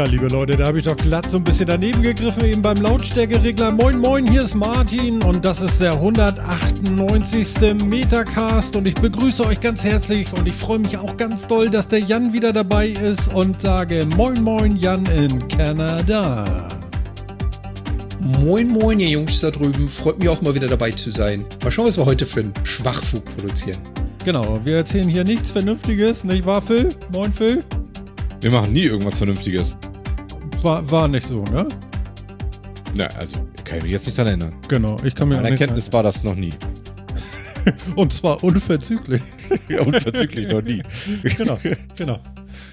Tja, liebe Leute, da habe ich doch glatt so ein bisschen daneben gegriffen, eben beim Lautstärkeregler. Moin, moin, hier ist Martin und das ist der 198. Metacast und ich begrüße euch ganz herzlich und ich freue mich auch ganz doll, dass der Jan wieder dabei ist und sage Moin, moin, Jan in Kanada. Moin, moin, ihr Jungs da drüben. Freut mich auch mal wieder dabei zu sein. Mal schauen, was wir heute für einen Schwachfug produzieren. Genau, wir erzählen hier nichts Vernünftiges, nicht wahr, Phil? Moin, Phil. Wir machen nie irgendwas Vernünftiges. War, war nicht so, ne? Na, also, kann ich mich jetzt nicht daran erinnern. Genau, ich kann mir Meine Erkenntnis war das noch nie. Und zwar unverzüglich. Ja, unverzüglich noch nie. Genau, genau.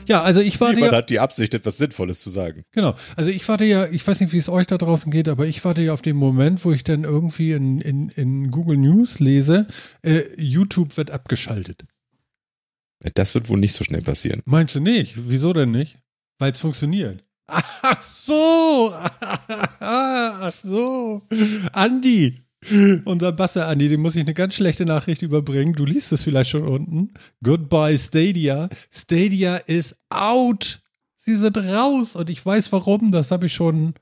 Ja, also ich warte Niemand ja, hat die Absicht, etwas Sinnvolles zu sagen. genau. Also ich warte ja, ich weiß nicht, wie es euch da draußen geht, aber ich warte ja auf den Moment, wo ich dann irgendwie in, in, in Google News lese, äh, YouTube wird abgeschaltet. Das wird wohl nicht so schnell passieren. Meinst du nicht? Wieso denn nicht? Weil es funktioniert. Ach so! Ach so! Andi! Unser Basse Andi, dem muss ich eine ganz schlechte Nachricht überbringen. Du liest es vielleicht schon unten. Goodbye Stadia. Stadia ist out. Sie sind raus und ich weiß warum. Das habe ich schon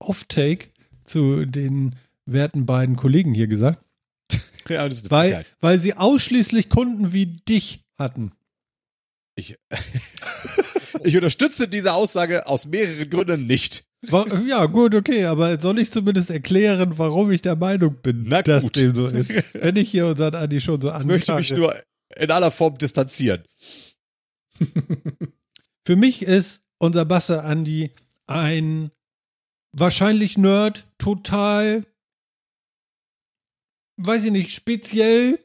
off-take zu den werten beiden Kollegen hier gesagt. Ja, das ist Weil, weil sie ausschließlich Kunden wie dich hatten. Ich, ich unterstütze diese Aussage aus mehreren Gründen nicht. Ja, gut, okay, aber soll ich zumindest erklären, warum ich der Meinung bin, Na dass gut. dem so ist? Wenn ich hier unseren Andi schon so Ich möchte mich nur in aller Form distanzieren. Für mich ist unser Basse Andi ein wahrscheinlich Nerd, total, weiß ich nicht, speziell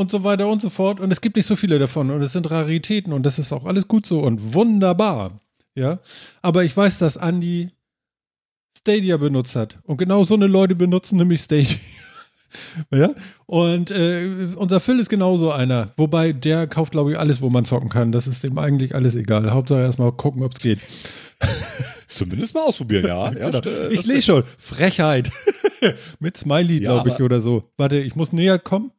und so weiter und so fort. Und es gibt nicht so viele davon und es sind Raritäten und das ist auch alles gut so und wunderbar. Ja, aber ich weiß, dass Andi Stadia benutzt hat und genau so eine Leute benutzen nämlich Stadia. Ja, und äh, unser Phil ist genauso einer. Wobei der kauft, glaube ich, alles, wo man zocken kann. Das ist dem eigentlich alles egal. Hauptsache erstmal gucken, ob es geht. Zumindest mal ausprobieren, ja. ja Genau. st- Ich lese schon. Frechheit. Mit Smiley, Ja, glaube ich, oder so. Warte, ich muss näher kommen.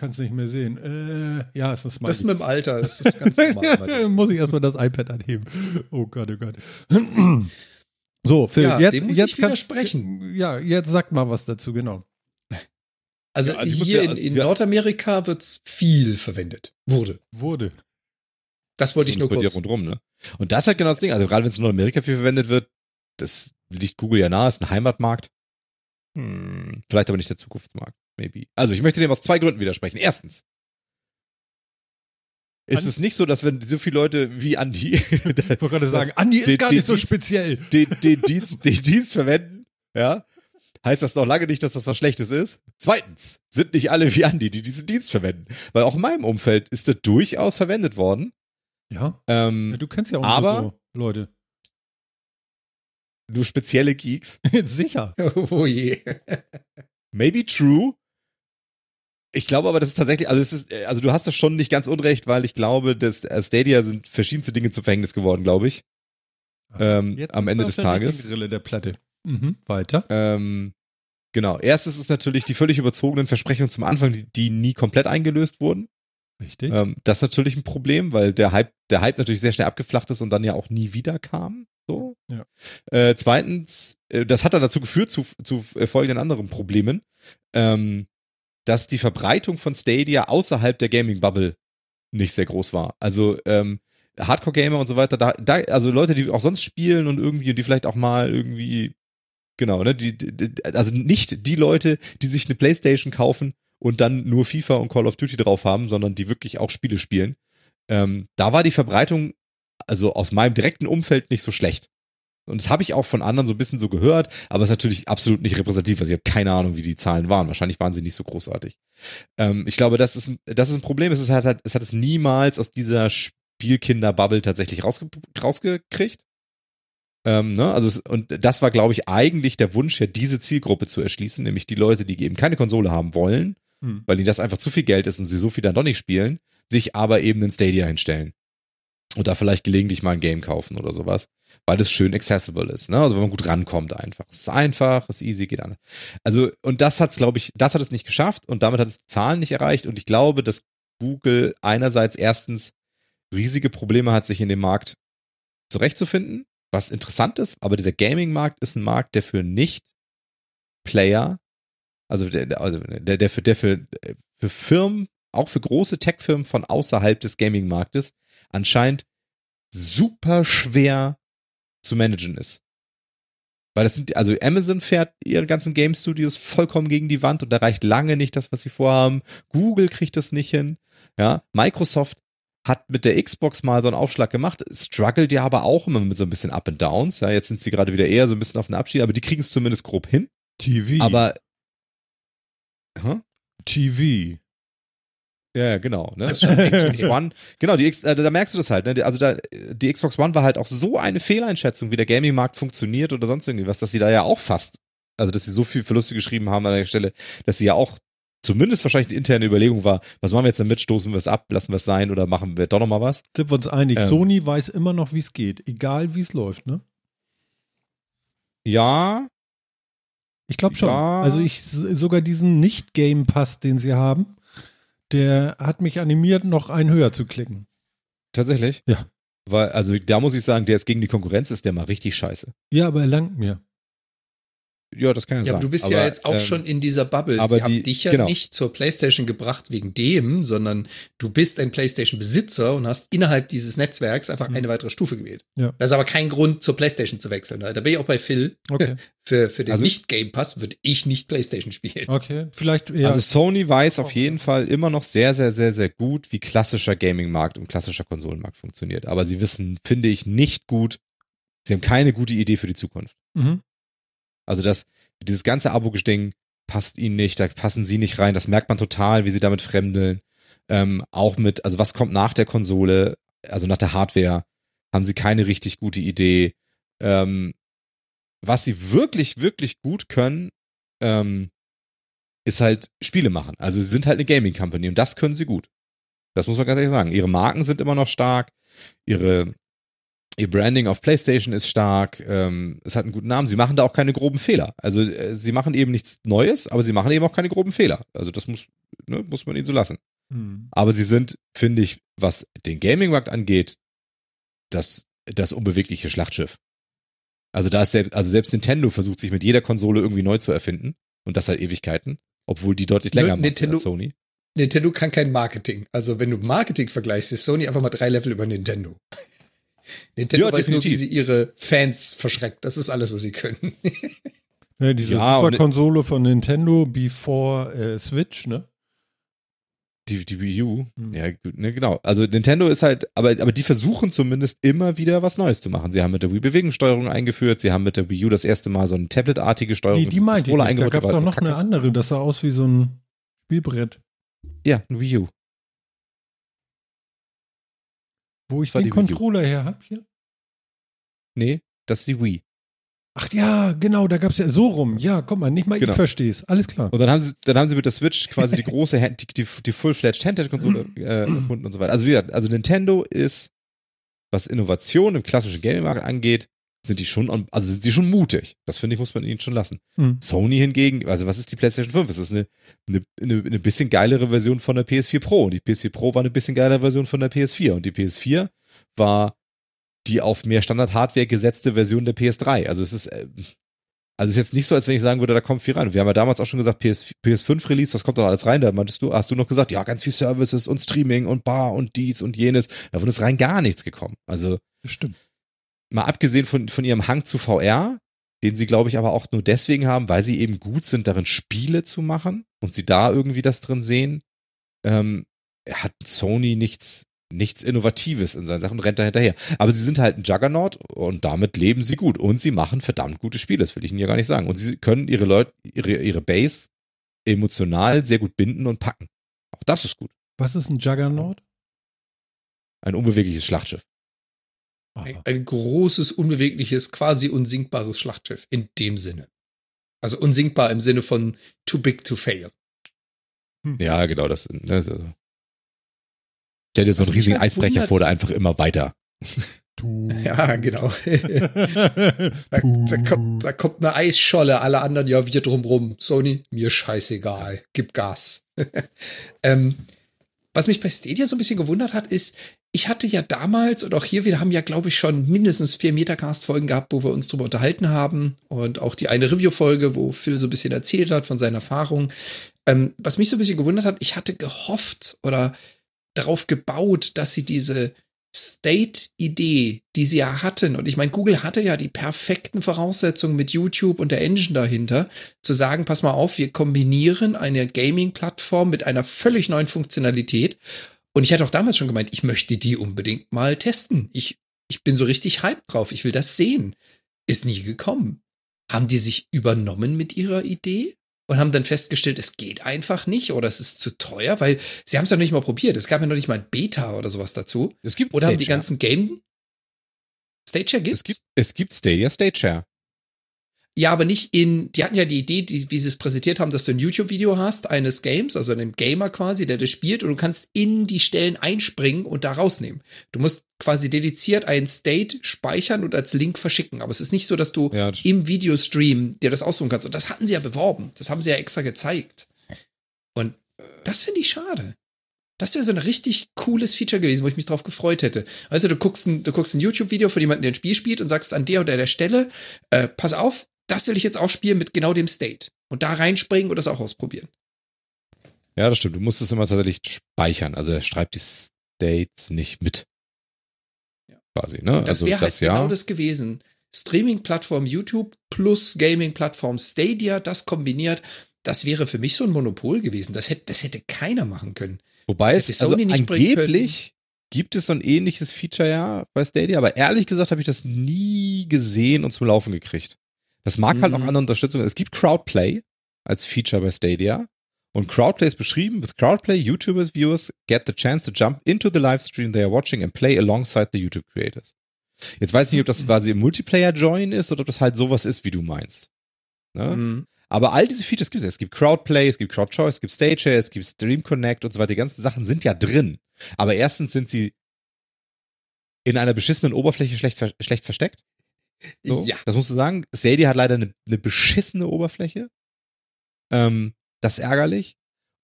Ich kann es nicht mehr sehen. Äh, ja, es ist ein Smiley. Das mit dem Alter, das ist ganz normal. muss ich erstmal das iPad anheben. Oh Gott, oh Gott. So, Phil, Ja, jetzt, dem muss jetzt ich widersprechen. Ja, jetzt sagt mal was dazu, genau. Also, Ja, also hier ja- in, also, in ja. Nordamerika wird's viel verwendet. Wurde. Wurde. Das wollte ich nur kurz. rundrum, ne? Und das ist halt genau das Ding. Also gerade wenn es in Nordamerika viel verwendet wird, das liegt Google ja nahe, ist ein Heimatmarkt. Hm, vielleicht aber nicht der Zukunftsmarkt. Maybe. Also ich möchte dem aus zwei Gründen widersprechen. Erstens. Ist An- es nicht so, dass wenn so viele Leute wie Andi Ich wollte gerade sagen, Andi ist den- gar nicht so Dienst- speziell. den, den, Dienst, den Dienst verwenden, ja, heißt das noch lange nicht, dass das was Schlechtes ist. Zweitens sind nicht alle wie Andi, die diesen Dienst verwenden. Weil auch in meinem Umfeld ist das durchaus verwendet worden. Ja, Ähm, du kennst ja auch aber- so Leute. nur spezielle Geeks. Sicher. Oh je. Maybe true. Ich glaube aber, das ist tatsächlich, also es ist, äh, also du hast das schon nicht ganz unrecht, weil ich glaube, dass äh, Stadia sind verschiedenste Dinge zum Verhängnis geworden, glaube ich. Ähm, Jetzt am Ende des Tages. Grille der Platte. Mhm. Weiter. Ähm, genau. Erstes ist natürlich die völlig überzogenen Versprechungen zum Anfang, die, die nie komplett eingelöst wurden. Richtig. Ähm, das ist natürlich ein Problem, weil der Hype, der Hype natürlich sehr schnell abgeflacht ist und dann ja auch nie wieder kam. So. Ja. Äh, zweitens, äh, das hat dann dazu geführt zu, zu äh, folgenden anderen Problemen, ähm, dass die Verbreitung von Stadia außerhalb der Gaming-Bubble nicht sehr groß war. Also ähm, Hardcore-Gamer und so weiter, da, da, also Leute, die auch sonst spielen und irgendwie, die vielleicht auch mal irgendwie, genau, ne, die, die, also nicht die Leute, die sich eine Playstation kaufen und dann nur FIFA und Call of Duty drauf haben, sondern die wirklich auch Spiele spielen. Ähm, da war die Verbreitung, also aus meinem direkten Umfeld, nicht so schlecht. Und das habe ich auch von anderen so ein bisschen so gehört, aber ist natürlich absolut nicht repräsentativ. Also ich habe keine Ahnung, wie die Zahlen waren. Wahrscheinlich waren sie nicht so großartig. Ähm, ich glaube, das ist, das ist ein Problem. Es, ist halt, halt- es hat es niemals aus dieser Spielkinder-Bubble tatsächlich rausge rausgekriegt. Ähm, ne? also es, und das war, glaube ich, eigentlich der Wunsch, ja diese Zielgruppe zu erschließen, nämlich die Leute, die eben keine Konsole haben wollen, Hm. weil ihnen das einfach zu viel Geld ist und sie so viel dann doch nicht spielen, sich aber eben einen Stadia hinstellen. Und da vielleicht gelegentlich mal ein Game kaufen oder sowas, weil das schön accessible ist, ne? Also wenn man gut rankommt einfach. Es ist einfach, es ist easy, geht an. Also, und das hat's, glaube ich, das hat es nicht geschafft und damit hat es Zahlen nicht erreicht. Und ich glaube, dass Google einerseits erstens riesige Probleme hat, sich in dem Markt zurechtzufinden. was interessant ist, aber dieser Gaming-Markt ist ein Markt, der für Nicht-Player, also der, also der, der für, der für, für Firmen, auch für große Tech-Firmen von außerhalb des Gaming-Marktes anscheinend super schwer zu managen ist. Weil das sind, also Amazon fährt ihre ganzen Game Studios vollkommen gegen die Wand und da reicht lange nicht das, was sie vorhaben. Google kriegt das nicht hin. Ja, Microsoft hat mit der Xbox mal so einen Aufschlag gemacht, struggelt ja aber auch immer mit so ein bisschen Up and Downs. Ja, jetzt sind sie gerade wieder eher so ein bisschen auf den Abschied, aber die kriegen es zumindest grob hin. TV. Aber. Hä? TV. Ja, genau. Ne? Das ist schon Xbox One, genau, die X, äh, da merkst du das halt. Ne? Also da, die Xbox One war halt auch so eine Fehleinschätzung, wie der Gaming-Markt funktioniert oder sonst irgendwie was, dass sie da ja auch fast, also dass sie so viel Verluste geschrieben haben an der Stelle, dass sie ja auch zumindest wahrscheinlich eine interne Überlegung war, was machen wir jetzt damit, stoßen wir es ab, lassen wir es sein oder machen wir doch nochmal was? Sind wir uns einig, Ähm. Sony weiß immer noch, wie es geht, egal wie es läuft, ne? Ja, Ich glaube schon. Ja. Also ich sogar diesen Nicht-Game Pass, den sie haben, der hat mich animiert, noch einen höher zu klicken. tatsächlich. Ja. Weil, also da muss ich sagen, der ist gegen die Konkurrenz, ist der mal richtig scheiße. Ja, aber er langt mir. Ja, das kann ja, Ja, sein. aber du bist ja jetzt auch ähm, schon in dieser Bubble. aber Sie haben die- dich ja genau. nicht zur PlayStation gebracht wegen dem, sondern du bist ein PlayStation-Besitzer und hast innerhalb dieses Netzwerks einfach Mhm. eine weitere Stufe gewählt. Ja. Das ist aber kein Grund, zur PlayStation zu wechseln. Da bin ich auch bei Phil. Okay. Für, für den Also- Nicht-Game Pass würde ich nicht PlayStation spielen. Okay. Vielleicht eher. Also Sony weiß auf jeden Fall immer noch sehr, sehr, sehr, sehr gut, wie klassischer Gaming-Markt und klassischer Konsolenmarkt funktioniert. Aber sie wissen, finde ich, nicht gut, sie haben keine gute Idee für die Zukunft. mhm. Also das, dieses ganze Abo-Ding passt ihnen nicht, da passen sie nicht rein, das merkt man total, wie sie damit fremdeln. Ähm, auch mit, also was kommt nach der Konsole, also nach der Hardware, haben sie keine richtig gute Idee. Ähm, was sie wirklich, wirklich gut können, ähm, ist halt Spiele machen. Also sie sind halt eine Gaming Company und das können sie gut. Das muss man ganz ehrlich sagen. Ihre Marken sind immer noch stark, ihre ihr Branding auf PlayStation ist stark, ähm, es hat einen guten Namen, sie machen da auch keine groben Fehler. Also äh, sie machen eben nichts Neues, aber sie machen eben auch keine groben Fehler. Also das muss, ne, muss man ihnen so lassen. Mhm. Aber sie sind, finde ich, was den Gaming-Markt angeht, das, das unbewegliche Schlachtschiff. Also da ist selbst, also selbst Nintendo versucht sich mit jeder Konsole irgendwie neu zu erfinden und das seit Ewigkeiten, obwohl die deutlich länger machen Nintendo- als Sony. Nintendo kann kein Marketing. Also wenn du Marketing vergleichst, ist Sony einfach mal drei Level über Nintendo. Nintendo Ja, weiß nur, wie definitiv. sie ihre Fans verschreckt. Das ist alles, was sie können. Ja, diese Ja, Superkonsole von Nintendo before äh, Switch, ne? Die, die Wii U, Hm. ja, ne, genau. Also Nintendo ist halt, aber, aber die versuchen zumindest immer wieder was Neues zu machen. Sie haben mit der Wii Bewegungssteuerung eingeführt, sie haben mit der Wii U das erste Mal so eine Tablet-artige Steuerung Die, die meinte ich. Da gab es doch noch kacke. eine andere, das sah aus wie so ein Spielbrett, Ja, ein Wii U. wo ich den. Controller her hab hier. Nee, das ist die Wii. Ach ja, genau, da gab es ja so rum. Ja, guck mal, nicht mal Genau. ich verstehe es. Alles klar. Und dann haben sie, dann haben sie mit der Switch quasi die große, Hand- die, die, die full-fledged Handheld-Konsole äh, erfunden und so weiter. Also wie gesagt, also Nintendo ist, was Innovation im klassischen Gaming-Markt angeht, sind die schon, on- also sind sie schon mutig. Das finde ich, muss man ihnen schon lassen. Hm. Sony hingegen, also was ist die PlayStation 5? Es ist eine, eine, eine, bisschen geilere Version von der PS4 Pro. Und die PS4 Pro war eine bisschen geilere Version von der PS4. Und die PS4 war die auf mehr Standard-Hardware gesetzte Version der PS3. Also es ist, äh, also es ist jetzt nicht so, als wenn ich sagen würde, da kommt viel rein. Wir haben ja damals auch schon gesagt, PS, PS5 Release, was kommt da alles rein? Da meintest du, hast du noch gesagt, ja, ganz viel Services und Streaming und Bar und dies und jenes. Davon ist rein gar nichts gekommen. Also Stimmt. Mal abgesehen von, von ihrem Hang zu VR, den sie, glaube ich, aber auch nur deswegen haben, weil sie eben gut sind, darin Spiele zu machen und sie da irgendwie das drin sehen, ähm, hat Sony nichts, nichts Innovatives in seinen Sachen, rennt da hinterher. Aber sie sind halt ein Juggernaut und damit leben sie gut und sie machen verdammt gute Spiele, das will ich Ihnen ja gar nicht sagen. Und sie können ihre Leute, ihre, ihre Base emotional sehr gut binden und packen. Auch das ist gut. Was ist ein Juggernaut? Ein unbewegliches Schlachtschiff. Ein, ein großes, unbewegliches, quasi unsinkbares Schlachtschiff in dem Sinne. Also unsinkbar im Sinne von too big to fail. Ja, genau, das, ne, das also. Stell dir so Was einen mich riesigen Eisbrecher vor, der einfach immer weiter. Ja, genau. Da, da, kommt, da kommt eine Eisscholle, alle anderen, ja, wir drumrum. Sony, mir scheißegal, gib Gas. ähm, was mich bei Stadia so ein bisschen gewundert hat, ist, ich hatte ja damals und auch hier, wir haben ja, glaube ich, schon mindestens vier Metacast-Folgen gehabt, wo wir uns drüber unterhalten haben. Und auch die eine Review-Folge, wo Phil so ein bisschen erzählt hat von seinen Erfahrungen. Ähm, was mich so ein bisschen gewundert hat, ich hatte gehofft oder darauf gebaut, dass sie diese State-Idee, die sie ja hatten, und ich meine, Google hatte ja die perfekten Voraussetzungen mit YouTube und der Engine dahinter, zu sagen, pass mal auf, wir kombinieren eine Gaming-Plattform mit einer völlig neuen Funktionalität und ich hatte auch damals schon gemeint, ich möchte die unbedingt mal testen. Ich, ich bin so richtig hyped drauf. Ich will das sehen. Ist nie gekommen. Haben die sich übernommen mit ihrer Idee? Und haben dann festgestellt, es geht einfach nicht oder es ist zu teuer, weil sie haben es ja noch nicht mal probiert. Es gab ja noch nicht mal ein Beta oder sowas dazu. Es gibt Oder haben die Stadia. ganzen Game. Stadia gibt's? Es gibt, es gibt Stadia Stage Share. Ja, aber nicht in, die hatten ja die Idee, die, wie sie es präsentiert haben, dass du ein YouTube-Video hast eines Games, also einem Gamer quasi, der das spielt und du kannst in die Stellen einspringen und da rausnehmen. Du musst quasi dediziert einen State speichern und als Link verschicken. Aber es ist nicht so, dass du Ja, das- im Videostream dir das aussuchen kannst. Und das hatten sie ja beworben. Das haben sie ja extra gezeigt. Und das finde ich schade. Das wäre so ein richtig cooles Feature gewesen, wo ich mich drauf gefreut hätte. Weißt du, du guckst ein, du guckst ein YouTube-Video von jemandem, der ein Spiel spielt und sagst an der oder der Stelle, äh, pass auf, das will ich jetzt auch spielen mit genau dem State. Und da reinspringen und das auch ausprobieren. Ja, das stimmt. Du musst es immer tatsächlich speichern. Also er schreibt die States nicht mit. Ja. Quasi, ne? Das also wäre halt das ja. genau das gewesen. Streaming-Plattform YouTube plus Gaming-Plattform Stadia, das kombiniert, das wäre für mich so ein Monopol gewesen. Das hätte, das hätte keiner machen können. Wobei es also angeblich gibt es so ein ähnliches Feature ja bei Stadia, aber ehrlich gesagt habe ich das nie gesehen und zum Laufen gekriegt. Das mag halt Mhm. auch andere Unterstützung. Es gibt Crowdplay als Feature bei Stadia. Und Crowdplay ist beschrieben, with Crowdplay, YouTubers, viewers get the chance to jump into the live stream they are watching and play alongside the YouTube creators. Jetzt weiß ich nicht, ob das quasi im Multiplayer-Join ist oder ob das halt sowas ist, wie du meinst. Ne? Mhm. Aber all diese Features gibt es. Es gibt Crowdplay, es gibt Crowdchoice, es gibt Stageshare, es gibt Stream Connect und so weiter. Die ganzen Sachen sind ja drin. Aber erstens sind sie in einer beschissenen Oberfläche schlecht, schlecht versteckt. So, Ja. Das musst du sagen. Stadia hat leider eine, eine beschissene Oberfläche. Ähm, das ist ärgerlich.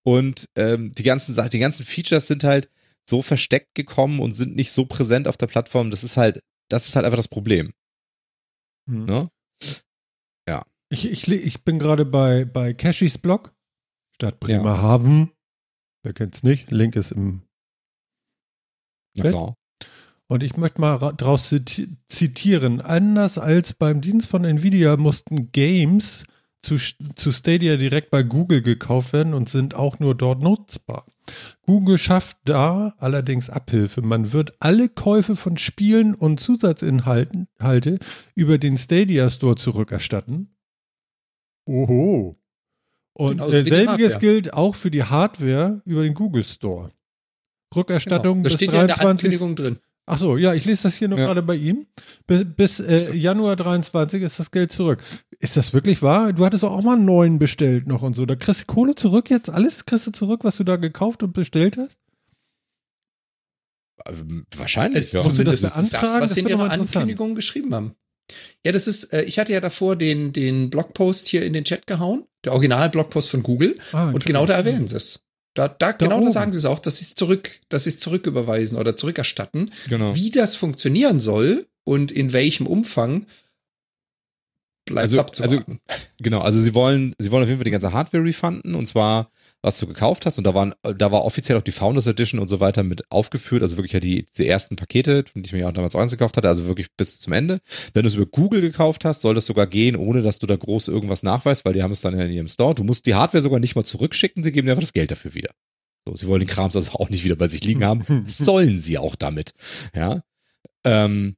Und ähm, die, ganzen, die ganzen Features sind halt so versteckt gekommen und sind nicht so präsent auf der Plattform. Das ist halt, das ist halt einfach das Problem. Hm. Ne? Ich, ich, le- ich bin gerade bei, bei Cashys Blog, Stadt Bremerhaven. Wer kennt's nicht? Link ist im. Na klar. Und ich möchte mal ziti- zitieren. Anders als beim Dienst von Nvidia mussten Games zu, zu Stadia direkt bei Google gekauft werden und sind auch nur dort nutzbar. Google schafft da allerdings Abhilfe. Man wird alle Käufe von Spielen und Zusatzinhalten Halte über den Stadia Store zurückerstatten. Oho. Und Genauso äh, selbiges gilt auch für die Hardware über den Google Store. Rückerstattung Genau. Das bis steht ja in der 23. Ankündigung drin. Ach so, ja, ich lese das hier nur Ja. gerade bei ihm. Bis, bis äh. Januar 23 ist das Geld zurück. Ist das wirklich wahr? Du hattest auch mal einen neuen bestellt noch und so. Da kriegst du Kohle zurück jetzt? Alles kriegst du zurück, was du da gekauft und bestellt hast? Ähm, Wahrscheinlich, Es ja. Musst du das zumindest ist beantragen? das, was Das sie in ihrer. Ankündigung geschrieben haben. Ja, das ist, äh, ich hatte ja davor den, den Blogpost hier in den Chat gehauen, der Original-Blogpost von Google, Ah, und genau da erwähnen sie es. Da, da, genau oben. da sagen sie es auch, dass sie es zurück, dass sie es zurücküberweisen oder zurückerstatten. Genau. Wie das funktionieren soll und in welchem Umfang bleibt Also- abzuwarten. Genau, also sie wollen, sie wollen auf jeden Fall die ganze Hardware refunden und zwar, was du gekauft hast und da waren, da war offiziell auch die Founders Edition und so weiter mit aufgeführt, also wirklich ja die, die ersten Pakete, die ich mir auch damals auch eins gekauft hatte, also wirklich bis zum Ende. Wenn du es über Google gekauft hast, soll das sogar gehen, ohne dass du da groß irgendwas nachweist, weil die haben es dann ja in ihrem Store. Du musst die Hardware sogar nicht mal zurückschicken, sie geben dir einfach das Geld dafür wieder. So, sie wollen den Krams also auch nicht wieder bei sich liegen haben. sollen sie auch damit. Ja. Ähm,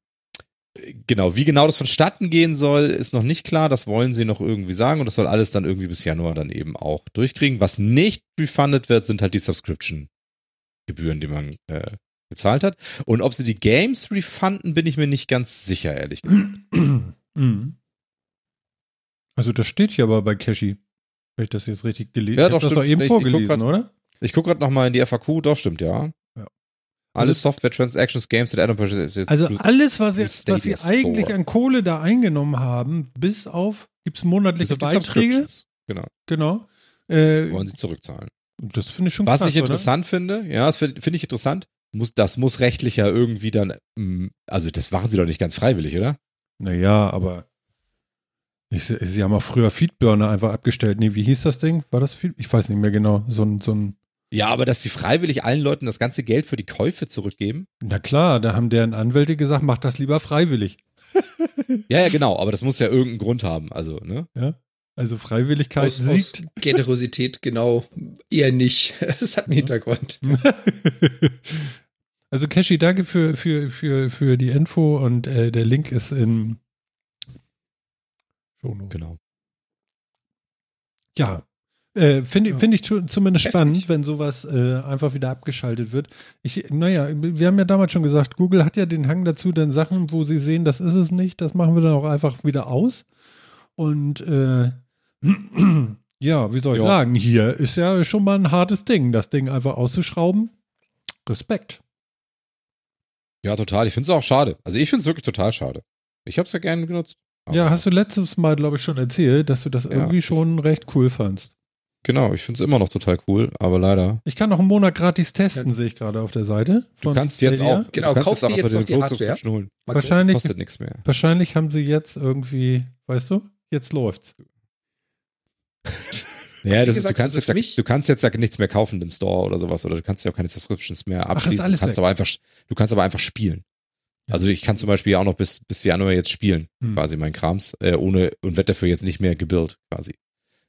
genau, wie genau das vonstatten gehen soll, ist noch nicht klar. Das wollen sie noch irgendwie sagen und das soll alles dann irgendwie bis Januar dann eben auch durchkriegen. Was nicht refunded wird, sind halt die Subscription-Gebühren, die man äh, bezahlt hat. Und ob sie die Games refunden, bin ich mir nicht ganz sicher, ehrlich gesagt. Mhm. Also das steht hier aber bei Cashy. Wenn ich das jetzt richtig gelesen Ja, habe. doch, das doch stimmt. eben Ich- ich guck vorgelesen, grad- oder? Ich gucke gerade nochmal in die FAQ, doch stimmt, ja. Alle Also- Software Transactions, Games and jetzt Also alles, was sie, plus was sie eigentlich Store. an Kohle da eingenommen haben, bis auf, gibt es Bis monatliche die Beiträge? Genau, Genau. Äh, wollen sie zurückzahlen. das finde ich schon Was krass, ich interessant finde, ja, das finde find ich interessant, muss, das muss rechtlich ja irgendwie dann, mm, also das machen sie doch nicht ganz freiwillig, oder? Naja, aber ich, sie haben auch früher Feedburner einfach abgestellt. Nee, wie hieß das Ding? War das Feed? Ich weiß nicht mehr genau. So ein, so ein. Ja, aber dass sie freiwillig allen Leuten das ganze Geld für die Käufe zurückgeben? Na klar, da haben deren Anwälte gesagt, mach das lieber freiwillig. ja, ja, genau, aber das muss ja irgendeinen Grund haben. Also, ne? Ja. Also Freiwilligkeit aus, aus Generosität genau eher nicht. Es hat einen Hintergrund. also Cashy, danke für, für, für, für die Info und äh, der Link ist in Shownotes. Genau. Ja, äh, Finde find ich zumindest Heftig. spannend, wenn sowas äh, einfach wieder abgeschaltet wird. Ich, naja, wir haben ja damals schon gesagt, Google hat ja den Hang dazu, dann Sachen, wo sie sehen, das ist es nicht, das machen wir dann auch einfach wieder aus. Und äh, ja, wie soll ich jo. sagen, hier ist ja schon mal ein hartes Ding, das Ding einfach auszuschrauben. Respekt. Ja, total. Ich finde es auch schade. Also ich finde es wirklich total schade. Ich habe es ja gerne genutzt. Ja, hast du letztes Mal, glaube ich, schon erzählt, dass du das ja, irgendwie schon recht cool fandst. Genau, ich finde es immer noch total cool, aber leider. Ich kann noch einen Monat gratis testen, ja. sehe ich gerade auf der Seite. Du kannst jetzt Stadia. auch. Genau, kauf dir jetzt noch die Hardware. Holen. Wahrscheinlich, das kostet nichts mehr. Wahrscheinlich haben sie jetzt irgendwie, weißt du, jetzt läuft's. Ja, das gesagt, ist, du kannst also jetzt, du kannst jetzt ja nichts mehr kaufen im Store oder sowas, oder du kannst ja auch keine Subscriptions mehr abschließen. Ach, du kannst aber einfach, du kannst aber einfach spielen. Also ich kann zum Beispiel auch noch bis, bis Januar jetzt spielen, hm. quasi mein Krams, äh, ohne und werde dafür jetzt nicht mehr gebildet, quasi.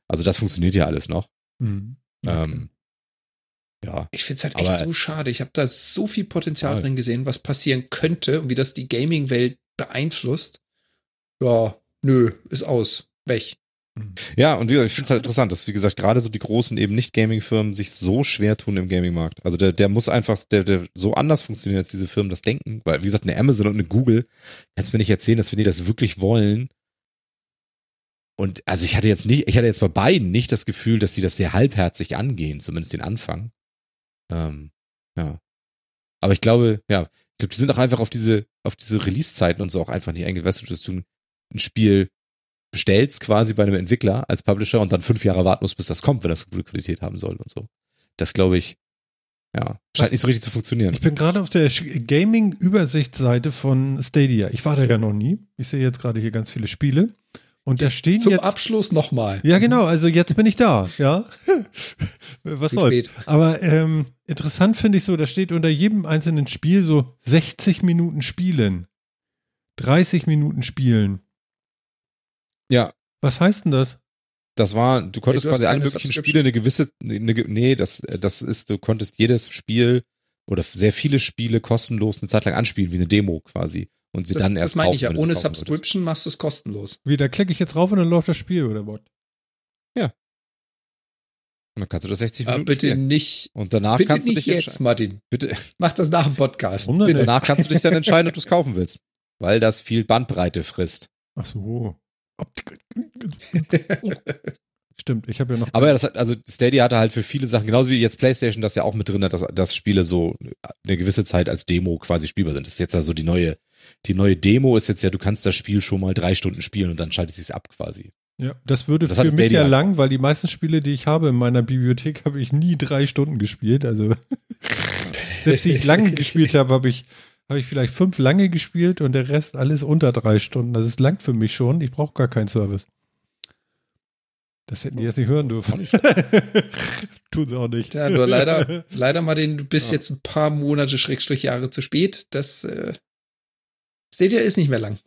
Also das funktioniert ja alles noch. Hm. Okay. Ähm, ja. Ich finde es halt echt so schade. Ich habe da so viel Potenzial ja. drin gesehen, was passieren könnte und wie das die Gaming-Welt beeinflusst. Ja, nö, ist aus. Weg. Ja, und wie gesagt, ich finde es halt interessant, dass, wie gesagt, gerade so die großen eben nicht Gaming-Firmen sich so schwer tun im Gaming-Markt. Also der, der muss einfach, der, der so anders funktionieren, als diese Firmen das denken. Weil, wie gesagt, eine Amazon und eine Google, kannst mir nicht erzählen, dass wenn die das wirklich wollen. Und also ich hatte jetzt nicht, ich hatte jetzt bei beiden nicht das Gefühl, dass sie das sehr halbherzig angehen, zumindest den Anfang. Ähm, ja. Aber ich glaube, ja, ich glaube, die sind auch einfach auf diese, auf diese Release-Zeiten und so auch einfach nicht du, dass du ein Spiel bestellst quasi bei einem Entwickler als Publisher und dann fünf Jahre warten musst, bis das kommt, wenn das gute Qualität haben soll und so. Das glaube ich, ja, scheint Was? nicht so richtig zu funktionieren. Ich bin gerade auf der Gaming-Übersichtsseite von Stadia. Ich war da ja noch nie. Ich sehe jetzt gerade hier ganz viele Spiele. Und da stehen Zum jetzt, Abschluss nochmal. Ja, genau. Also jetzt bin ich da. Ja. Was soll's. Aber ähm, interessant finde ich so, da steht unter jedem einzelnen Spiel so 60 Minuten spielen. 30 Minuten spielen. Ja. Was heißt denn das? Das war, du konntest hey, du quasi alle möglichen Spiele eine gewisse, eine, nee, das, das ist, du konntest jedes Spiel oder sehr viele Spiele kostenlos eine Zeit lang anspielen, wie eine Demo quasi. Und sie das, dann erst Das meine ich ja, ohne Subscription machst du es kostenlos. Wie, da klicke ich jetzt drauf und dann läuft das Spiel oder was? Ja. Und dann kannst du das 60 Minuten Aber bitte spielen. nicht. Und danach bitte kannst nicht du dich jetzt, Martin. Bitte. Mach das nach dem Podcast. Bitte. Danach kannst du dich dann entscheiden, ob du es kaufen willst. Weil das viel Bandbreite frisst. Ach so. Stimmt, ich habe ja noch. Aber das, also Stadia hatte halt für viele Sachen, genauso wie jetzt PlayStation das ja auch mit drin hat, dass, dass Spiele so eine gewisse Zeit als Demo quasi spielbar sind. Das ist jetzt also die neue, die neue Demo ist jetzt ja, du kannst das Spiel schon mal drei Stunden spielen und dann schaltet es sich ab quasi. Ja, das würde das für mich ja lang, weil die meisten Spiele, die ich habe in meiner Bibliothek, habe ich nie drei Stunden gespielt. Also selbst wenn ich lang gespielt habe, habe ich habe ich vielleicht fünf lange gespielt und der Rest alles unter drei Stunden. Das ist lang für mich schon. Ich brauche gar keinen Service. Das hätten die jetzt nicht hören dürfen. Tun sie auch nicht. Ja, nur leider, leider mal den, du bist ja. jetzt ein paar Monate, Schrägstrich Jahre zu spät. Das äh, Stadia ist nicht mehr lang.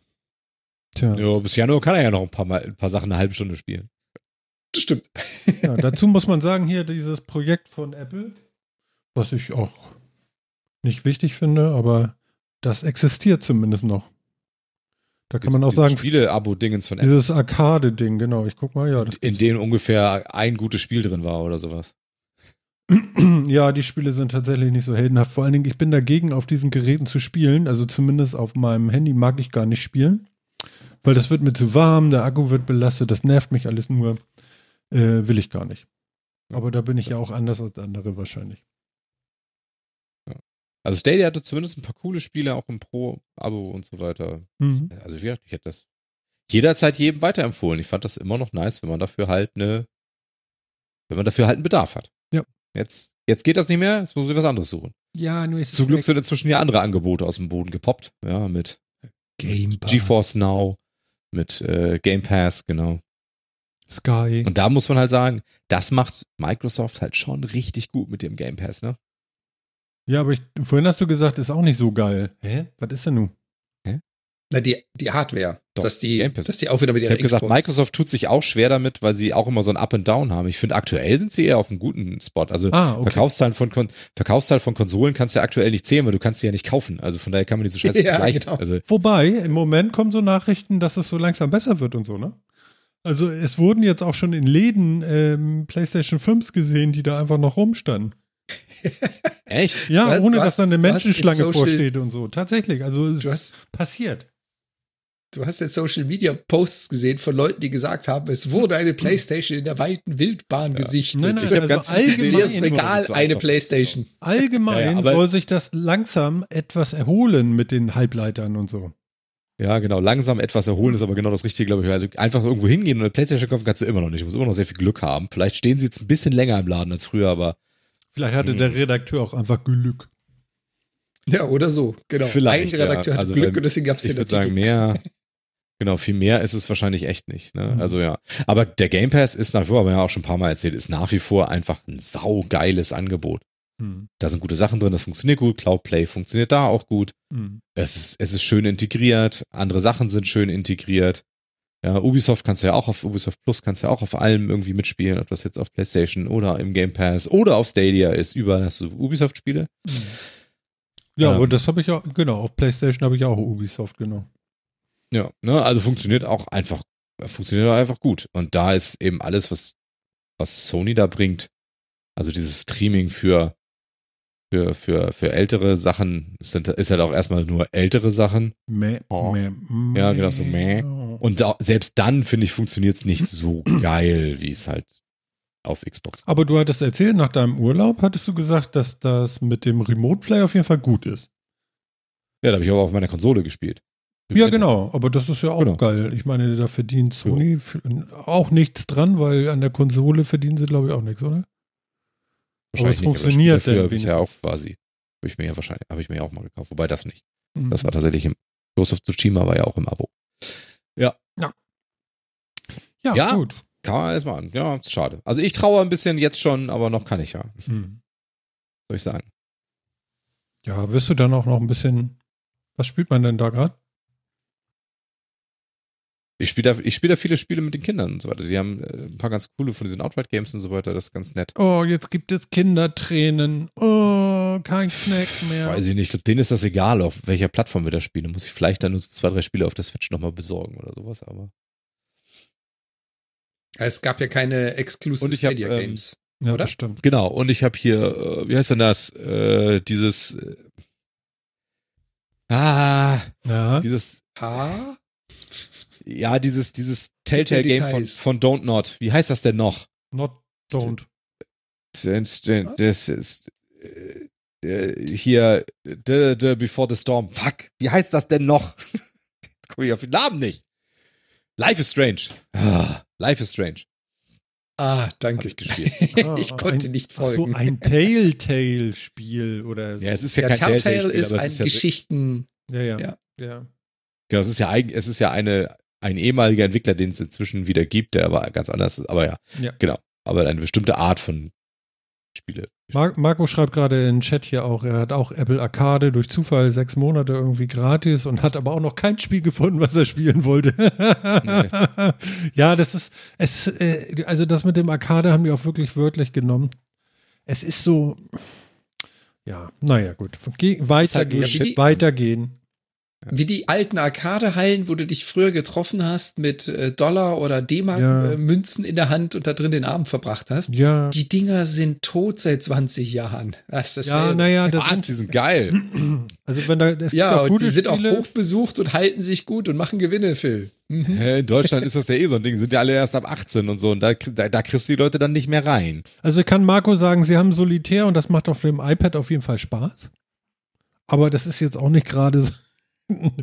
Tja. Ja, bis Januar kann er ja noch ein paar, Mal, ein paar Sachen eine halbe Stunde spielen. Das stimmt. Ja, dazu muss man sagen, hier dieses Projekt von Apple, was ich auch nicht wichtig finde, aber das existiert zumindest noch. Da kann man auch sagen. Spiele-Abo-Dingens von Apple. Dieses Arcade-Ding, genau. Ich guck mal, ja. In dem ungefähr ein gutes Spiel drin war oder sowas. Ja, die Spiele sind tatsächlich nicht so heldenhaft. Vor allen Dingen, ich bin dagegen, auf diesen Geräten zu spielen. Also zumindest auf meinem Handy mag ich gar nicht spielen. Weil das wird mir zu warm, der Akku wird belastet, das nervt mich alles nur. Äh, will ich gar nicht. Aber da bin ich ja auch anders als andere wahrscheinlich. Also Stadia hatte zumindest ein paar coole Spiele, auch im Pro-Abo und so weiter. Mhm. Also wie gesagt, ich hätte das jederzeit jedem weiterempfohlen. Ich fand das immer noch nice, wenn man dafür halt eine, wenn man dafür halt einen Bedarf hat. Jetzt, jetzt geht das nicht mehr, jetzt muss ich was anderes suchen. Ja, nur ist es Zum Glück sind inzwischen ja andere Angebote aus dem Boden gepoppt. Ja, mit Game Pass. GeForce Now, mit äh, Game Pass, genau. Sky. Und da muss man halt sagen, das macht Microsoft halt schon richtig gut mit dem Game Pass, ne? Ja, aber ich, vorhin hast du gesagt, ist auch nicht so geil. Hä? Was ist denn nun? Na, die, die Hardware. Doch, dass, die, dass die auch wieder mit Ich ihrer habe gesagt, Microsoft tut sich auch schwer damit, weil sie auch immer so ein Up and Down haben. Ich finde, aktuell sind sie eher auf einem guten Spot. Also Ah, okay. Verkaufszahlen von Kon Verkaufszahlen von Konsolen kannst du ja aktuell nicht zählen, weil du kannst sie ja nicht kaufen. Also von daher kann man die so scheiße Ja, vergleichen. genau. Also Wobei, im Moment kommen so Nachrichten, dass es so langsam besser wird und so, ne? Also es wurden jetzt auch schon in Läden ähm, PlayStation 5s gesehen, die da einfach noch rumstanden. echt? Ja, ohne Du dass hast- da eine hast Menschenschlange vorsteht und so. Tatsächlich, also es Du hast, passiert. Du hast jetzt Social Media Posts gesehen von Leuten, die gesagt haben, es wurde eine Playstation in der weiten Wildbahn gesichtet. Nein, nein, Ich also ganz allgemein- gesehen, Regal eine Playstation. Allgemein Ja, ja, soll sich das langsam etwas erholen mit den Halbleitern und so. Ja, genau. Langsam etwas erholen ist aber genau das Richtige, glaube ich. Weil einfach irgendwo hingehen und eine Playstation kaufen kannst du immer noch nicht. Du musst immer noch sehr viel Glück haben. Vielleicht stehen sie jetzt ein bisschen länger im Laden als früher, aber Vielleicht hatte Mhm. der Redakteur auch einfach Glück. Ja, oder so. Genau. Vielleicht, Ein Redakteur ja. hat Also, Glück und deswegen gab es ich den würde sagen, mehr, genau, viel mehr ist es wahrscheinlich echt nicht. Ne? Mhm. Also ja. Aber der Game Pass ist nach wie vor, haben wir ja auch schon ein paar Mal erzählt, ist nach wie vor einfach ein saugeiles Angebot. Hm. Da sind gute Sachen drin, das funktioniert gut. Cloud Play funktioniert da auch gut. Hm. Es ist, es ist schön integriert. Andere Sachen sind schön integriert. Ja, Ubisoft kannst du ja auch auf Ubisoft Plus kannst du ja auch auf allem irgendwie mitspielen, ob das jetzt auf PlayStation oder im Game Pass oder auf Stadia ist. Überall hast du Ubisoft-Spiele. Ja, Ähm. aber das habe ich auch, genau, auf PlayStation habe ich auch Ubisoft, genau. Ja, ne, also funktioniert auch einfach, funktioniert auch einfach gut. Und da ist eben alles, was, was Sony da bringt, also dieses Streaming für, für, für, für ältere Sachen, sind, ist halt auch erstmal nur ältere Sachen. Mäh, Oh. mäh, Ja, genau, so mäh. mäh. Und da, selbst dann, finde ich, funktioniert es nicht so geil, wie es halt auf Xbox. Aber du hattest erzählt, nach deinem Urlaub hattest du gesagt, dass das mit dem Remote Play auf jeden Fall gut ist. Ja, da habe ich aber auf meiner Konsole gespielt. Ja, genau, aber das ist ja auch Genau. geil. Ich meine, da verdient Sony f- auch nichts dran, weil an der Konsole verdienen sie, glaube ich, auch nichts, oder? Wahrscheinlich Aber es nicht, funktioniert dann früher habe ich ja auch quasi, habe ich mir ja wahrscheinlich, habe ich mir ja auch mal gekauft, wobei das nicht. Mhm. Das war tatsächlich im Ghost of Tsushima war ja auch im Abo. ja, Ja. gut. Kann man erstmal an. Ja, ist schade. Also ich traue ein bisschen jetzt schon, aber noch kann ich ja, Hm. soll ich sagen. Ja, wirst du dann auch noch ein bisschen. Was spielt man denn da gerade? Ich spiele da, ich spiele da viele Spiele mit den Kindern und so weiter. Die haben äh, ein paar ganz coole von diesen Outright Games und so weiter. Das ist ganz nett. Oh, jetzt gibt es Kindertränen. Oh, kein Snack mehr. Weiß ich nicht. Denen ist das egal, auf welcher Plattform wir das spielen. Muss ich vielleicht dann nur so zwei, drei Spiele auf der Switch nochmal besorgen oder sowas, aber. Es gab ja keine Exclusive Und ich hab, Stadia ähm, Games. ja, oder? das stimmt. Genau, und ich habe hier, äh, wie heißt denn das? Äh, dieses. Äh, ah, Ja. dieses. Ha? Ja, dieses, dieses Telltale-Game von, von Don't Not. Wie heißt das denn noch? Not don't. Das ist äh, äh, hier the, the Before the Storm. Fuck, wie heißt das denn noch? Jetzt komme ich auf den Namen nicht. Life is Strange. Ah, Life is Strange. Ah, danke. ich gespielt. Ah, ich konnte ein- nicht Ach so, folgen. ein Telltale-Spiel oder. Ja, es ist ja, ja, kein Telltale Telltale-Spiel, ist ein ja, Geschichten. ja, ja. Ja. ja. genau, es ist ja es ist ja eine ein ehemaliger Entwickler, den es inzwischen wieder gibt, der aber ganz anders ist. Aber ja, Ja. genau. Aber eine bestimmte Art von Spiele. Mar Marco schreibt gerade in den Chat hier auch, er hat auch Apple Arcade durch Zufall sechs Monate irgendwie gratis und hat aber auch noch kein Spiel gefunden, was er spielen wollte. ja, das ist, es, äh, also das mit dem Arcade haben die auch wirklich wörtlich genommen. Es ist so, ja, naja, gut. Geh, weitergehen, die- weitergehen. Wie die alten Arcade-Hallen, wo du dich früher getroffen hast mit äh, Dollar- oder Ja. D-Mark-Münzen in der Hand und da drin den Abend verbracht hast. Ja, Die Dinger sind tot seit 20 Jahren. Das ist ja, naja, das Was? Die sind, geil. also wenn da, es Ja, und gute die sind auch Spiele. hoch besucht und halten sich gut und machen Gewinne, Phil. Mhm. In Deutschland ist das ja eh so ein Ding. Sind ja alle erst ab 18 und so. Und da, da, da kriegst du die Leute dann nicht mehr rein. Also ich kann Marco sagen, sie haben Solitär und das macht auf dem iPad auf jeden Fall Spaß. Aber das ist jetzt auch nicht gerade so.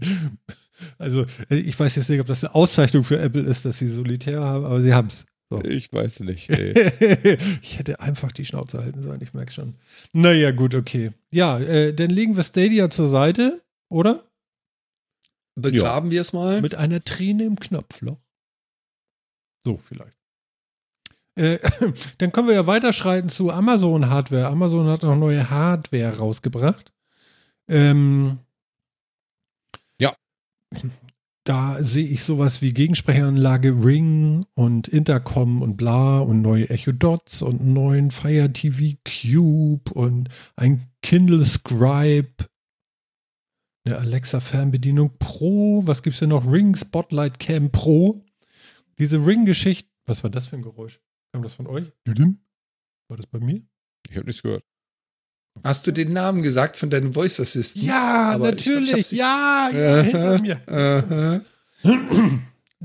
Also, ich weiß jetzt nicht, ob das eine Auszeichnung für Apple ist, dass sie Solitär haben, aber sie haben es. So. Ich weiß nicht. Nee. ich hätte einfach die Schnauze halten sollen, ich merke schon. Naja, gut, okay. Ja, äh, dann legen wir Stadia zur Seite, oder? Begraben wir es mal. Mit einer Träne im Knopfloch. So, vielleicht. Äh, dann können wir ja weiterschreiten zu Amazon Hardware. Amazon hat noch neue Hardware rausgebracht. Ähm. Da sehe ich sowas wie Gegensprechanlage Ring und Intercom und bla und neue Echo Dots und einen neuen Fire TV Cube und ein Kindle Scribe. Eine Alexa Fernbedienung Pro. Was gibt's denn noch? Ring Spotlight Cam Pro. Diese Ring-Geschichte. Was war das für ein Geräusch? Kam das von euch? War das bei mir? Ich habe nichts gehört. Hast du den Namen gesagt von deinem Voice Assistant? Ja, Aber ich glaub, ich natürlich. ja, ja, hinter mir.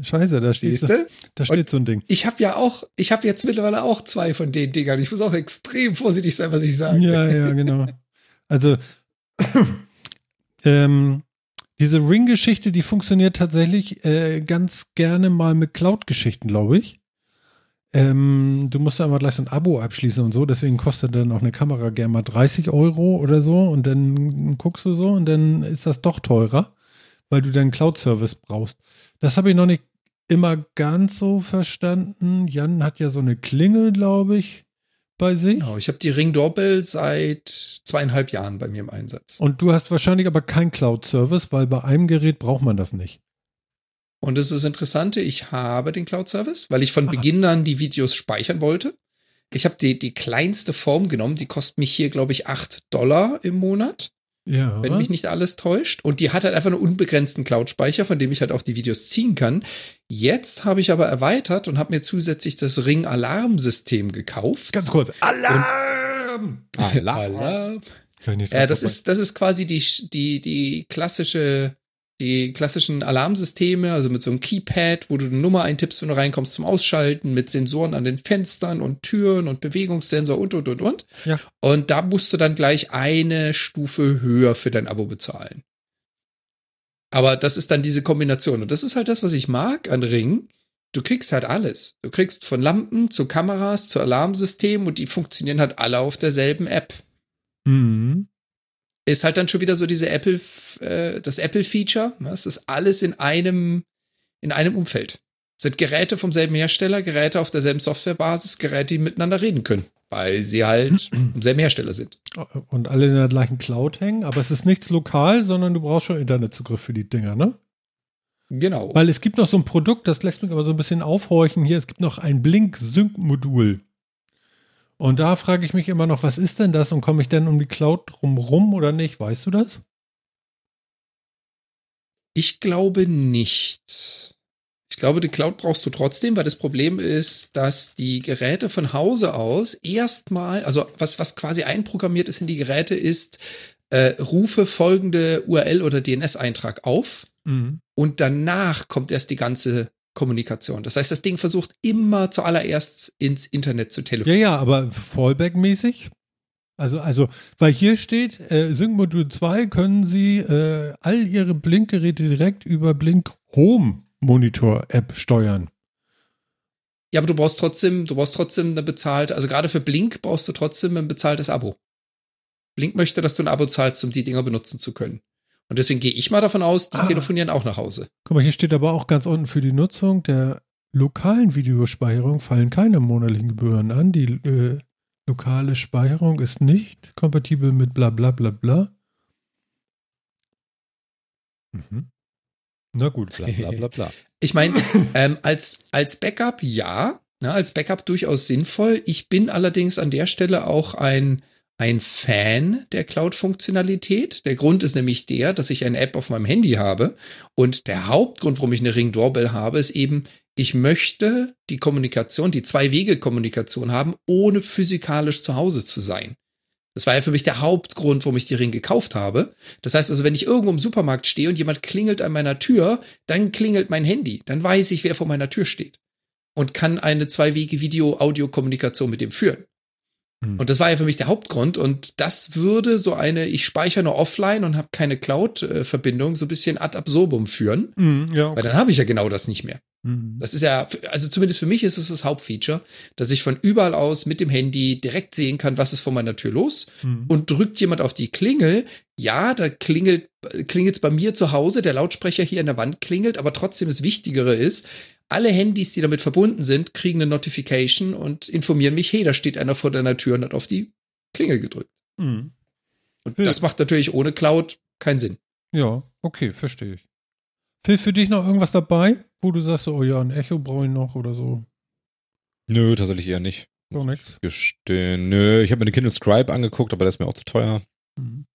Scheiße, da steht, so, da steht so ein Ding. Ich habe ja auch, ich habe jetzt mittlerweile auch zwei von den Dingern. Ich muss auch extrem vorsichtig sein, was ich sage. Ja, ja, genau. Also, ähm, diese Ring-Geschichte, die funktioniert tatsächlich äh, ganz gerne mal mit Cloud-Geschichten, glaube ich. Ähm, du musst da immer gleich so ein Abo abschließen und so, deswegen kostet dann auch eine Kamera gerne mal 30 Euro oder so und dann guckst du so und dann ist das doch teurer, weil du dann Cloud-Service brauchst. Das habe ich noch nicht immer ganz so verstanden. Jan hat ja so eine Klingel, glaube ich, bei sich. Genau, ich habe die Ring Doorbell seit zweieinhalb Jahren bei mir im Einsatz. Und du hast wahrscheinlich aber kein Cloud-Service, weil bei einem Gerät braucht man das nicht. Und das ist das Interessante, ich habe den Cloud-Service, weil ich von Ah. Beginn an die Videos speichern wollte. Ich habe die, die kleinste Form genommen, die kostet mich hier, glaube ich, 8 Dollar im Monat, Ja. wenn mich nicht alles täuscht. Und die hat halt einfach einen unbegrenzten Cloud-Speicher, von dem ich halt auch die Videos ziehen kann. Jetzt habe ich aber erweitert und habe mir zusätzlich das Ring-Alarm-System gekauft. Ganz kurz. Alarm! Alarm. Kann ich nicht Ja, drauf das ist, das ist quasi die, die, die klassische, die klassischen Alarmsysteme, also mit so einem Keypad, wo du eine Nummer eintippst, wenn du reinkommst zum Ausschalten, mit Sensoren an den Fenstern und Türen und Bewegungssensor und, und, und, und. Ja. Und da musst du dann gleich eine Stufe höher für dein Abo bezahlen. Aber das ist dann diese Kombination. Und das ist halt das, was ich mag an Ring. Du kriegst halt alles. Du kriegst von Lampen zu Kameras zu Alarmsystemen und die funktionieren halt alle auf derselben App Mhm. Ist halt dann schon wieder so diese Apple, äh, das Apple-Feature. ne? Es ist alles in einem, in einem Umfeld. Es sind Geräte vom selben Hersteller, Geräte auf derselben Softwarebasis, Geräte, die miteinander reden können, weil sie halt vom selben Hersteller sind. Und alle in der gleichen Cloud hängen, aber es ist nichts lokal, sondern du brauchst schon Internetzugriff für die Dinger, ne? Genau. Weil es gibt noch so ein Produkt, das lässt mich aber so ein bisschen aufhorchen. Hier, es gibt noch ein Blink-Sync-Modul. Und da frage ich mich immer noch, was ist denn das und komme ich denn um die Cloud drumrum oder nicht? Weißt du das? Ich glaube nicht. Ich glaube, die Cloud brauchst du trotzdem, weil das Problem ist, dass die Geräte von Hause aus erstmal, also was, was quasi einprogrammiert ist in die Geräte, ist, äh, rufe folgende URL oder DNS-Eintrag auf Mhm. und danach kommt erst die ganze Kommunikation. Das heißt, das Ding versucht immer zuallererst ins Internet zu Ja, telefonieren. ja, aber Fallback-mäßig? Also, also, weil hier steht, äh, Sync-Modul 2 können Sie äh, all Ihre Blink-Geräte direkt über Blink Home Monitor App steuern. Ja, aber du brauchst trotzdem, du brauchst trotzdem eine bezahlte, also gerade für Blink brauchst du trotzdem ein bezahltes Abo. Blink möchte, dass du ein Abo zahlst, um die Dinger benutzen zu können. Und deswegen gehe ich mal davon aus, die Ah. telefonieren auch nach Hause. Guck mal, hier steht aber auch ganz unten für die Nutzung der lokalen Videospeicherung fallen keine monatlichen Gebühren an. Die äh, lokale Speicherung ist nicht kompatibel mit bla bla bla bla. Mhm. Na gut. Bla bla bla bla. Ich meine, ähm, als, als Backup ja, ne, als Backup durchaus sinnvoll. Ich bin allerdings an der Stelle auch ein, ein Fan der Cloud-Funktionalität. Der Grund ist nämlich der, dass ich eine App auf meinem Handy habe. Und der Hauptgrund, warum ich eine Ring Doorbell habe, ist eben, ich möchte die Kommunikation, die Zwei-Wege-Kommunikation haben, ohne physikalisch zu Hause zu sein. Das war ja für mich der Hauptgrund, warum ich die Ring gekauft habe. Das heißt also, wenn ich irgendwo im Supermarkt stehe und jemand klingelt an meiner Tür, dann klingelt mein Handy. Dann weiß ich, wer vor meiner Tür steht. Und kann eine Zwei-Wege-Video-Audio-Kommunikation mit dem führen. Hm. Und das war ja für mich der Hauptgrund. Und das würde so eine, ich speichere nur offline und habe keine Cloud-Verbindung, so ein bisschen ad absurdum führen. Mhm, ja, Weil okay. dann habe ich ja genau das nicht mehr. Mhm. Das ist ja, also zumindest für mich ist es das Hauptfeature, dass ich von überall aus mit dem Handy direkt sehen kann, was ist vor meiner Tür los. Mhm. Und drückt jemand auf die Klingel, ja, da klingelt es bei mir zu Hause, der Lautsprecher hier an der Wand klingelt, aber trotzdem das Wichtigere ist, alle Handys, die damit verbunden sind, kriegen eine Notification und informieren mich, hey, da steht einer vor deiner Tür und hat auf die Klingel gedrückt. Mhm. Und Ja. das macht natürlich ohne Cloud keinen Sinn. Ja, okay, verstehe ich. Phil, für dich noch irgendwas dabei, wo du sagst, oh ja, ein Echo brauche ich noch oder so? Nö, tatsächlich eher nicht. So ich Gestehen. Nö, ich habe mir den Kindle Scribe angeguckt, aber der ist mir auch zu teuer. Mhm.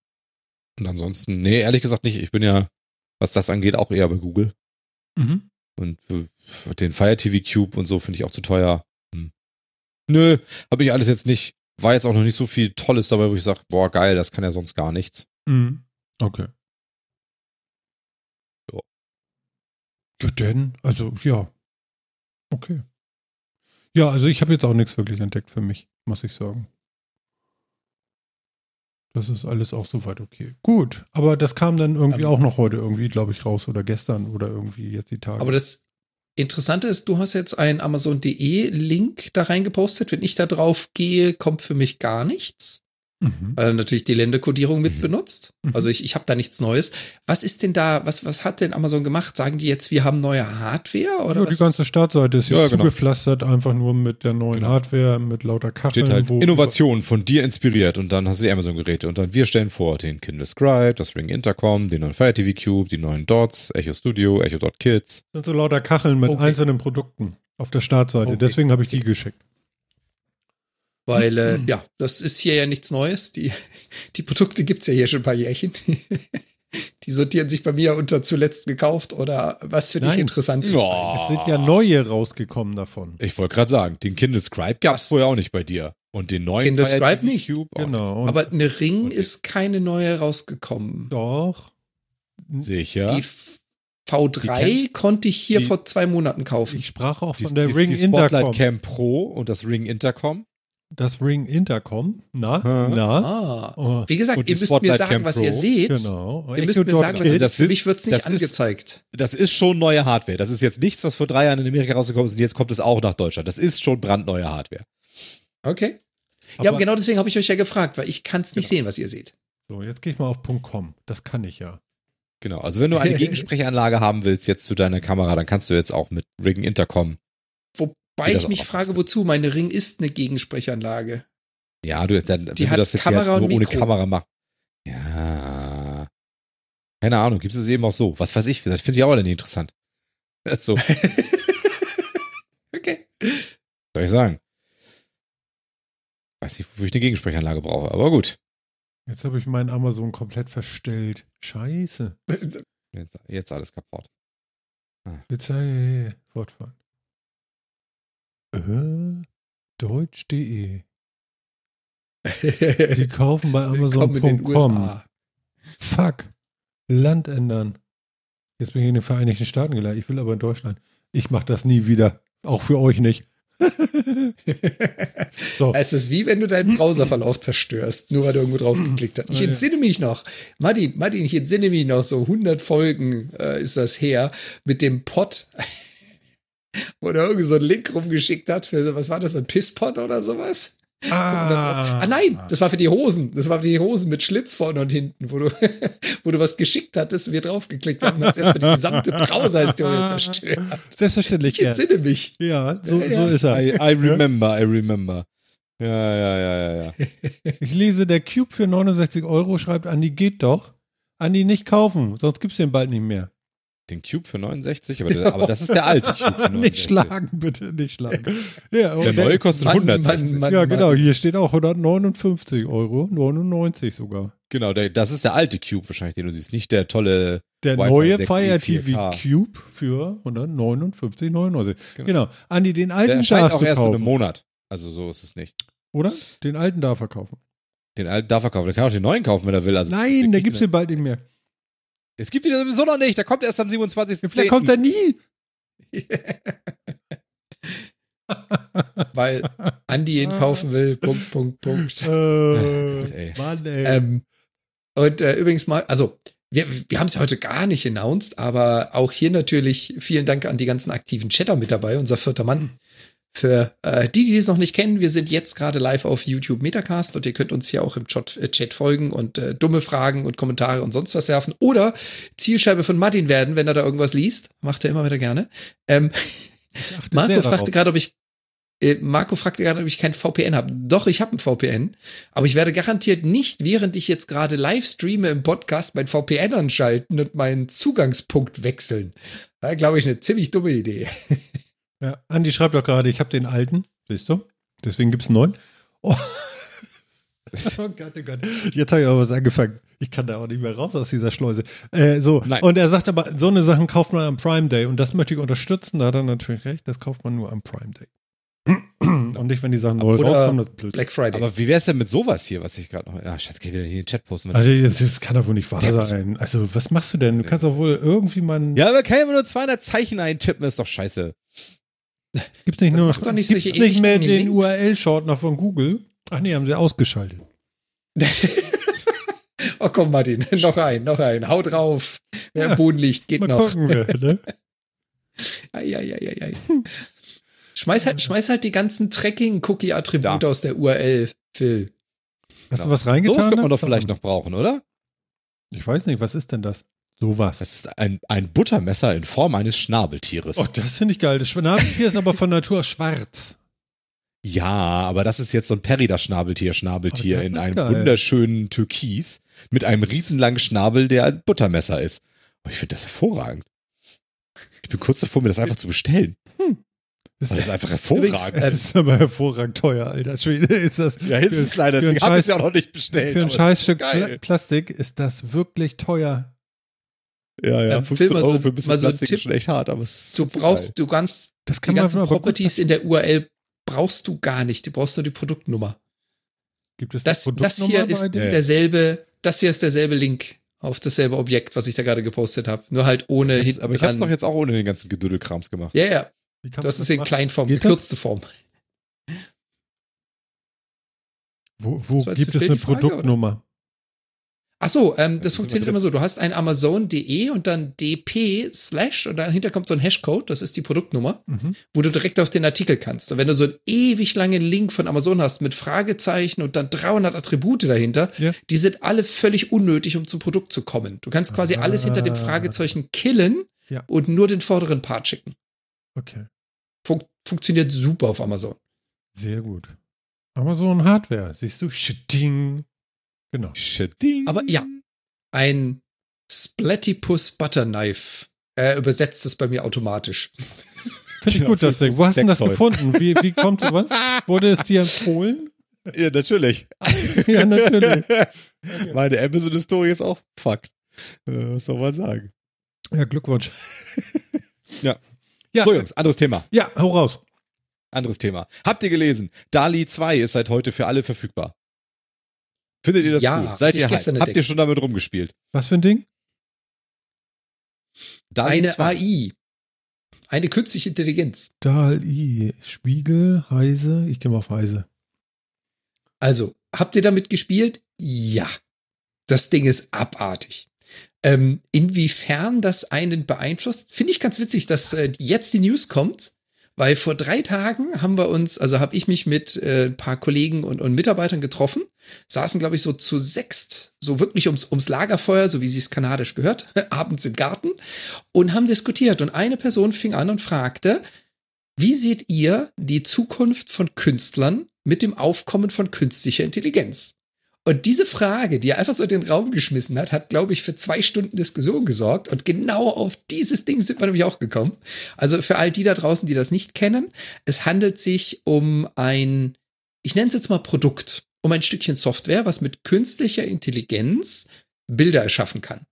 Und ansonsten, nee, ehrlich gesagt nicht. Ich bin ja, was das angeht, auch eher bei Google. Mhm. Und den Fire TV Cube und so finde ich auch zu teuer. Hm. Nö, habe ich alles jetzt nicht. War jetzt auch noch nicht so viel Tolles dabei, wo ich sage, boah, geil, das kann ja sonst gar nichts. Mhm. Okay. Ja. Ja, denn, also, ja. Okay. Ja, also ich habe jetzt auch nichts wirklich entdeckt für mich, muss ich sagen. Das ist alles auch soweit okay. Gut, aber das kam dann irgendwie Ähm. auch noch heute irgendwie, glaube ich, raus oder gestern oder irgendwie jetzt die Tage. Aber das Interessante ist, du hast jetzt einen Amazon.de Link da reingepostet. Wenn ich da drauf gehe, kommt für mich gar nichts. Mhm. Weil er natürlich die Länderkodierung mit Mhm. benutzt. Mhm. Also ich, ich habe da nichts Neues. Was ist denn da, was, was hat denn Amazon gemacht? Sagen die jetzt, wir haben neue Hardware? Oder ja, was? die ganze Startseite ist ja, Ja, genau. zugepflastert, einfach nur mit der neuen Genau. Hardware, mit lauter Kacheln. Steht halt wo- Innovation von dir inspiriert und dann hast du die Amazon-Geräte und dann wir stellen vor den Kindle Scribe, das Ring Intercom, den neuen Fire TV Cube, die neuen Dots, Echo Studio, Echo Dot Kids. sind so lauter Kacheln mit Okay. einzelnen Produkten auf der Startseite. Okay. Deswegen habe ich die geschickt. Weil, äh, Mhm. ja, das ist hier ja nichts Neues. Die, die Produkte gibt's ja hier schon ein paar Jährchen. Die sortieren sich bei mir unter zuletzt gekauft oder was für dich Nein. interessant ist. Ja. Es sind ja neue rausgekommen davon. Ich wollte gerade sagen, den Kindle Scribe gab es vorher auch nicht bei dir. Und den neuen Kindle Scribe nicht. Genau. Und Aber eine Ring Und- ist keine neue rausgekommen. doch. nicht. Sicher. Die F- V3 Die konnte ich hier die- vor zwei Monaten kaufen. Ich sprach auch Die, von der die, Ring die Spotlight Intercom. Cam Pro und das Ring Intercom. Das Ring Intercom. Na, Hä? na. Ah. Oh, Wie gesagt, ihr müsst mir sagen, was Pro. ihr seht. genau. Ihr müsst mir sagen, was ihr das seht. Für ist- mich wird's nicht das ist- angezeigt. Das ist schon neue Hardware. Das ist jetzt nichts, was vor drei Jahren in Amerika rausgekommen ist und jetzt kommt es auch nach Deutschland. Das ist schon brandneue Hardware. Okay. Aber- ja, aber genau deswegen habe ich euch ja gefragt, weil ich kann es nicht Genau. sehen, was ihr seht. So, jetzt gehe ich mal auf .com. Das kann ich ja. Genau. Also wenn du eine Gegensprechanlage haben willst jetzt zu deiner Kamera, dann kannst du jetzt auch mit Ring Intercom. Wobei ich mich frage, wozu? Meine Ring ist eine Gegensprechanlage. Ja, du, dann, wenn Die du hat das jetzt Kamera halt und nur ohne Mikro. Kamera machst. Ja. Keine Ahnung, gibt es eben auch so. Was weiß ich, das finde ich auch nicht interessant. So, Okay. soll ich sagen. Weiß nicht, wofür ich eine Gegensprechanlage brauche, aber gut. Jetzt habe ich meinen Amazon komplett verstellt. Scheiße. Jetzt, jetzt alles kaputt. Jetzt äh, fortfahren. Äh, Deutsch.de. Sie kaufen bei Amazon.com. Fuck. Land ändern. Jetzt bin ich in den Vereinigten Staaten gelandet. Ich will aber in Deutschland. Ich mache das nie wieder. Auch für euch nicht. so. Es ist wie wenn du deinen Browserverlauf zerstörst, nur weil du irgendwo drauf geklickt hast. Ich entsinne mich noch, Martin, Martin, ich entsinne mich noch, so 100 Folgen äh, ist das her, mit dem Pot, wo der irgendwie so einen Link rumgeschickt hat für, so- was war das, so ein Pisspot oder sowas? Drauf- ah nein, das war für die Hosen. Das war für die Hosen mit Schlitz vorne und hinten, wo du, wo du was geschickt hattest und wir draufgeklickt haben und hast erstmal die gesamte Browser-Historie zerstört. Selbstverständlich. Ich Ja, entsinne mich. ja so, Ja, ja. so ist er. I, I remember, I remember. Ja, ja, ja, ja, ja. Ich lese, der Cube für 69 Euro schreibt, Andi, geht doch. Andi, nicht kaufen, sonst gibt's den bald nicht mehr. Den Cube für 69, aber, der, aber das ist der alte Cube für 69. nicht schlagen, bitte, nicht schlagen. Ja, Der neue kostet Mann, 160. Mann, Mann, ja, genau, hier steht auch 159 Euro, 99 sogar. Genau, der, das ist der alte Cube wahrscheinlich, den du siehst. Nicht der tolle. Der Wi-Fi neue 6E Fire 4K. TV Cube für 159,99. Genau. Genau. Andi, den alten Der erscheint auch erst in einem Monat. Also so ist es nicht. oder? Den alten darf er kaufen. Den alten darf er kaufen. Der kann auch den neuen kaufen, wenn er will. Also Nein, der gibt's ihn- den bald nicht mehr. Es gibt ihn sowieso noch nicht. Der kommt erst am 27. Vielleicht kommt er nie. Weil Andi ihn kaufen will. Punkt, Punkt, Punkt. Äh, Ey. Mann, ey. Ähm, und äh, übrigens mal, also wir, wir haben es heute gar nicht announced, aber auch hier natürlich vielen Dank an die ganzen aktiven Chatter mit dabei, unser vierter Mann. Für äh, die, die es noch nicht kennen, wir sind jetzt gerade live auf YouTube Metacast und ihr könnt uns hier auch im Chat, äh, Chat folgen und äh, dumme Fragen und Kommentare und sonst was werfen. Oder Zielscheibe von Martin werden, wenn er da irgendwas liest. Macht er immer wieder gerne. Ähm, Marco fragte gerade, ob ich äh, Marco fragte gerade, ob ich kein VPN habe. Doch, ich habe ein VPN, aber ich werde garantiert nicht, während ich jetzt gerade live streame im Podcast, mein VPN anschalten und meinen Zugangspunkt wechseln. Da glaube ich eine ziemlich dumme Idee. Ja, Andi schreibt doch gerade, ich habe den alten, siehst du? Deswegen gibt es einen neuen. Oh. oh Gott, oh Gott. Jetzt habe ich aber was angefangen. Ich kann da auch nicht mehr raus aus dieser Schleuse. Äh, so, Nein. und er sagt aber, so eine Sachen kauft man am Prime Day und das möchte ich unterstützen. Da hat er natürlich recht, das kauft man nur am Prime Day. und nicht, wenn die Sachen neu rauskommen, das ist blöd. Black Friday. Aber wie wär's denn mit sowas hier, was ich gerade noch. Ah, Schatz, geh wieder in den Chat posten. Also, das, das kann doch wohl nicht wahr Tipps. sein. Also, was machst du denn? Du kannst doch wohl irgendwie mal. ja, aber kann ja immer nur 200 Zeichen eintippen, ist doch scheiße. Gibt's nicht nur doch nicht gibt's nicht mehr den Links? URL-Short noch von Google? Ach nee, haben sie ausgeschaltet. oh komm, Martin, noch ein, noch ein. Hau drauf. Wer Ja. im Boden liegt, geht Mal noch. gucken wir, ne? Schmeiß halt, schmeiß halt die ganzen Tracking-Cookie-Attribute Ja. aus der URL, Phil. Hast du was reingetan? Sowas könnte man doch vielleicht noch brauchen, oder? Ich weiß nicht, was ist denn das? Sowas. Das ist ein, ein Buttermesser in Form eines Schnabeltieres. Oh, das finde ich geil. Das Schnabeltier ist aber von Natur schwarz. Ja, aber das ist jetzt so ein Perida-Schnabeltier, Schnabeltier Oh, das in einem geil. wunderschönen Türkis mit einem riesenlangen Schnabel, der ein Buttermesser ist. Oh, ich finde das hervorragend. Ich bin kurz davor, mir das einfach zu bestellen. Das Weil das ist einfach hervorragend. es ist aber hervorragend teuer, Alter Schwede. Ist das ja, ist es leider. Deswegen habe ich es ja auch noch nicht bestellt. Für ein Scheißstück Plastik ist das wirklich teuer. Ja, ja, Ähm, 15 Phil, mal so- Euro für ein bisschen so Plastik Tipp. ist schon echt hart, aber es ist Du brauchst, du kannst Das die kann man ganzen Properties in der URL brauchst du gar nicht. Du brauchst nur die Produktnummer. Gibt es Das, eine das hier Produktnummer ist? Ja, ja. derselbe, das hier ist derselbe Link auf dasselbe Objekt, was ich da gerade gepostet habe. Nur halt ohne geil. hinten Aber ich habe es doch jetzt auch ohne den ganzen Gedüdelkrams gemacht. Ja, ja. Du hast es in? Kleinform, Geht das? gekürzte Form. Wo, wo gibt es eine die Frage, Produktnummer? Ach so, ähm, Das das funktioniert immer immer so. Du hast ein Amazon.de und dann dp slash und dahinter kommt so ein Hashcode, das ist die Produktnummer, Mhm. wo du direkt auf den Artikel kannst. Und wenn du so einen ewig langen Link von Amazon hast mit Fragezeichen und dann 300 Attribute dahinter, Ja. die sind alle völlig unnötig, um zum Produkt zu kommen. Du kannst quasi Ah. alles hinter dem Fragezeichen killen Ja. und nur den vorderen Part schicken. Okay, Fun funktioniert super auf Amazon. sehr gut. Amazon Hardware, siehst du? Shitting. Genau. Shitting. Aber ja. Ein Splattypuss Butter Knife. Er übersetzt es bei mir automatisch. Finde ich gut, das Ding. Wo hast du denn das gefunden? Wie, wie kommt sowas? Wurde es dir empfohlen? Ja, natürlich. ja, natürlich. Meine Amazon-Historie ist auch Fakt. Äh, Was soll man sagen? Ja, Glückwunsch. Ja. Ja, So, Jungs, anderes Thema. ja, hau raus. Anderes Thema. Habt ihr gelesen? DALI 2 ist seit heute für alle verfügbar. Findet ihr das Ja, gut? Seid ihr Habt ihr entdeckt. schon damit rumgespielt? Was für ein Ding? DALI Eine 2. AI. Eine künstliche Intelligenz. DALI, Spiegel, Heise. Ich gehe mal auf Heise. Also, habt ihr damit gespielt? Ja. Das Ding ist abartig. Ähm, inwiefern das einen beeinflusst, finde ich ganz witzig, dass äh, jetzt die News kommt, weil vor drei Tagen haben wir uns, also habe ich mich mit äh, ein paar Kollegen und, und Mitarbeitern getroffen, saßen, glaube ich, so zu sechst, so wirklich ums, ums Lagerfeuer, so wie sie es kanadisch gehört, abends im Garten und haben diskutiert. Und eine Person fing an und fragte, wie seht ihr die Zukunft von Künstlern mit dem Aufkommen von künstlicher Intelligenz? Und diese Frage, die er einfach so in den Raum geschmissen hat, hat, glaube ich, für zwei Stunden Diskussion gesorgt. Und genau auf dieses Ding sind wir nämlich auch gekommen. Also für all die da draußen, die das nicht kennen, es handelt sich um ein, ich nenne es jetzt mal Produkt, um ein Stückchen Software, was mit künstlicher Intelligenz Bilder erschaffen kann.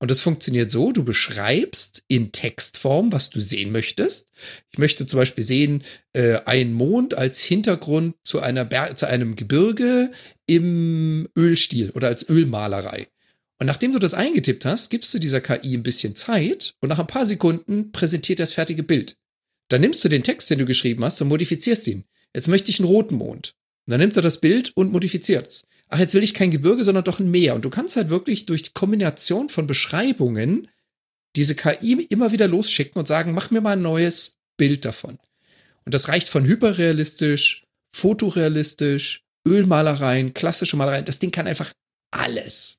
Und das funktioniert so, du beschreibst in Textform, was du sehen möchtest. Ich möchte zum Beispiel sehen, äh, einen Mond als Hintergrund zu, einer Ber zu einem Gebirge im Ölstil oder als Ölmalerei. Und nachdem du das eingetippt hast, gibst du dieser KI ein bisschen Zeit und nach ein paar Sekunden präsentiert das fertige Bild. Dann nimmst du den Text, den du geschrieben hast, und modifizierst ihn. Jetzt möchte ich einen roten Mond. Und dann nimmt er das Bild und modifiziert es. Ach, jetzt will ich kein Gebirge, sondern doch ein Meer. Und du kannst halt wirklich durch die Kombination von Beschreibungen diese KI immer wieder losschicken und sagen, mach mir mal ein neues Bild davon. Und das reicht von hyperrealistisch, fotorealistisch, Ölmalereien, klassische Malereien. Das Ding kann einfach alles.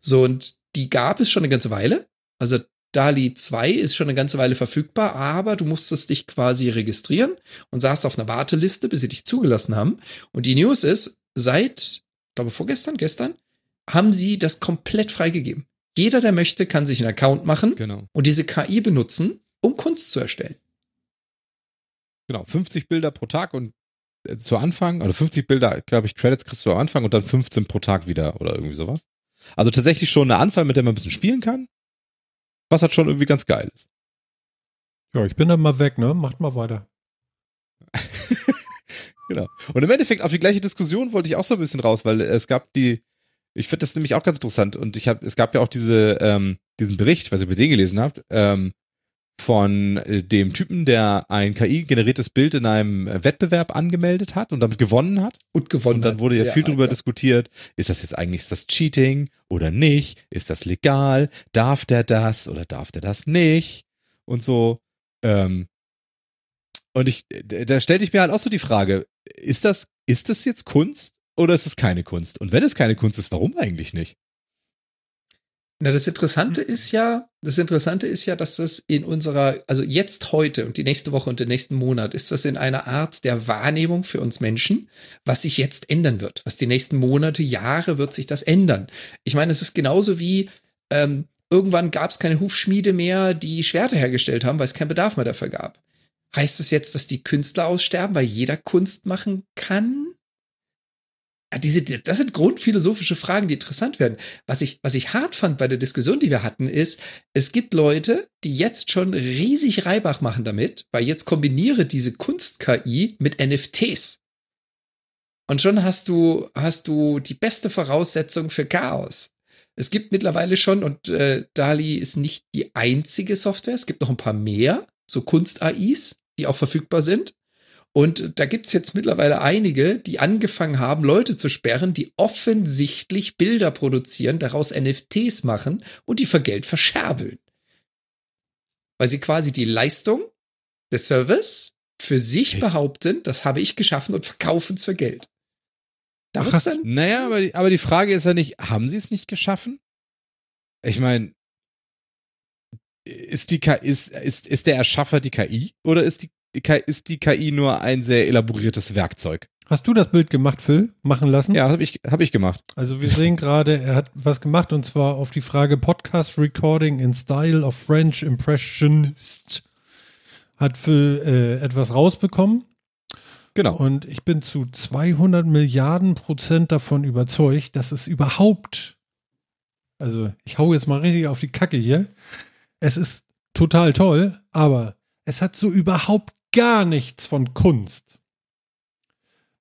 So, und die gab es schon eine ganze Weile. Also DALI 2 ist schon eine ganze Weile verfügbar, aber du musstest dich quasi registrieren und saßt auf einer Warteliste, bis sie dich zugelassen haben. Und die News ist, seit, glaube vorgestern, gestern, haben sie das komplett freigegeben. Jeder, der möchte, kann sich einen Account machen Genau. und diese KI benutzen, um Kunst zu erstellen. Genau. 50 Bilder pro Tag und äh, zu Anfang, oder 50 Bilder, glaube ich, Credits kriegst du am Anfang und dann 15 pro Tag wieder oder irgendwie sowas. Also tatsächlich schon eine Anzahl, mit der man ein bisschen spielen kann. Was halt schon irgendwie ganz geil ist. Ja, ich bin dann mal weg, ne? Macht mal weiter. Genau. Und im Endeffekt auf die gleiche Diskussion wollte ich auch so ein bisschen raus, weil es gab die, ich finde das nämlich auch ganz interessant und ich habe, es gab ja auch diese, ähm, diesen Bericht, was ihr über den gelesen habt, ähm, von äh, dem Typen, der ein KI-generiertes Bild in einem äh, Wettbewerb angemeldet hat und damit gewonnen hat. Und gewonnen. Und dann wurde ja viel drüber ja. diskutiert, ist das jetzt eigentlich ist das Cheating oder nicht? Ist das legal? Darf der das oder darf der das nicht? Und so. Ähm, und ich, da stellte ich mir halt auch so die Frage, ist das, ist das jetzt Kunst oder ist es keine Kunst? Und wenn es keine Kunst ist, warum eigentlich nicht? Na, das Interessante ist ja, das Interessante ist ja, dass das in unserer, also jetzt heute und die nächste Woche und den nächsten Monat ist das in einer Art der Wahrnehmung für uns Menschen, was sich jetzt ändern wird. Was die nächsten Monate, Jahre wird sich das ändern. Ich meine, es ist genauso wie ähm, irgendwann gab es keine Hufschmiede mehr, die Schwerter hergestellt haben, weil es keinen Bedarf mehr dafür gab. Heißt es jetzt, dass die Künstler aussterben, weil jeder Kunst machen kann? Ja, diese, das sind grundphilosophische Fragen, die interessant werden. Was ich, was ich hart fand bei der Diskussion, die wir hatten, ist, es gibt Leute, die jetzt schon riesig Reibach machen damit, weil jetzt kombiniere diese Kunst-KI mit NFTs. Und schon hast du, hast du die beste Voraussetzung für Chaos. Es gibt mittlerweile schon, und äh, DALI ist nicht die einzige Software, es gibt noch ein paar mehr, so Kunst-AIs, die auch verfügbar sind. Und da gibt's jetzt mittlerweile einige, die angefangen haben, Leute zu sperren, die offensichtlich Bilder produzieren, daraus NFTs machen und die für Geld verscherbeln. Weil sie quasi die Leistung des Service für sich behaupten, das habe ich geschaffen und verkaufen es für Geld. Da wird's dann Naja, aber die, aber die Frage ist ja nicht, haben sie es nicht geschaffen? Ich meine, ist die KI, ist, ist, ist der Erschaffer die KI oder ist die, ist die KI nur ein sehr elaboriertes Werkzeug? Hast du das Bild gemacht, Phil? Machen lassen? Ja, habe ich, hab ich gemacht. Also wir sehen gerade, er hat was gemacht und zwar auf die Frage Podcast Recording in Style of French Impressionist hat Phil äh, etwas rausbekommen Genau. und ich bin zu 200 Milliarden Prozent davon überzeugt, dass es überhaupt, also ich hau jetzt mal richtig auf die Kacke hier, es ist total toll, aber es hat so überhaupt gar nichts von Kunst.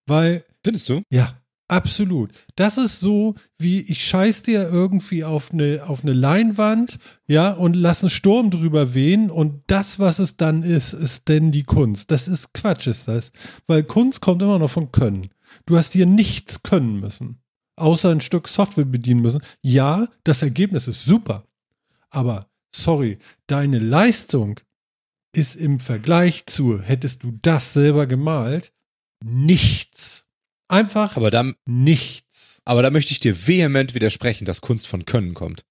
Weil Findest du? ja, absolut. Das ist so, wie ich scheiß dir irgendwie auf eine, auf eine Leinwand, ja, und lass einen Sturm drüber wehen und das, was es dann ist, ist denn die Kunst. Das ist Quatsch, ist das. Weil Kunst kommt immer noch von Können. Du hast dir nichts können müssen, außer ein Stück Software bedienen müssen. Ja, das Ergebnis ist super, aber sorry, deine Leistung ist im Vergleich zu, hättest du das selber gemalt, nichts. Einfach Aber da, nichts. aber da möchte ich dir vehement widersprechen, dass Kunst von Können kommt.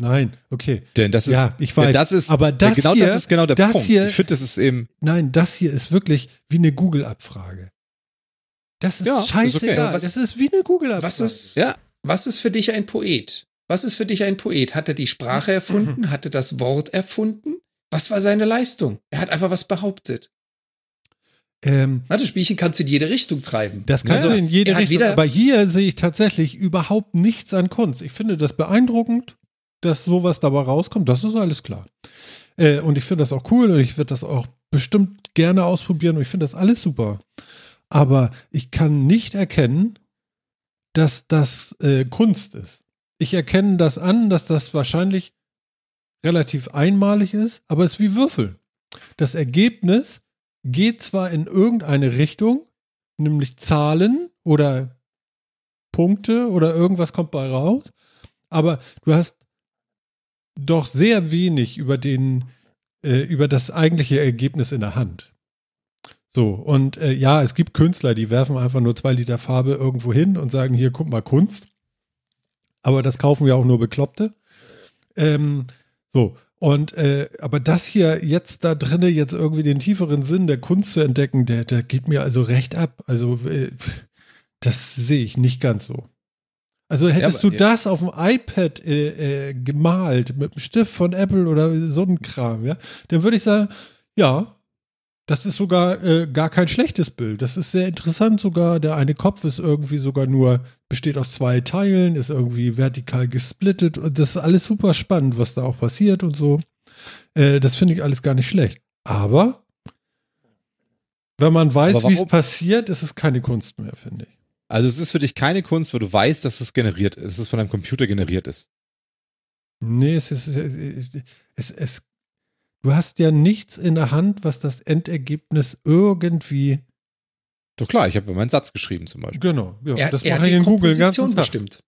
Nein, okay. Denn das ist, Ja, ich weiß. das ist, aber das genau hier, das ist genau der das Punkt. hier- ich finde, das ist eben, nein, das hier ist wirklich wie eine Google-Abfrage. Das ist Ja, ist scheißegal. okay. Was- das ist wie eine Google-Abfrage. Was ist, ja, was ist für dich ein Poet? Was ist für dich ein Poet? Hat er die Sprache Mhm. erfunden? Hat er das Wort erfunden? Was war seine Leistung? Er hat einfach was behauptet. Ähm, das Spielchen kannst du in jede Richtung treiben. das kannst Also, du in jede Richtung. Aber hier sehe ich tatsächlich überhaupt nichts an Kunst. Ich finde das beeindruckend, dass sowas dabei rauskommt. Das ist alles klar. Äh, und ich finde das auch cool und ich würde das auch bestimmt gerne ausprobieren und ich finde das alles super. Aber ich kann nicht erkennen, dass das äh, Kunst ist. Ich erkenne das an, dass das wahrscheinlich relativ einmalig ist, aber es ist wie Würfel. Das Ergebnis geht zwar in irgendeine Richtung, nämlich Zahlen oder Punkte oder irgendwas kommt bei raus. Aber du hast doch sehr wenig über den, äh, über das eigentliche Ergebnis in der Hand. So, und äh, ja, es gibt Künstler, die werfen einfach nur zwei Liter Farbe irgendwo hin und sagen, hier, guck mal, Kunst. Aber das kaufen ja auch nur Bekloppte. Ähm, so, und äh, aber das hier jetzt da drinne jetzt irgendwie den tieferen Sinn der Kunst zu entdecken, der, der geht mir also recht ab. Also äh, das sehe ich nicht ganz so. Also hättest Ja, du aber- das auf dem iPad äh, äh, gemalt mit einem Stift von Apple oder so ein Kram, ja, dann würde ich sagen, ja, das ist sogar äh, gar kein schlechtes Bild. Das ist sehr interessant sogar. Der eine Kopf ist irgendwie sogar nur, besteht aus zwei Teilen, ist irgendwie vertikal gesplittet und das ist alles super spannend, was da auch passiert und so. Äh, das finde ich alles gar nicht schlecht. Aber wenn man weiß, wie es passiert, ist es keine Kunst mehr, finde ich. Also es ist für dich keine Kunst, weil du weißt, dass es generiert ist, dass es von einem Computer generiert ist. Nee, es ist, es, es, es, du hast ja nichts in der Hand, was das Endergebnis irgendwie, Doch klar, ich habe meinen Satz geschrieben zum Beispiel. genau, ja, Er, das er mache ich in Google den ganzen Tag. bestimmt.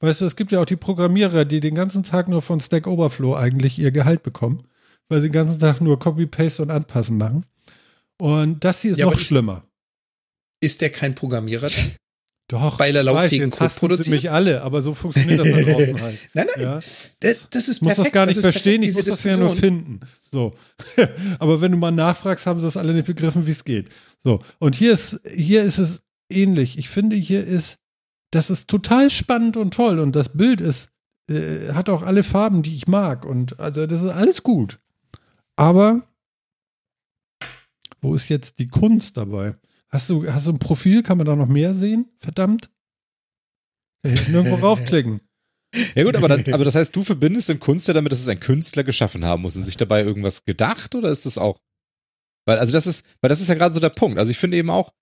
Weißt du, es gibt ja auch die Programmierer, die den ganzen Tag nur von Stack Overflow eigentlich ihr Gehalt bekommen, weil sie den ganzen Tag nur Copy-Paste und Anpassen machen. Und das hier ist Ja, noch aber ist- schlimmer. Ist der kein Programmierer? Doch, weil er ich weiß, lauffähigen Code produziert? mich alle, aber so funktioniert das da draußen halt. Nein, nein, Ja. das, das ist Ich muss perfekt. das gar nicht ist verstehen, ich perfekt, muss diese das ja nur Diskussion. finden. So. Aber wenn du mal nachfragst, haben sie das alle nicht begriffen, wie es geht. So. Und hier ist, hier ist es ähnlich. Ich finde, hier ist, das ist total spannend und toll und das Bild ist, äh, hat auch alle Farben, die ich mag und also das ist alles gut. Aber wo ist jetzt die Kunst dabei? Hast du, hast du ein Profil? Kann man da noch mehr sehen? Verdammt. Kann ich nirgendwo raufklicken. Ja gut, aber, dann, aber das heißt, du verbindest den Kunst ja damit, dass es ein Künstler geschaffen haben muss und sich dabei irgendwas gedacht oder ist das auch? Weil, also das ist, weil das ist ja gerade so der Punkt. Also ich finde eben auch,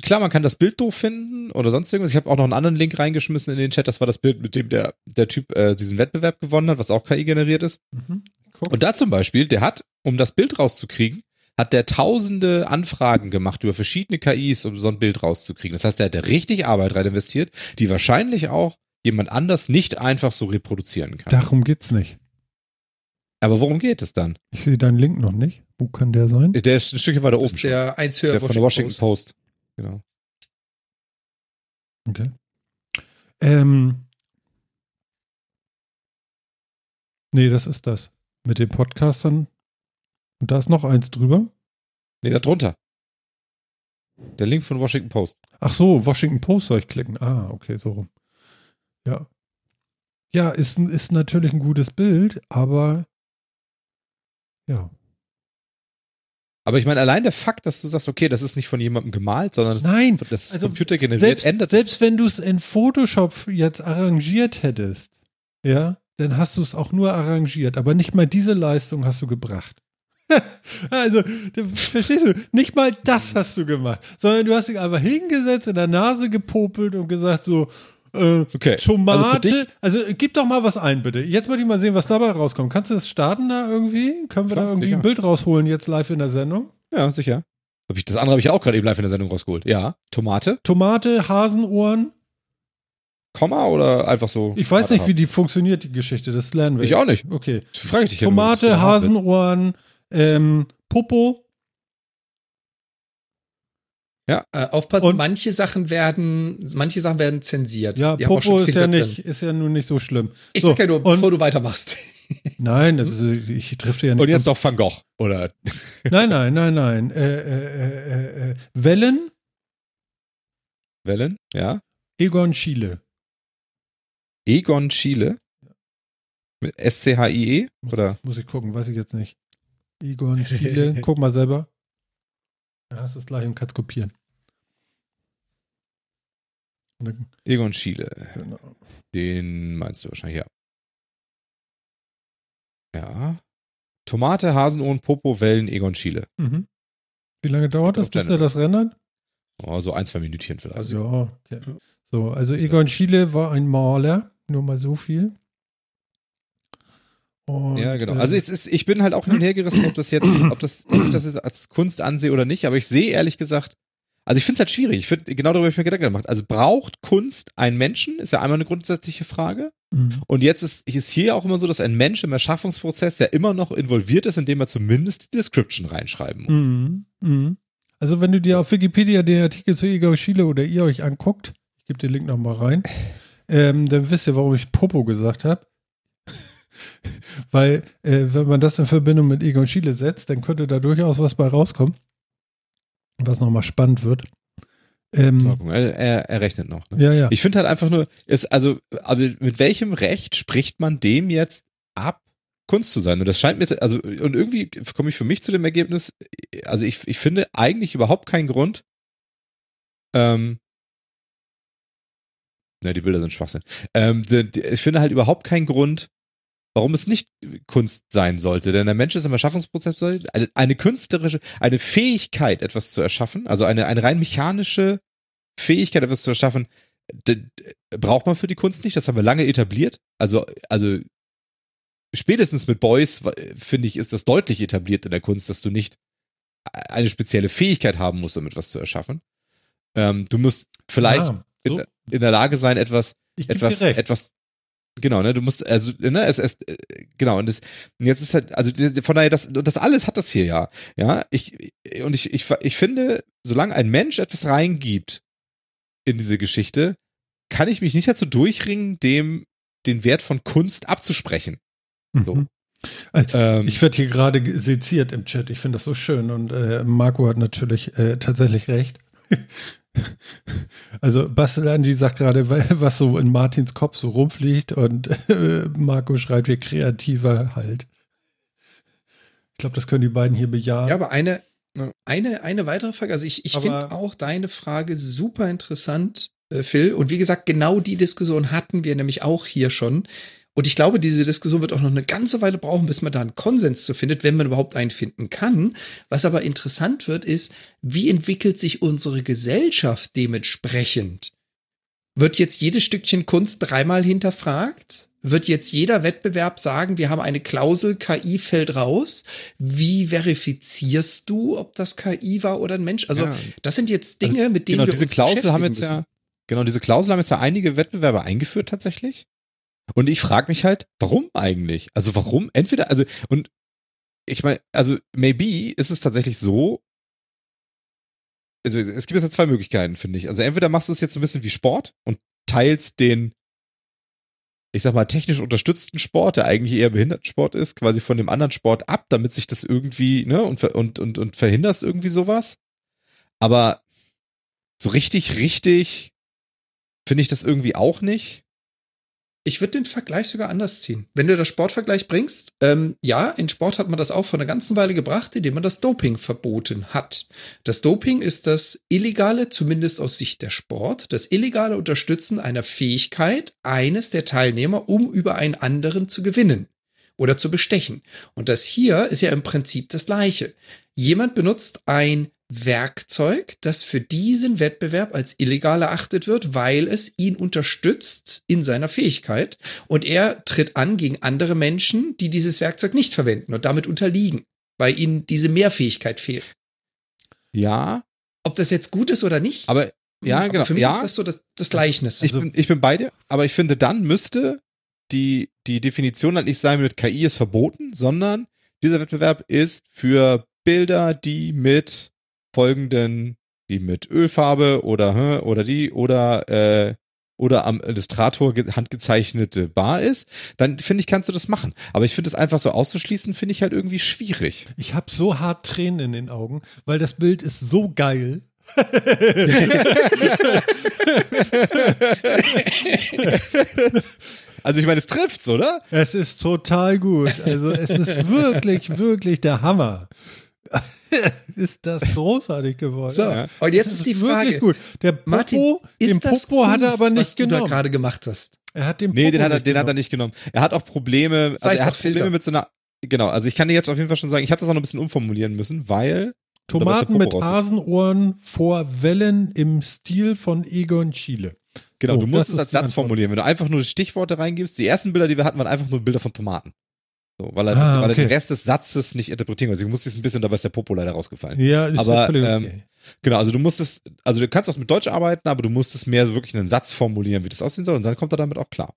klar, man kann das Bild doof finden oder sonst irgendwas. Ich habe auch noch einen anderen Link reingeschmissen in den Chat. Das war das Bild, mit dem der, der Typ äh, diesen Wettbewerb gewonnen hat, was auch KI generiert ist. Mhm. Und da zum Beispiel, der hat, um das Bild rauszukriegen, hat der tausende Anfragen gemacht über verschiedene KIs, um so ein Bild rauszukriegen. Das heißt, der hat da richtig Arbeit rein investiert, die wahrscheinlich auch jemand anders nicht einfach so reproduzieren kann. Darum geht's nicht. Aber worum geht es dann? Ich sehe deinen Link noch nicht. Wo kann der sein? Der ist ein Stückchen weiter Das oben der eins höher Der von der Washington Post. Genau. Okay. Ähm. Nee, das ist das. Mit den Podcastern. Und da ist noch eins drüber. Nee, da drunter. Der Link von Washington Post. Ach so, Washington Post soll ich klicken. Ah, okay, so rum. Ja. Ja, ist, ist natürlich ein gutes Bild, aber ja. Aber ich meine, allein der Fakt, dass du sagst, okay, das ist nicht von jemandem gemalt, sondern das Nein, ist, das ist also Computer generiert, Selbst, ändert selbst wenn du es in Photoshop jetzt arrangiert hättest, ja, dann hast du es auch nur arrangiert, aber nicht mal diese Leistung hast du gebracht. also, du, verstehst du, nicht mal das hast du gemacht, sondern du hast dich einfach hingesetzt, in der Nase gepopelt und gesagt so, äh, Okay, Tomate, also für dich- also, gib doch mal was ein, bitte. Jetzt wollte ich mal sehen, was dabei rauskommt. Kannst du das starten da irgendwie? Können wir Klar, da irgendwie sicher. ein Bild rausholen jetzt live in der Sendung? Ja, sicher. Hab ich, das andere habe ich auch gerade eben live in der Sendung rausgeholt. Ja. Tomate, Tomate, Hasenohren. Komma oder einfach so? Ich weiß nicht, wie die funktioniert, die Geschichte. Das lernen wir. Ich auch nicht. Okay. Frage ich dich ja Tomate, wird. Hasenohren, ähm, Popo. Äh, aufpassen, Und- manche Sachen werden, manche Sachen werden zensiert. Ja, Die haben auch schon Popo ist ja, drin. nicht, ist ja nun nicht so schlimm. Ich So, sag ja nur, bevor du weitermachst. Nein, also ich drifte ja nicht. Und jetzt doch Van Gogh, oder? Nein, nein, nein, nein. Äh, äh, äh, äh, Wellen, Wellen? Ja. Egon Schiele. Egon Schiele. Mit S-C-H-I-E? Oder? Muss ich gucken, weiß ich jetzt nicht. Egon Schiele. Guck mal selber. Da hast du es gleich und kannst kopieren. Und Egon Schiele. Genau. Den meinst du wahrscheinlich, ja. Ja. Tomate, Hasenohren, Popo, Wellen, Egon Schiele. Mhm. Wie lange dauert das, bis er das rendert? Oh, so ein, zwei Minütchen vielleicht. Also- ja, okay. So, also Egon Schiele war ein Maler, nur mal so viel. Und, ja, genau. äh, Also es ist, ich bin halt auch hin und her gerissen, ob das jetzt, ob das, ob ich das jetzt als Kunst ansehe oder nicht, aber ich sehe ehrlich gesagt also ich finde es halt schwierig. Ich find, genau darüber habe ich mir Gedanken gemacht. Also braucht Kunst einen Menschen? Ist ja einmal eine grundsätzliche Frage. Mhm. Und jetzt ist, ist hier auch immer so, dass ein Mensch im Erschaffungsprozess ja immer noch involviert ist, indem er zumindest die Description reinschreiben muss. Mhm. Mhm. Also wenn du dir auf Wikipedia den Artikel zu Igor Schiele oder ihr euch anguckt, ich gebe den Link nochmal rein, ähm, dann wisst ihr, warum ich Popo gesagt habe. Weil, äh, wenn man das in Verbindung mit Egon Schiele setzt, dann könnte da durchaus was bei rauskommen. Was nochmal spannend wird. Ähm, er, er rechnet noch. Ne? ja, ja. Ich finde halt einfach nur, ist, also, aber mit welchem Recht spricht man dem jetzt ab, Kunst zu sein? Und das scheint mir, also, und irgendwie komme ich für mich zu dem Ergebnis, also ich, ich finde eigentlich überhaupt keinen Grund, ähm, ne, die Bilder sind Schwachsinn. Ähm, die, die, ich finde halt überhaupt keinen Grund, warum es nicht Kunst sein sollte. Denn der Mensch ist im Erschaffungsprozess eine, eine künstlerische, eine Fähigkeit, etwas zu erschaffen, also eine, eine rein mechanische Fähigkeit, etwas zu erschaffen, braucht man für die Kunst nicht. Das haben wir lange etabliert. Also, also spätestens mit Beuys, wa- finde ich, ist das deutlich etabliert in der Kunst, dass du nicht eine spezielle Fähigkeit haben musst, um etwas zu erschaffen. Ähm, du musst vielleicht Ah, so. in, in der Lage sein, etwas etwas, etwas, genau, ne, du musst, also, ne, es, es, äh, genau, und das, und jetzt ist halt, also, von daher, das, das alles hat das hier ja, ja, ich, und ich, ich, ich finde, solange ein Mensch etwas reingibt in diese Geschichte, kann ich mich nicht dazu durchringen, dem den Wert von Kunst abzusprechen. so. Mhm. Also, Ähm, Ich werde hier gerade ge- seziert im Chat. Ich finde das so schön und äh, Marco hat natürlich äh, tatsächlich recht. Also Bastel Angie sagt gerade, wa- was so in Martins Kopf so rumfliegt und äh, Marco schreibt, wie kreativer halt. Ich glaube, das können die beiden hier bejahen. Ja, aber eine, eine, eine weitere Frage. Also ich, ich finde auch deine Frage super interessant, äh, Phil. Und wie gesagt, genau die Diskussion hatten wir nämlich auch hier schon. Und ich glaube, diese Diskussion wird auch noch eine ganze Weile brauchen, bis man da einen Konsens zu findet, wenn man überhaupt einen finden kann. Was aber interessant wird, ist, wie entwickelt sich unsere Gesellschaft dementsprechend? Wird jetzt jedes Stückchen Kunst dreimal hinterfragt? Wird jetzt jeder Wettbewerb sagen, wir haben eine Klausel, KI fällt raus? Wie verifizierst du, ob das KI war oder ein Mensch? Also, Ja. das sind jetzt Dinge, mit denen genau, wir diese uns Klausel haben jetzt ja, müssen. genau, diese Klausel haben jetzt ja einige Wettbewerber eingeführt tatsächlich. Und ich frage mich halt, warum eigentlich? Also warum? Entweder, also, und ich meine, also maybe ist es tatsächlich so, also es gibt jetzt ja zwei Möglichkeiten, finde ich. Also entweder machst du es jetzt so ein bisschen wie Sport und teilst den, ich sag mal, technisch unterstützten Sport, der eigentlich eher Behindertensport ist, quasi von dem anderen Sport ab, damit sich das irgendwie, ne, und, und, und, und verhinderst irgendwie sowas. Aber so richtig, richtig finde ich das irgendwie auch nicht. Ich würde den Vergleich sogar anders ziehen. Wenn du das Sportvergleich bringst, ähm, ja, in Sport hat man das auch vor einer ganzen Weile gebracht, indem man das Doping verboten hat. Das Doping ist das illegale, zumindest aus Sicht der Sport, das illegale Unterstützen einer Fähigkeit eines der Teilnehmer, um über einen anderen zu gewinnen oder zu bestechen. Und das hier ist ja im Prinzip das gleiche. Jemand benutzt ein Werkzeug, das für diesen Wettbewerb als illegal erachtet wird, weil es ihn unterstützt in seiner Fähigkeit und er tritt an gegen andere Menschen, die dieses Werkzeug nicht verwenden und damit unterliegen, weil ihnen diese Mehrfähigkeit fehlt. Ja, Ob das jetzt gut ist oder nicht, aber ja, aber genau. für mich ja, ist das so das, das Gleichnis. ich, bin, ich bin bei dir, aber ich finde, dann müsste die, die Definition halt nicht sein, mit KI ist verboten, sondern dieser Wettbewerb ist für Bilder, die mit folgenden, die mit Ölfarbe oder oder die oder äh, oder am Illustrator ge- handgezeichnete Bar ist, dann finde ich, kannst du das machen. Aber ich finde es einfach so auszuschließen, finde ich halt irgendwie schwierig. Ich habe so hart Tränen in den Augen, weil das Bild ist so geil. Also ich meine, es trifft's, oder? Es ist total gut. Also es ist wirklich, wirklich der Hammer. ist das großartig geworden. so, Ja. und jetzt Das ist die wirklich Frage, gut. Der Popo, Martin, den ist das Popo hat er aber nicht was du da genommen. gerade gemacht hast? Er hat den Nee, Popo den hat er, nicht den hat er genommen. nicht genommen. Er hat auch Probleme, also er hat Probleme Filter. mit so einer, genau, also ich kann dir jetzt auf jeden Fall schon sagen, ich habe das auch noch ein bisschen umformulieren müssen, weil Tomaten mit. Hasenohren vor Wellen im Stil von Egon Chile. Genau, Oh, du musst das es als Satz formulieren. Wenn du einfach nur Stichworte reingibst, die ersten Bilder, die wir hatten, waren einfach nur Bilder von Tomaten. So, weil er, Ah, weil er okay. den Rest des Satzes nicht interpretieren kann. Also, ich muss jetzt ein bisschen, dabei ist der Popo leider rausgefallen. Ja, ist Aber, ähm, okay. Genau, also du musstest, also du kannst auch mit Deutsch arbeiten, aber du musst mehr wirklich einen Satz formulieren, wie das aussehen soll, und dann kommt er damit auch klar.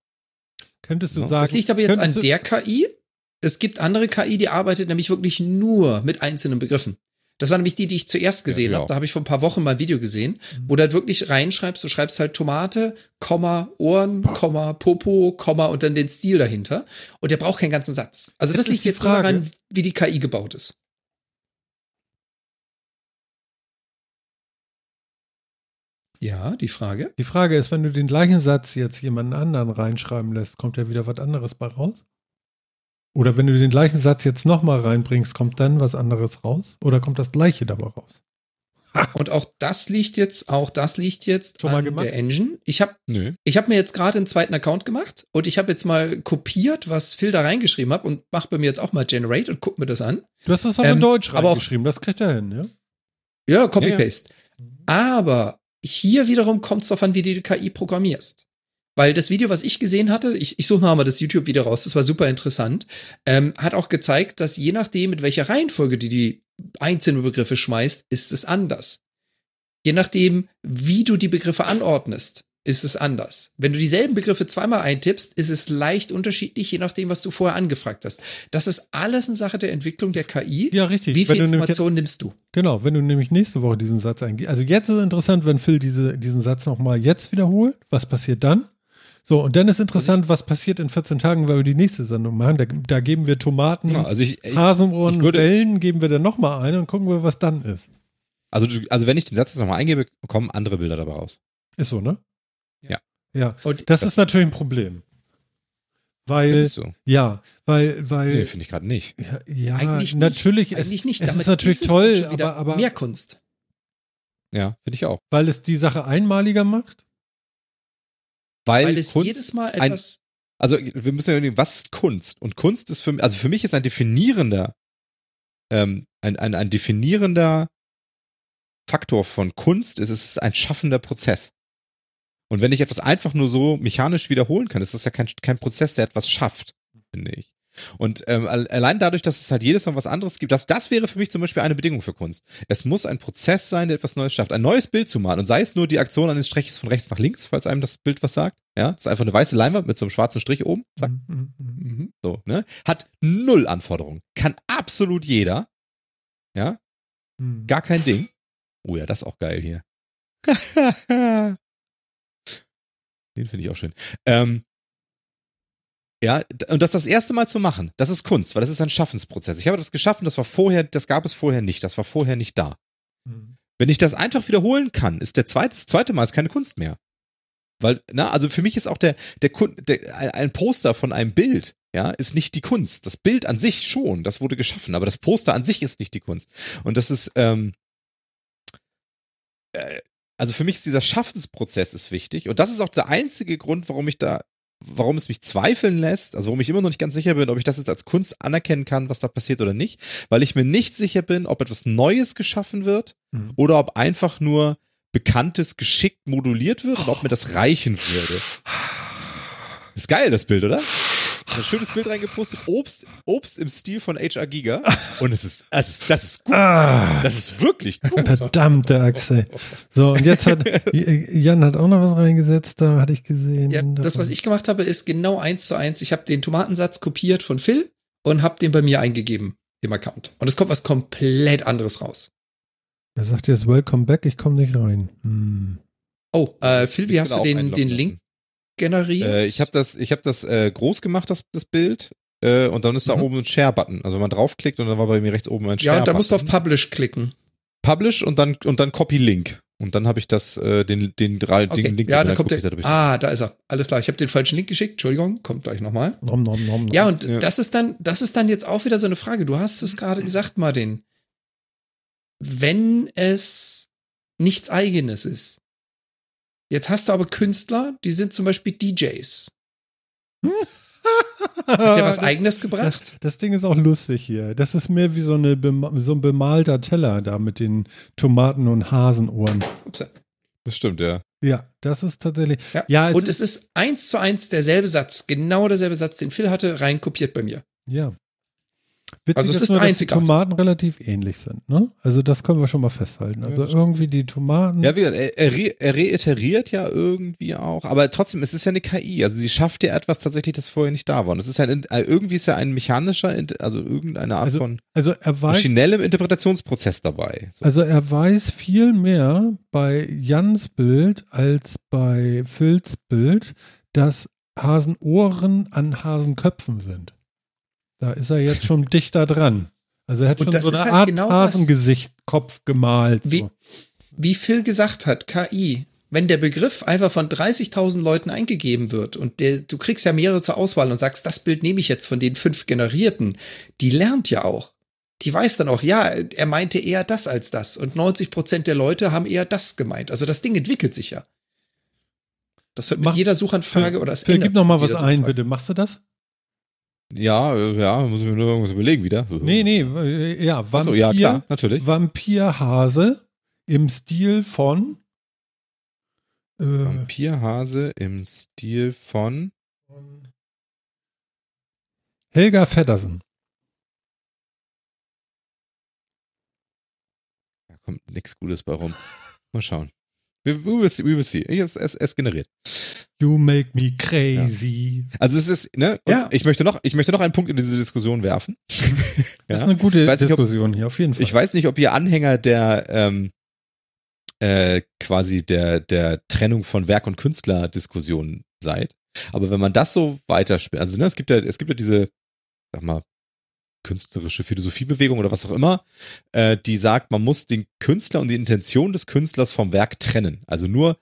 Könntest du Ja. sagen. Das liegt aber jetzt an der KI. Es gibt andere KI, die arbeitet nämlich wirklich nur mit einzelnen Begriffen. Das war nämlich die, die ich zuerst gesehen Ja, habe. Da habe ich vor ein paar Wochen mal ein Video gesehen, wo du halt wirklich reinschreibst, du schreibst halt Tomate, Komma, Ohren, Komma, Popo, Komma und dann den Stil dahinter. Und der braucht keinen ganzen Satz. Also das ist liegt jetzt nur daran, wie die KI gebaut ist. Ja, die Frage. Die Frage ist, wenn du den gleichen Satz jetzt jemanden anderen reinschreiben lässt, kommt ja wieder was anderes bei raus? Oder wenn du den gleichen Satz jetzt nochmal reinbringst, kommt dann was anderes raus? Oder kommt das gleiche dabei raus? Und auch das liegt jetzt, auch das liegt jetzt Schon mal an gemacht? der Engine. Ich habe. Ich habe mir jetzt gerade einen zweiten Account gemacht und ich habe jetzt mal kopiert, was Phil da reingeschrieben hat und mache bei mir jetzt auch mal Generate und guck mir das an. Du hast das aber in Ähm, Deutsch aber auch- reingeschrieben, das kriegt er hin, ja? Ja, Copy-Paste. Aber hier wiederum kommt es darauf an, wie du die KI programmierst. Weil das Video, was ich gesehen hatte, ich, ich suche noch mal das YouTube-Video raus, das war super interessant, ähm, hat auch gezeigt, dass je nachdem, mit welcher Reihenfolge du die einzelnen Begriffe schmeißt, ist es anders. Je nachdem, wie du die Begriffe anordnest, ist es anders. Wenn du dieselben Begriffe zweimal eintippst, ist es leicht unterschiedlich, je nachdem, was du vorher angefragt hast. Das ist alles eine Sache der Entwicklung der KI. Ja, richtig. Wie Wenn viel du nämlich jetzt- Informationen nimmst du? Genau, wenn du nämlich nächste Woche diesen Satz eingehst. Also jetzt ist interessant, wenn Phil diese, diesen Satz nochmal jetzt wiederholt. Was passiert dann? So, und dann ist interessant, was passiert in 14 Tagen, weil wir die nächste Sendung machen. Da, da geben wir Tomaten, Ja, also ich, ich Hasenohren, ich würde- Wellen, geben wir dann nochmal ein und gucken wir, was dann ist. also, also wenn ich den Satz jetzt nochmal eingebe, kommen andere Bilder dabei raus. Ist so, ne? Ja. Ja, Und das, Das- ist natürlich ein Problem. Weil, du? ja, weil, weil, Nee, finde ich gerade nicht. ja, ja Eigentlich nicht. natürlich, eigentlich es, nicht. es Damit ist natürlich es toll, aber, aber mehr Kunst. Ja, finde ich auch. weil es die Sache einmaliger macht. Weil, Weil es Kunst, jedes Mal ein- etwas. also wir müssen ja überlegen, was ist Kunst? Und Kunst ist für mich, also für mich ist ein definierender, ähm, ein, ein, ein definierender Faktor von Kunst, es ist ein schaffender Prozess. Und wenn ich etwas einfach nur so mechanisch wiederholen kann, ist das ja kein, kein Prozess, der etwas schafft, finde ich. Und ähm, al- allein dadurch, dass es halt jedes Mal was anderes gibt, das, das wäre für mich zum Beispiel eine Bedingung für Kunst. Es muss ein Prozess sein, der etwas Neues schafft. Ein neues Bild zu malen und sei es nur die Aktion eines Striches von rechts nach links, falls einem das Bild was sagt. Ja, das ist einfach eine weiße Leinwand mit so einem schwarzen Strich oben. Zack. Mhm, mhm. Mhm. So, ne? Hat null Anforderungen. Kann absolut jeder. Ja, Mhm. gar kein Ding. Oh ja, das ist auch geil hier. Den finde ich auch schön. Ähm, ja, und das das erste Mal zu machen, das ist Kunst, weil das ist ein Schaffensprozess. Ich habe das geschaffen, das war vorher, das gab es vorher nicht, das war vorher nicht da. Mhm. Wenn ich das einfach wiederholen kann, ist der zweite, das zweite Mal ist keine Kunst mehr. Weil, na, also für mich ist auch der, der, der ein- ein Poster von einem Bild, ja, ist nicht die Kunst. Das Bild an sich schon, das wurde geschaffen, aber das Poster an sich ist nicht die Kunst. Und das ist, ähm, äh, also für mich ist dieser Schaffensprozess ist wichtig. Und das ist auch der einzige Grund, warum ich da, warum es mich zweifeln lässt, also warum ich immer noch nicht ganz sicher bin, ob ich das jetzt als Kunst anerkennen kann, was da passiert oder nicht, weil ich mir nicht sicher bin, ob etwas Neues geschaffen wird Mhm. oder ob einfach nur Bekanntes geschickt moduliert wird und ob mir das reichen würde. Ist geil, das Bild, oder? Ein schönes Bild reingepostet. Obst, Obst im Stil von HR Giga. Und es ist, das ist, das ist gut. Ah, Das ist wirklich gut. verdammte Achse. So, und jetzt hat Jan hat auch noch was reingesetzt, da hatte ich gesehen. Ja, das, was ich gemacht habe, ist genau eins zu eins. Ich habe den Tomatensatz kopiert von Phil und habe den bei mir eingegeben im Account. Und es kommt was komplett anderes raus. Er sagt jetzt Welcome back, ich komme nicht rein. Hm. Oh, äh, Phil, wie Ich hast du den, den Link lassen. Generiert? Äh, ich habe das, ich hab das äh, groß gemacht, das, das Bild. Äh, und dann ist da Mhm. oben ein Share-Button. Also wenn man draufklickt und dann war bei mir rechts oben ein ja, Share-Button. da musst du auf Publish klicken. Publish und dann, und dann Copy-Link. Und dann habe ich das, äh, den, den, drei, Okay. den Link, ja, dann kommt der. ich- Ah, da ist er. Alles klar. Ich habe den falschen Link geschickt. Entschuldigung, kommt gleich nochmal. Nom, nom, nom, nom. Ja, und Ja. das ist dann, das ist dann jetzt auch wieder so eine Frage. Du hast es gerade gesagt, Martin. Wenn es nichts eigenes ist. Jetzt hast du aber Künstler, die sind zum Beispiel DJs. Hat der was eigenes gebracht? Das, das Ding ist auch lustig hier. Das ist mehr wie so, eine, so ein bemalter Teller da mit den Tomaten und Hasenohren. Ups. Das stimmt, ja. Ja, das ist tatsächlich. Ja. Ja, es Und ist, es ist eins zu eins derselbe Satz, genau derselbe Satz, den Phil hatte, rein kopiert bei mir. ja. Witzig Also es ist nur, dass die einzigartig. Tomaten relativ ähnlich sind, ne? Also das können wir schon mal festhalten. Also das irgendwie die Tomaten. Ja, wie gesagt, er, er, re- er reiteriert ja irgendwie auch, aber trotzdem, es ist ja eine KI. Also sie schafft ja etwas tatsächlich, das vorher nicht da war. Und es ist ein, äh, irgendwie ist ja ein mechanischer, also irgendeine Art Also, von also er weiß, maschinellem Interpretationsprozess dabei. So. also er weiß viel mehr bei Jans Bild als bei Phils Bild, dass Hasenohren an Hasenköpfen sind. Da ist er jetzt schon dichter dran. Also er hat Und schon so eine halt Art genau Hasengesicht, Kopf gemalt. Wie, So. wie Phil gesagt hat, KI, wenn der Begriff einfach von 30.000 Leuten eingegeben wird und der, du kriegst ja mehrere zur Auswahl und sagst, das Bild nehme ich jetzt von den fünf generierten, die lernt ja auch. Die weiß dann auch, ja, er meinte eher das als das. Und 90 Prozent der Leute haben eher das gemeint. Also das Ding entwickelt sich ja. Das wird mit Mach- jeder Suchanfrage oder es Phil, ändert gib noch mal was ein, bitte. Machst du das? Ja, äh, ja, muss ich mir nur irgendwas überlegen wieder. Nee, nee, äh, ja, Vampir, Achso, ja, klar, natürlich. Vampirhase im Stil von äh, Vampirhase im Stil von. Helga Feddersen. Da kommt nichts Gutes bei rum. Mal schauen. We, we will see. We will see. Es, es, es generiert. You make me crazy. Also es ist, ne? Ja. Ich möchte noch, ich möchte noch einen Punkt in diese Diskussion werfen. Das ist Ja. eine gute nicht, ob- Diskussion hier, auf jeden Fall. Ich weiß nicht, ob ihr Anhänger der ähm, äh, quasi der, der Trennung von Werk und Künstler-Diskussion seid. Aber wenn man das so weiterspielt, also ne, es gibt ja, es gibt ja diese, sag mal, künstlerische Philosophiebewegung oder was auch immer, äh, die sagt, man muss den Künstler und die Intention des Künstlers vom Werk trennen. Also nur,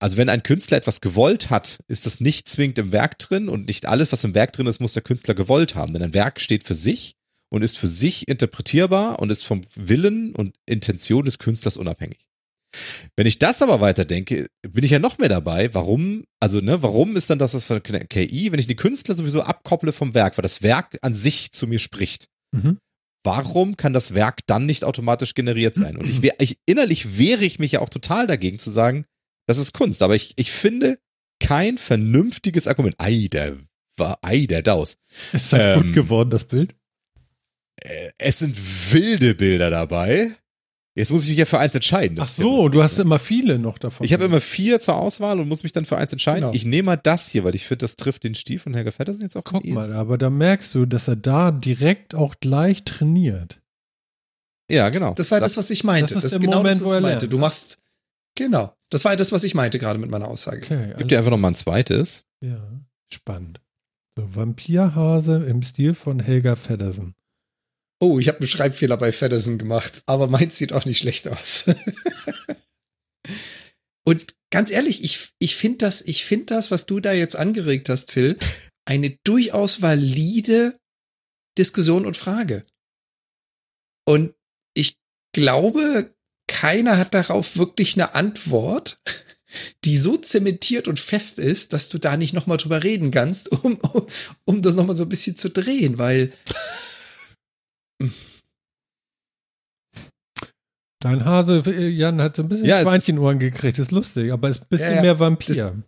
also wenn ein Künstler etwas gewollt hat, ist das nicht zwingend im Werk drin und nicht alles, was im Werk drin ist, muss der Künstler gewollt haben. Denn ein Werk steht für sich und ist für sich interpretierbar und ist vom Willen und Intention des Künstlers unabhängig. Wenn ich das aber weiterdenke, bin ich ja noch mehr dabei. Warum, also, ne, warum ist dann das das für eine KI, wenn ich die Künstler sowieso abkopple vom Werk, weil das Werk an sich zu mir spricht? Mhm. Warum kann das Werk dann nicht automatisch generiert sein? Und ich, ich innerlich wehre ich mich ja auch total dagegen zu sagen, das ist Kunst. Aber ich, ich finde kein vernünftiges Argument. Ei, der war, ei, der Daus. Ist das gut Ähm, geworden, das Bild? Es sind wilde Bilder dabei. Jetzt muss ich mich ja für eins entscheiden. Das Ach ja so, das du hast immer viele noch davon. Ich habe immer vier zur Auswahl und muss mich dann für eins entscheiden. Genau. Ich nehme mal das hier, weil ich finde, das trifft den Stil von Helga Feddersen jetzt auch Guck mal, aber da merkst du, dass er da direkt auch gleich trainiert. Ja, genau. Das war das, was ich meinte. das Das ist der genau Moment, das, wo was er ich meinte. lernt, Du ne? machst, genau. Das war das, was ich meinte gerade mit meiner Aussage. Okay, Gib dir einfach noch mal ein zweites. Ja, spannend. So, Vampirhase im Stil von Helga Feddersen. Oh, ich habe einen Schreibfehler bei Feddersen gemacht, aber meins sieht auch nicht schlecht aus. Und ganz ehrlich, ich, ich finde das, ich finde das, was du da jetzt angeregt hast, Phil, eine durchaus valide Diskussion und Frage. Und ich glaube, keiner hat darauf wirklich eine Antwort, die so zementiert und fest ist, dass du da nicht nochmal drüber reden kannst, um, um, um das nochmal so ein bisschen zu drehen, weil Dein Hase, äh, Jan, hat so ein bisschen Ja, Schweinchenohren gekriegt. Ist lustig, aber ist ein bisschen Ja, ja. mehr Vampir.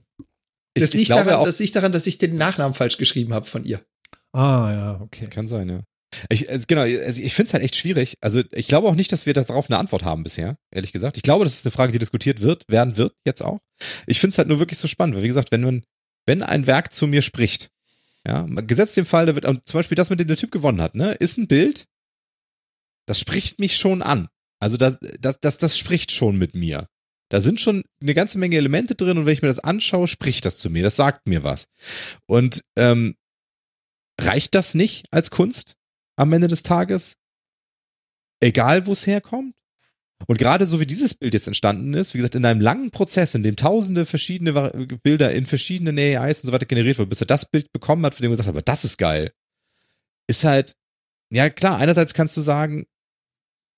Ich, Das ich liegt, glaube daran, auch, das liegt daran, dass ich den Nachnamen falsch geschrieben habe von ihr. ah, ja, okay. kann sein, ja. Ich, also genau, also ich finde es halt echt schwierig. Also ich glaube auch nicht, dass wir darauf eine Antwort haben bisher, ehrlich gesagt. Ich glaube, das ist eine Frage, die diskutiert wird, werden wird, jetzt auch. Ich finde es halt nur wirklich so spannend, weil wie gesagt, wenn man, wenn ein Werk zu mir spricht, ja, gesetzt dem Fall, da wird zum Beispiel das, mit dem der Typ gewonnen hat, ne, ist ein Bild, das spricht mich schon an. Also das, das, das, das spricht schon mit mir. Da sind schon eine ganze Menge Elemente drin und wenn ich mir das anschaue, spricht das zu mir, das sagt mir was. Und ähm, reicht das nicht als Kunst am Ende des Tages? Egal, wo es herkommt? Und gerade so wie dieses Bild jetzt entstanden ist, wie gesagt, in einem langen Prozess, in dem tausende verschiedene Bilder in verschiedenen AIs und so weiter generiert wurden, bis er das Bild bekommen hat, von dem er gesagt hat, aber das ist geil, ist halt, ja klar, einerseits kannst du sagen,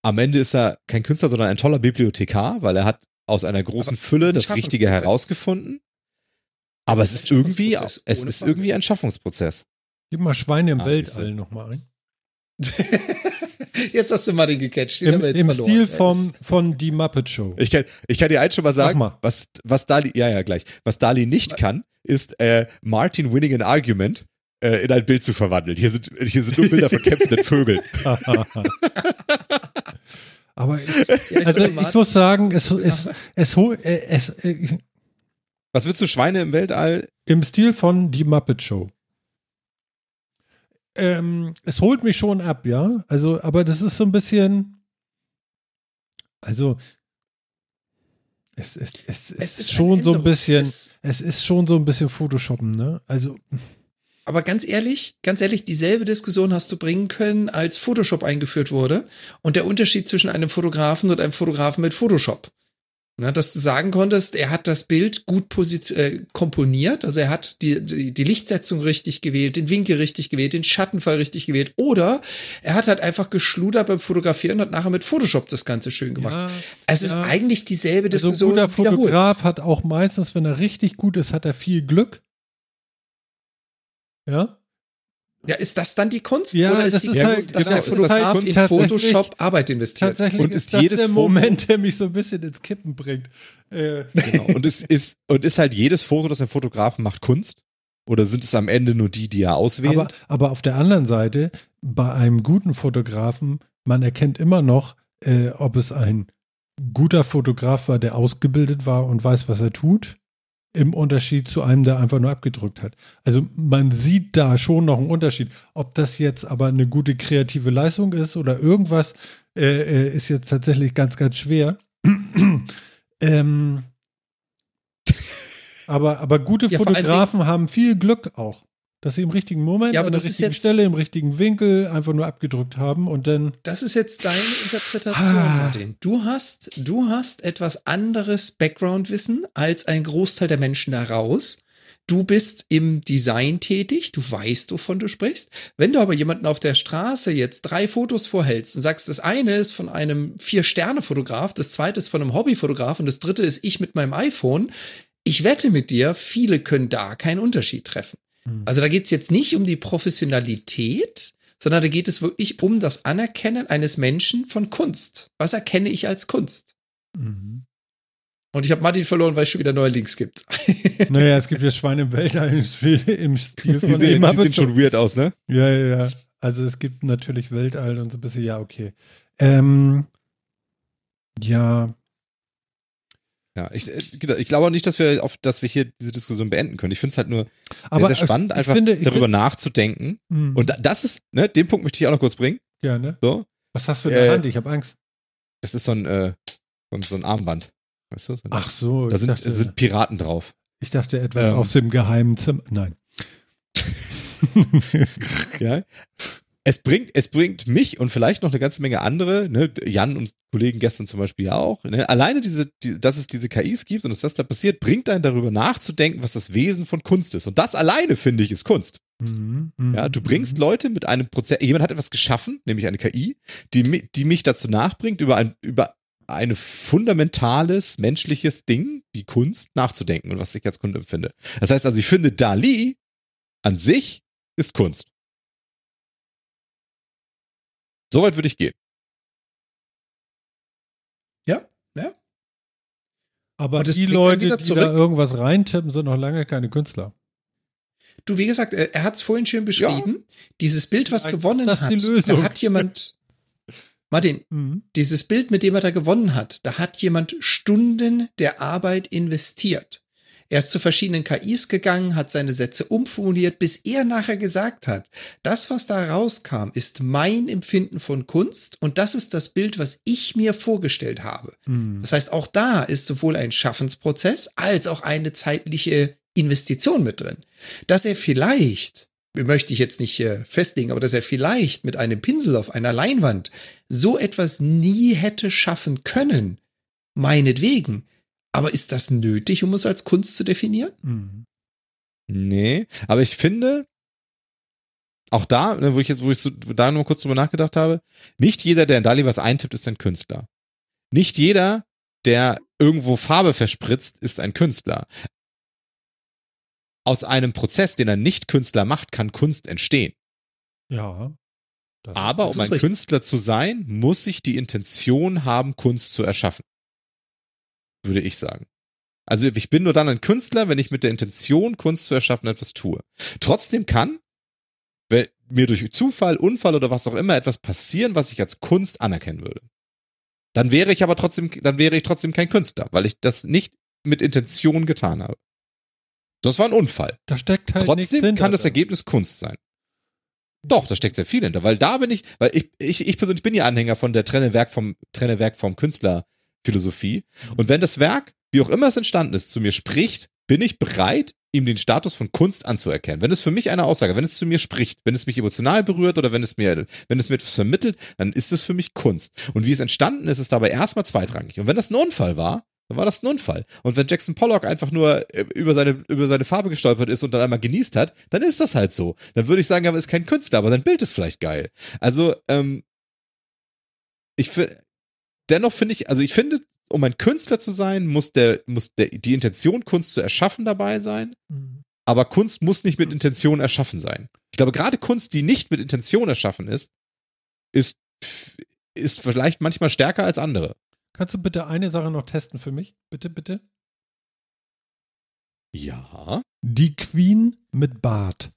am Ende ist er kein Künstler, sondern ein toller Bibliothekar, weil er hat aus einer großen Aber Fülle das Richtige herausgefunden. Aber Es ist irgendwie, es ist Frage. irgendwie ein Schaffungsprozess. Gib mal Schweine im Ah, Weltall nochmal ein. Jetzt hast du mal den gecatcht. Den Im, im verloren. Stil vom, von Die Muppet Show. Ich kann, ich kann dir eins schon mal sagen, mal. was, was Dali, ja, ja, gleich. Was Dali nicht kann, ist äh, Martin winning an argument äh, in ein Bild zu verwandeln. Hier sind, hier sind nur Bilder von kämpfenden Vögeln. Aber ich, also ich muss sagen, es, es, es, äh, es, es, äh, Was willst du, Schweine im Weltall? im Stil von Die Muppet Show. Ähm, es holt mich schon ab, ja. Also, aber das ist so ein bisschen, also es, es, es, es ist schon ein so ein bisschen, Es- es ist schon so ein bisschen Photoshoppen, ne? Also Aber ganz ehrlich, ganz ehrlich, dieselbe Diskussion hast du bringen können, als Photoshop eingeführt wurde. Und der Unterschied zwischen einem Fotografen und einem Fotografen mit Photoshop. Na, dass du sagen konntest, er hat das Bild gut äh, komponiert, also er hat die, die, die Lichtsetzung richtig gewählt, den Winkel richtig gewählt, den Schattenfall richtig gewählt, oder er hat halt einfach geschludert beim Fotografieren und hat nachher mit Photoshop das Ganze schön gemacht. ja, es ist ja. eigentlich dieselbe also ein Diskussion guter. Fotograf hat auch meistens, wenn er richtig gut ist, hat er viel Glück. Ja? Ja, ist das dann die Kunst? Ja, oder ist das die ist Kunst, halt- dass genau, der das ist Fotograf halt in Photoshop Arbeit investiert? Tatsächlich Und ist, ist das jedes der Moment, der mich so ein bisschen ins Kippen bringt. Äh, Genau. Und es ist, und ist halt jedes Foto, das ein Fotograf macht, Kunst? Oder sind es am Ende nur die, die er auswählt? aber, aber auf der anderen Seite, bei einem guten Fotografen, man erkennt immer noch, äh, ob es ein guter Fotograf war, der ausgebildet war und weiß, was er tut, im Unterschied zu einem, der einfach nur abgedrückt hat. Also man sieht da schon noch einen Unterschied. Ob das jetzt aber eine gute kreative Leistung ist oder irgendwas, äh, äh, ist jetzt tatsächlich ganz, ganz schwer. ähm, aber, aber gute Ja, Fotografen haben viel Glück auch. Dass sie im richtigen Moment, Ja, aber an der richtigen jetzt- Stelle, im richtigen Winkel einfach nur abgedrückt haben und dann. Das ist jetzt deine Interpretation, Ah. Martin. Du hast, du hast etwas anderes Background-Wissen als ein Großteil der Menschen daraus. Du bist im Design tätig, du weißt, wovon du sprichst. Wenn du aber jemanden auf der Straße jetzt drei Fotos vorhältst und sagst, das eine ist von einem Vier-Sterne-Fotograf, das zweite ist von einem Hobbyfotograf und das dritte ist ich mit meinem iPhone, ich wette mit dir, viele können da keinen Unterschied treffen. Hm. Also da geht es jetzt nicht um die Professionalität, sondern da geht es wirklich um das Anerkennen eines Menschen von Kunst. Was erkenne ich als Kunst? Mhm. Und ich habe Martin verloren, weil es schon wieder neue Links gibt. Naja, es gibt ja Schweine im Weltall im, Stil die von sehen, Emma die sehen schon weird aus, ne? Ja, ja, ja. Also es gibt natürlich Weltall und so ein bisschen, ja, okay. Ähm, ja, Ja, ich, äh, ich glaube auch nicht, dass wir, auf, dass wir hier diese Diskussion beenden können. Ich finde es halt nur sehr, aber sehr spannend, ich einfach finde, darüber finde- nachzudenken. Hm, Und da- das ist, ne, den Punkt möchte ich auch noch kurz bringen. ja, ne? So, Was hast du in der Äh, Hand? Ich habe Angst. das ist so ein, äh, so ein, Armband. Weißt du? So Ach so, da sind, dachte, sind Piraten drauf. ich dachte etwas Ähm. aus dem geheimen Zimmer. Nein. Ja. Es bringt, es bringt mich und vielleicht noch eine ganze Menge andere, ne, Jan und Kollegen gestern zum Beispiel ja auch, ne, alleine diese, die, dass es diese KIs gibt und dass das da passiert, bringt einen darüber nachzudenken, was das Wesen von Kunst ist. Und das alleine, finde ich, ist Kunst. Mhm, mhm, Ja, du bringst mhm. Leute mit einem Prozess, jemand hat etwas geschaffen, nämlich eine KI, die, die mich dazu nachbringt, über ein, über ein fundamentales menschliches Ding wie Kunst nachzudenken und was ich als Kunde empfinde. Das heißt also, ich finde, Dali an sich ist Kunst. Soweit würde ich gehen. ja, ja. Aber die Leute, die da zurück. irgendwas reintippen, sind noch lange keine Künstler. Du, wie gesagt, er, hat es vorhin schön beschrieben. Dieses Bild, was Vielleicht ist gewonnen hat, da hat jemand, Martin, Mhm. dieses Bild, mit dem er da gewonnen hat, da hat jemand Stunden der Arbeit investiert. Er ist zu verschiedenen KIs gegangen, hat seine Sätze umformuliert, bis er nachher gesagt hat, das, was da rauskam, ist mein Empfinden von Kunst und das ist das Bild, was ich mir vorgestellt habe. Mhm. Das heißt, auch da ist sowohl ein Schaffensprozess als auch eine zeitliche Investition mit drin. Dass er vielleicht, möchte ich jetzt nicht äh, festlegen, aber dass er vielleicht mit einem Pinsel auf einer Leinwand so etwas nie hätte schaffen können, meinetwegen. Aber ist das nötig, um es als Kunst zu definieren? Mhm. Nee, aber ich finde, auch da, ne, wo ich jetzt, wo ich so, da nur kurz drüber nachgedacht habe, nicht jeder, der in Dali was eintippt, ist ein Künstler. Nicht jeder, der irgendwo Farbe verspritzt, ist ein Künstler. Aus einem Prozess, den ein Nicht-Künstler macht, kann Kunst entstehen. Ja. Aber um ein richtig. Künstler zu sein, muss ich die Intention haben, Kunst zu erschaffen. Würde ich sagen. Also ich bin nur dann ein Künstler, wenn ich mit der Intention, Kunst zu erschaffen, etwas tue. Trotzdem kann wenn mir durch Zufall, Unfall oder was auch immer etwas passieren, was ich als Kunst anerkennen würde. Dann wäre ich aber trotzdem, dann wäre ich trotzdem kein Künstler, weil ich das nicht mit Intention getan habe. Das war ein Unfall. Da steckt halt Trotzdem hinter kann das drin. Ergebnis Kunst sein. Doch, da steckt sehr viel hinter, weil da bin ich, weil ich, ich, ich persönlich bin ja Anhänger von der Trenne Werk vom, Trenne Werk vom Künstler Philosophie. Und wenn das Werk, wie auch immer es entstanden ist, zu mir spricht, bin ich bereit, ihm den Status von Kunst anzuerkennen. Wenn es für mich eine Aussage, wenn es zu mir spricht, wenn es mich emotional berührt oder wenn es mir, wenn es mir etwas vermittelt, dann ist es für mich Kunst. Und wie es entstanden ist, ist dabei erstmal zweitrangig. Und wenn das ein Unfall war, dann war das ein Unfall. Und wenn Jackson Pollock einfach nur äh, über seine, über seine Farbe gestolpert ist und dann einmal genießt hat, dann ist das halt so. Dann würde ich sagen, er ist kein Künstler, aber sein Bild ist vielleicht geil. Also, ähm, ich finde, dennoch finde ich, also ich finde, um ein Künstler zu sein, muss der, muss der, die Intention, Kunst zu erschaffen dabei sein. Mhm. Aber Kunst muss nicht mit Intention erschaffen sein. Ich glaube, gerade Kunst, die nicht mit Intention erschaffen ist, ist, ist vielleicht manchmal stärker als andere. Kannst du bitte eine Sache noch testen für mich? Bitte, bitte. Ja. Die Queen mit Bart.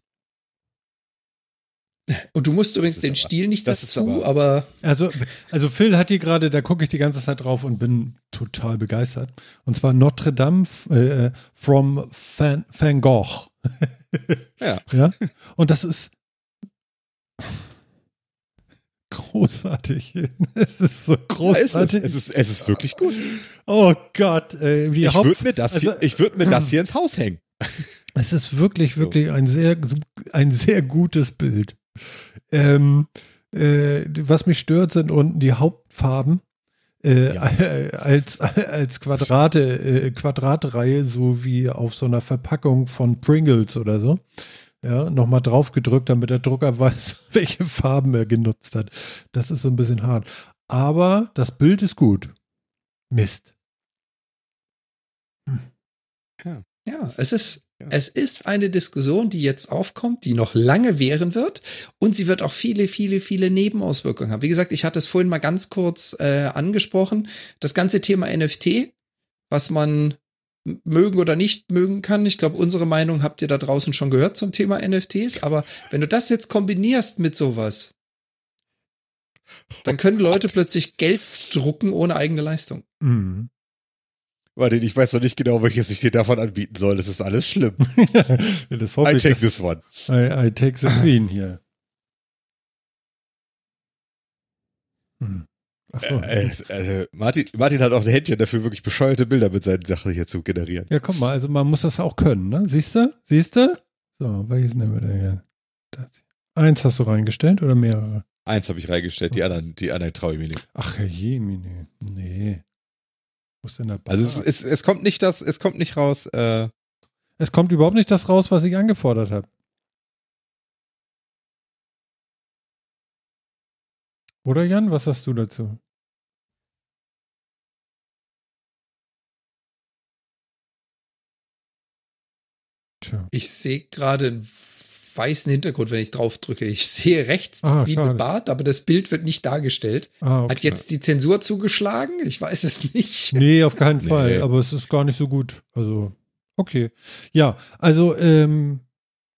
Und du musst übrigens ist den aber- Stil nicht das ist dazu, aber- aber Also, also Phil hat hier gerade, da gucke ich die ganze Zeit drauf und bin total begeistert. Und zwar Notre Dame äh, from Van, Van Gogh. Ja. ja. Und das ist großartig. Es ist so Ja, ist es. großartig. Es ist, es ist wirklich gut. oh Gott. Äh, Ich würde mir das hier, also- ich würde mir das hier ins Haus hängen. Es ist wirklich, wirklich ein sehr, ein sehr gutes Bild. Ähm, äh, was mich stört, sind unten die Hauptfarben. Äh, Ja. als, als Quadrate, äh, Quadratreihe, so wie auf so einer Verpackung von Pringles oder so. Ja, nochmal drauf gedrückt, damit der Drucker weiß, welche Farben er genutzt hat. Das ist so ein bisschen hart. Aber das Bild ist gut. Mist. ja, es ist, Ja. Es ist eine Diskussion, die jetzt aufkommt, die noch lange währen wird und sie wird auch viele, viele, viele Nebenauswirkungen haben. Wie gesagt, ich hatte es vorhin mal ganz kurz äh, angesprochen. Das ganze Thema NFT, was man mögen oder nicht mögen kann. Ich glaube, unsere Meinung habt ihr da draußen schon gehört zum Thema NFTs. Aber wenn du das jetzt kombinierst mit sowas, dann können Leute plötzlich Geld drucken ohne eigene Leistung. Mhm. Warte, ich weiß noch nicht genau, welches ich dir davon anbieten soll. Das ist alles schlimm. das hoffe I ich, take this one. I, I take the queen hier. Hm. So. Äh, äh, Martin, Martin hat auch ein Händchen dafür, wirklich bescheuerte Bilder mit seinen Sachen hier zu generieren. Ja, guck mal, also man muss das auch können, ne? Siehst du? Siehst du? So, welches nehmen wir denn hier? Das. Eins hast du reingestellt oder mehrere? Eins habe ich reingestellt, die anderen, die anderen traue ich mir nicht. Ach, Jemine. Nee. Wo ist denn der Also es, es, es kommt nicht das, es kommt nicht raus, äh, es kommt überhaupt nicht das raus, was ich angefordert habe. Oder Jan, was sagst du dazu? Tja. Ich sehe gerade einen weißen Hintergrund, wenn ich drauf drücke. Ich sehe rechts die Ah, Queen mit Bart, aber das Bild wird nicht dargestellt. Ah, okay. Hat jetzt die Zensur zugeschlagen? Ich weiß es nicht. Nee, auf keinen Nee. Fall. Aber es ist gar nicht so gut. Also, okay. Ja, also, ähm,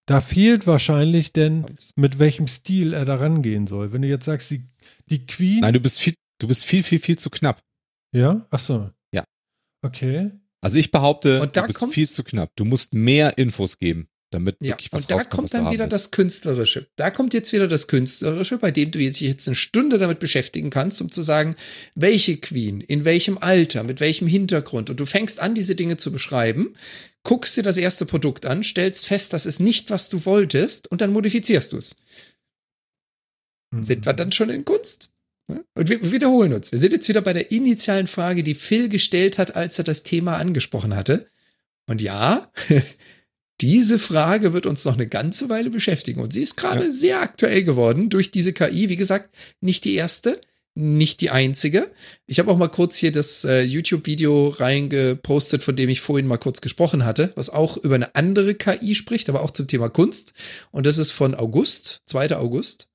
da fehlt wahrscheinlich denn, mit welchem Stil er da rangehen soll. Wenn du jetzt sagst, die, die Queen. nein, du bist viel, du bist viel, viel, viel zu knapp. Ja? Ach so. Ja. Okay. Also ich behaupte, Und da du bist kommt's- viel zu knapp. Du musst mehr Infos geben, damit Ja, wirklich was und da rauskommt, kommt dann haben wieder das Künstlerische. Da kommt jetzt wieder das Künstlerische, bei dem du jetzt, dich jetzt eine Stunde damit beschäftigen kannst, um zu sagen, welche Queen, in welchem Alter, mit welchem Hintergrund. Und du fängst an, diese Dinge zu beschreiben, guckst dir das erste Produkt an, stellst fest, das ist nicht, was du wolltest, und dann modifizierst du es. Mhm. Sind wir dann schon in Kunst? Und wir wiederholen uns. Wir sind jetzt wieder bei der initialen Frage, die Phil gestellt hat, als er das Thema angesprochen hatte. Und ja, diese Frage wird uns noch eine ganze Weile beschäftigen. Und sie ist gerade Ja. sehr aktuell geworden durch diese KI. Wie gesagt, nicht die erste, nicht die einzige. Ich habe auch mal kurz hier das äh, YouTube-Video reingepostet, von dem ich vorhin mal kurz gesprochen hatte, was auch über eine andere KI spricht, aber auch zum Thema Kunst. Und das ist von August, 2. August.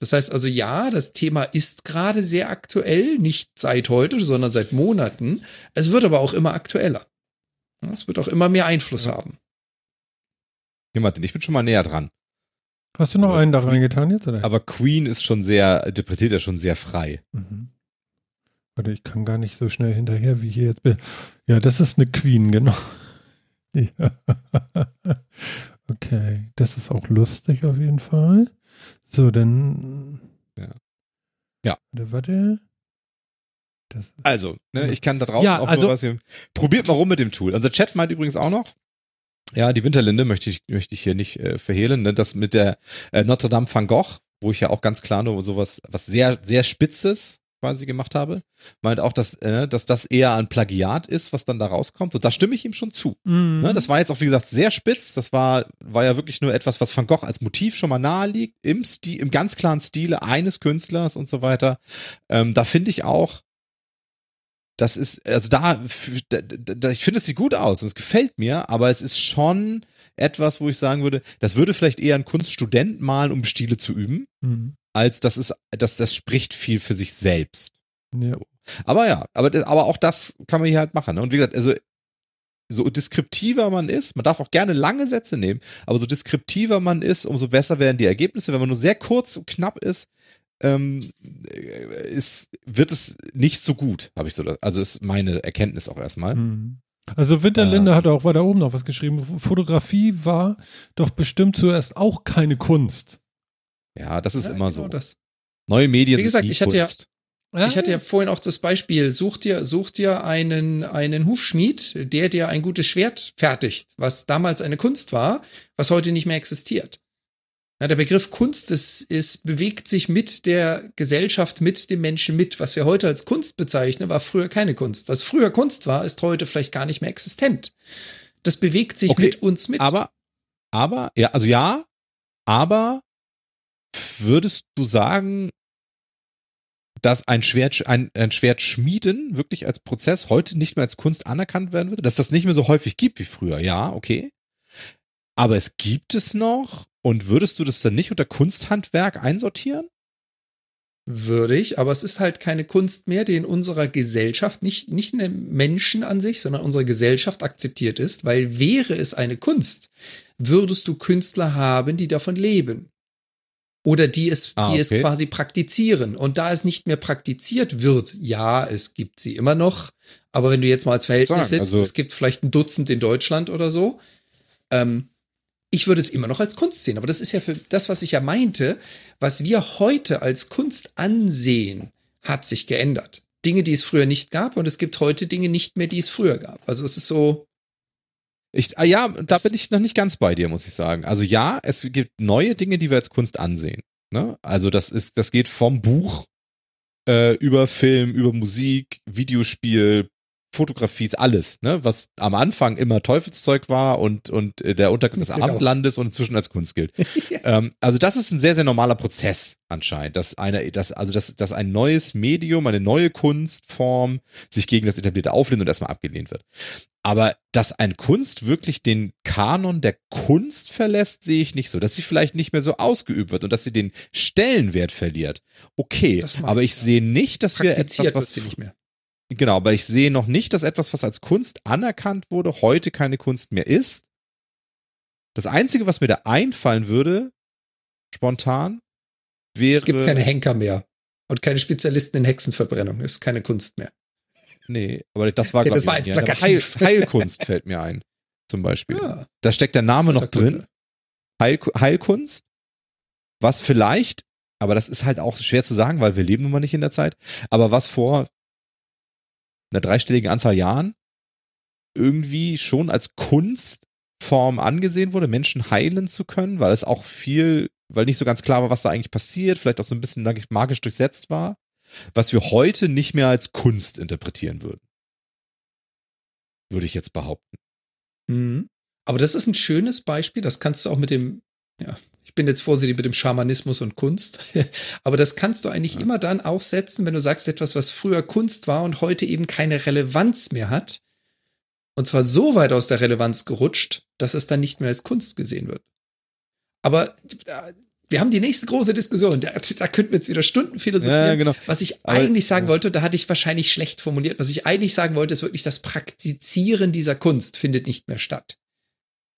Das heißt also, ja, das Thema ist gerade sehr aktuell, nicht seit heute, sondern seit Monaten. Es wird aber auch immer aktueller. Es wird auch immer mehr Einfluss Ja. haben. Hier, Martin, ich bin schon mal näher dran. Hast du noch Aber einen da reingetan jetzt? Oder? Aber Queen ist schon sehr, interpretiert er schon sehr frei. Mhm. Warte, ich kann gar nicht so schnell hinterher, wie ich hier jetzt bin. Ja, das ist eine Queen, genau. Ja. Okay, das ist auch lustig auf jeden Fall. So, dann. Ja. Ja. Warte, warte. Also, ne, ich kann da draußen Ja, auch also- nur was hier. Probiert mal rum mit dem Tool. Unser Chat meint übrigens auch noch. Ja, die Winterlinde möchte ich, möchte ich hier nicht äh, verhehlen. Ne? Das mit der äh, Notre Dame van Gogh, wo ich ja auch ganz klar nur sowas, was sehr, sehr Spitzes quasi gemacht habe, meint auch, dass, äh, dass das eher ein Plagiat ist, was dann da rauskommt. Und da stimme ich ihm schon zu. Mhm. Ne, das war jetzt auch, wie gesagt, sehr spitz. Das war, war ja wirklich nur etwas, was Van Gogh als Motiv schon mal nahe liegt, im, Stil, im ganz klaren Stile eines Künstlers und so weiter. Ähm, da finde ich auch, das ist, also da, da, ich finde, es sieht gut aus und es gefällt mir, aber es ist schon etwas, wo ich sagen würde, das würde vielleicht eher ein Kunststudent malen, um Stile zu üben, Mhm. als das ist, das, das spricht viel für sich selbst. Ja. Aber ja, aber, aber auch das kann man hier halt machen. Ne? Und wie gesagt, also so deskriptiver man ist, man darf auch gerne lange Sätze nehmen, aber so deskriptiver man ist, umso besser werden die Ergebnisse. Wenn man nur sehr kurz und knapp ist, ähm, äh, ist, wird es nicht so gut, habe ich so. Also ist meine Erkenntnis auch erstmal. Mhm. Also Winterlinde hat auch weiter oben noch was geschrieben. Fotografie war doch bestimmt zuerst auch keine Kunst. Ja, das ist Ja, immer genau so. Das. Neue Medien Wie gesagt, sind die ich hatte ja- Kunst. Ich hatte ja vorhin auch das Beispiel, such dir, such dir einen, einen Hufschmied, der dir ein gutes Schwert fertigt, was damals eine Kunst war, was heute nicht mehr existiert. Ja, der Begriff Kunst ist, ist, bewegt sich mit der Gesellschaft, mit dem Menschen mit. Was wir heute als Kunst bezeichnen, war früher keine Kunst. Was früher Kunst war, ist heute vielleicht gar nicht mehr existent. Das bewegt sich Okay, mit uns mit. Aber, aber, ja, also ja, aber würdest du sagen, dass ein Schwert, ein, ein Schwert schmieden wirklich als Prozess heute nicht mehr als Kunst anerkannt werden würde? Dass das nicht mehr so häufig gibt wie früher, ja, okay. Aber es gibt es noch und würdest du das dann nicht unter Kunsthandwerk einsortieren? Würde ich, aber es ist halt keine Kunst mehr, die in unserer Gesellschaft, nicht, nicht eine Menschen an sich, sondern unsere Gesellschaft akzeptiert ist, weil wäre es eine Kunst, würdest du Künstler haben, die davon leben. Oder die es, Ah, die es okay. quasi praktizieren. Und da es nicht mehr praktiziert wird, ja, es gibt sie immer noch. Aber wenn du jetzt mal als Verhältnis Sagen, sitzt, also- es gibt vielleicht ein Dutzend in Deutschland oder so. Ähm, ich würde es immer noch als Kunst sehen. Aber das ist ja für das, was ich ja meinte, was wir heute als Kunst ansehen, hat sich geändert. Dinge, die es früher nicht gab, und es gibt heute Dinge nicht mehr, die es früher gab. Also es ist so, Ich, ah, ja, da bin ich noch nicht ganz bei dir, muss ich sagen. Also ja, es gibt neue Dinge, die wir als Kunst ansehen. Ne? Also das ist, das geht vom Buch äh, über Film, über Musik, Videospiel, Fotografie, alles, ne? Was am Anfang immer Teufelszeug war und und äh, der Untergang des Genau. Abendlandes und inzwischen als Kunst gilt. ähm, also das ist ein sehr sehr normaler Prozess anscheinend, dass eine, dass also dass, dass ein neues Medium, eine neue Kunstform sich gegen das etablierte auflehnt und erstmal abgelehnt wird. Aber dass ein Kunst wirklich den Kanon der Kunst verlässt, sehe ich nicht so. Dass sie vielleicht nicht mehr so ausgeübt wird und dass sie den Stellenwert verliert. Okay, aber ich, ich sehe nicht, dass wir etwas, was sie nicht mehr. Genau, aber ich sehe noch nicht, dass etwas, was als Kunst anerkannt wurde, heute keine Kunst mehr ist. Das Einzige, was mir da einfallen würde, spontan, wäre. Es gibt keine Henker mehr. Und keine Spezialisten in Hexenverbrennung. Ist keine Kunst mehr. Nee, aber das war, Ja, glaub das ich, war jetzt ja, Heil, plakativ. Heilkunst fällt mir ein, zum Beispiel. Ja, Da steckt der Name noch drin. Heil, Heilkunst, was vielleicht, aber das ist halt auch schwer zu sagen, weil wir leben nun mal nicht in der Zeit, aber was vor einer dreistelligen Anzahl Jahren irgendwie schon als Kunstform angesehen wurde, Menschen heilen zu können, weil es auch viel, weil nicht so ganz klar war, was da eigentlich passiert, vielleicht auch so ein bisschen magisch durchsetzt war, was wir heute nicht mehr als Kunst interpretieren würden. Würde ich jetzt behaupten. Mhm. Aber das ist ein schönes Beispiel. Das kannst du auch mit dem, ja, ich bin jetzt vorsichtig mit dem Schamanismus und Kunst. Aber das kannst du eigentlich Ja. immer dann aufsetzen, wenn du sagst, etwas, was früher Kunst war und heute eben keine Relevanz mehr hat. Und zwar so weit aus der Relevanz gerutscht, dass es dann nicht mehr als Kunst gesehen wird. Aber äh, wir haben die nächste große Diskussion. Da, da könnten wir jetzt wieder Stunden philosophieren. Ja, genau. Was ich eigentlich sagen wollte, da hatte ich wahrscheinlich schlecht formuliert, was ich eigentlich sagen wollte, ist wirklich, das Praktizieren dieser Kunst findet nicht mehr statt.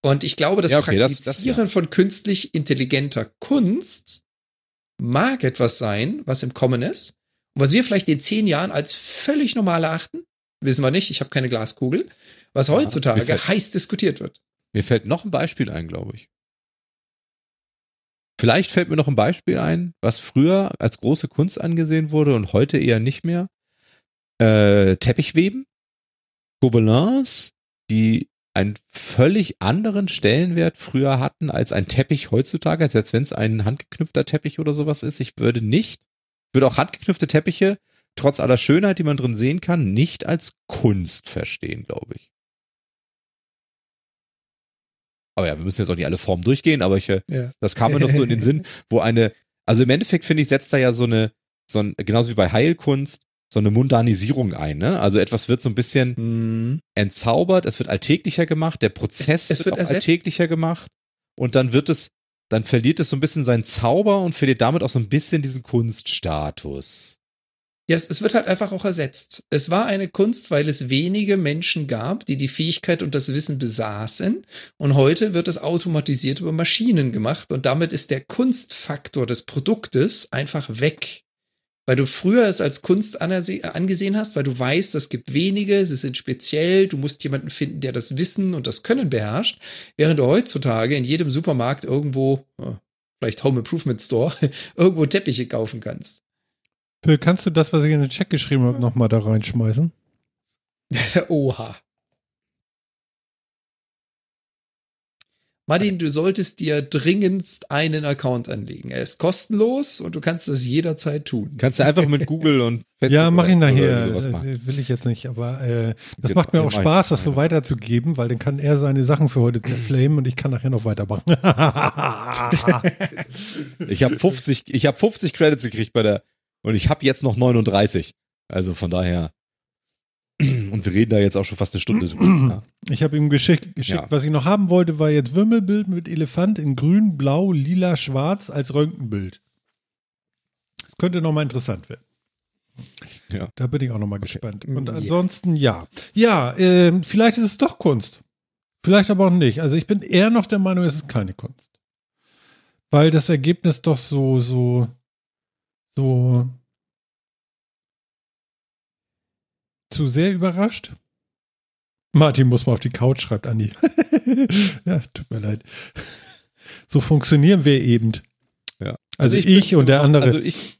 Und ich glaube, das Ja, okay, das- Praktizieren das ja. von künstlich intelligenter Kunst mag etwas sein, was im Kommen ist. Und was wir vielleicht in zehn Jahren als völlig normal erachten, wissen wir nicht, ich habe keine Glaskugel, was mir heutzutage fällt- heiß diskutiert wird. Mir fällt noch ein Beispiel ein, glaube ich. Vielleicht fällt mir noch ein Beispiel ein, was früher als große Kunst angesehen wurde und heute eher nicht mehr. Äh, Teppichweben, Gobelins, die einen völlig anderen Stellenwert früher hatten als ein Teppich heutzutage, als wenn es ein handgeknüpfter Teppich oder sowas ist. Ich würde nicht, würde auch handgeknüpfte Teppiche, trotz aller Schönheit, die man drin sehen kann, nicht als Kunst verstehen, glaube ich. Aber ja, wir müssen jetzt auch nicht alle Formen durchgehen, aber ich, äh, Ja. das kam mir noch so in den Sinn, wo eine, also im Endeffekt finde ich, setzt da ja so eine, so ein, genauso wie bei Heilkunst, so eine Mundanisierung ein, ne? Also etwas wird so ein bisschen Hm. entzaubert, es wird alltäglicher gemacht, der Prozess Es- es wird, wird auch ersetzt. alltäglicher gemacht und dann wird es, dann verliert es so ein bisschen seinen Zauber und verliert damit auch so ein bisschen diesen Kunststatus. Ja, es, es wird halt einfach auch ersetzt. Es war eine Kunst, weil es wenige Menschen gab, die die Fähigkeit und das Wissen besaßen. Und heute wird es automatisiert über Maschinen gemacht. Und damit ist der Kunstfaktor des Produktes einfach weg. Weil du früher es als Kunst angesehen hast, weil du weißt, es gibt wenige, sie sind speziell, du musst jemanden finden, der das Wissen und das Können beherrscht. Während du heutzutage in jedem Supermarkt irgendwo, vielleicht Home Improvement Store, irgendwo Teppiche kaufen kannst. Kannst du das, was ich in den Chat geschrieben habe, nochmal da reinschmeißen? Oha. Martin, du solltest dir dringendst einen Account anlegen. Er ist kostenlos und du kannst das jederzeit tun. Kannst du einfach mit Google und Facebook ja, mach oder nachher. Will ich jetzt nicht, aber äh, das Genau, macht mir auch ich. Spaß, das so weiterzugeben, weil dann kann er seine Sachen für heute zerflamen und ich kann nachher noch weitermachen. Ich habe 50, ich habe 50 Credits gekriegt bei der und ich habe jetzt noch 39. Also von daher und wir reden da jetzt auch schon fast eine Stunde drüber. Ich habe ihm geschickt, geschickt Ja. was ich noch haben wollte, war jetzt Wimmelbild mit Elefant in grün, blau, lila, schwarz als Röntgenbild. Das könnte nochmal interessant werden. Ja. Da bin ich auch nochmal gespannt. Und ansonsten ja. Ja, ähm, vielleicht ist es doch Kunst. Vielleicht aber auch nicht. Also ich bin eher noch der Meinung, es ist keine Kunst. Weil das Ergebnis doch so, so, so zu sehr überrascht. Martin muss mal auf die Couch, schreibt Andi. ja, tut mir leid. So funktionieren wir eben. Ja. Also, ich, bin und der immer- andere. Also ich,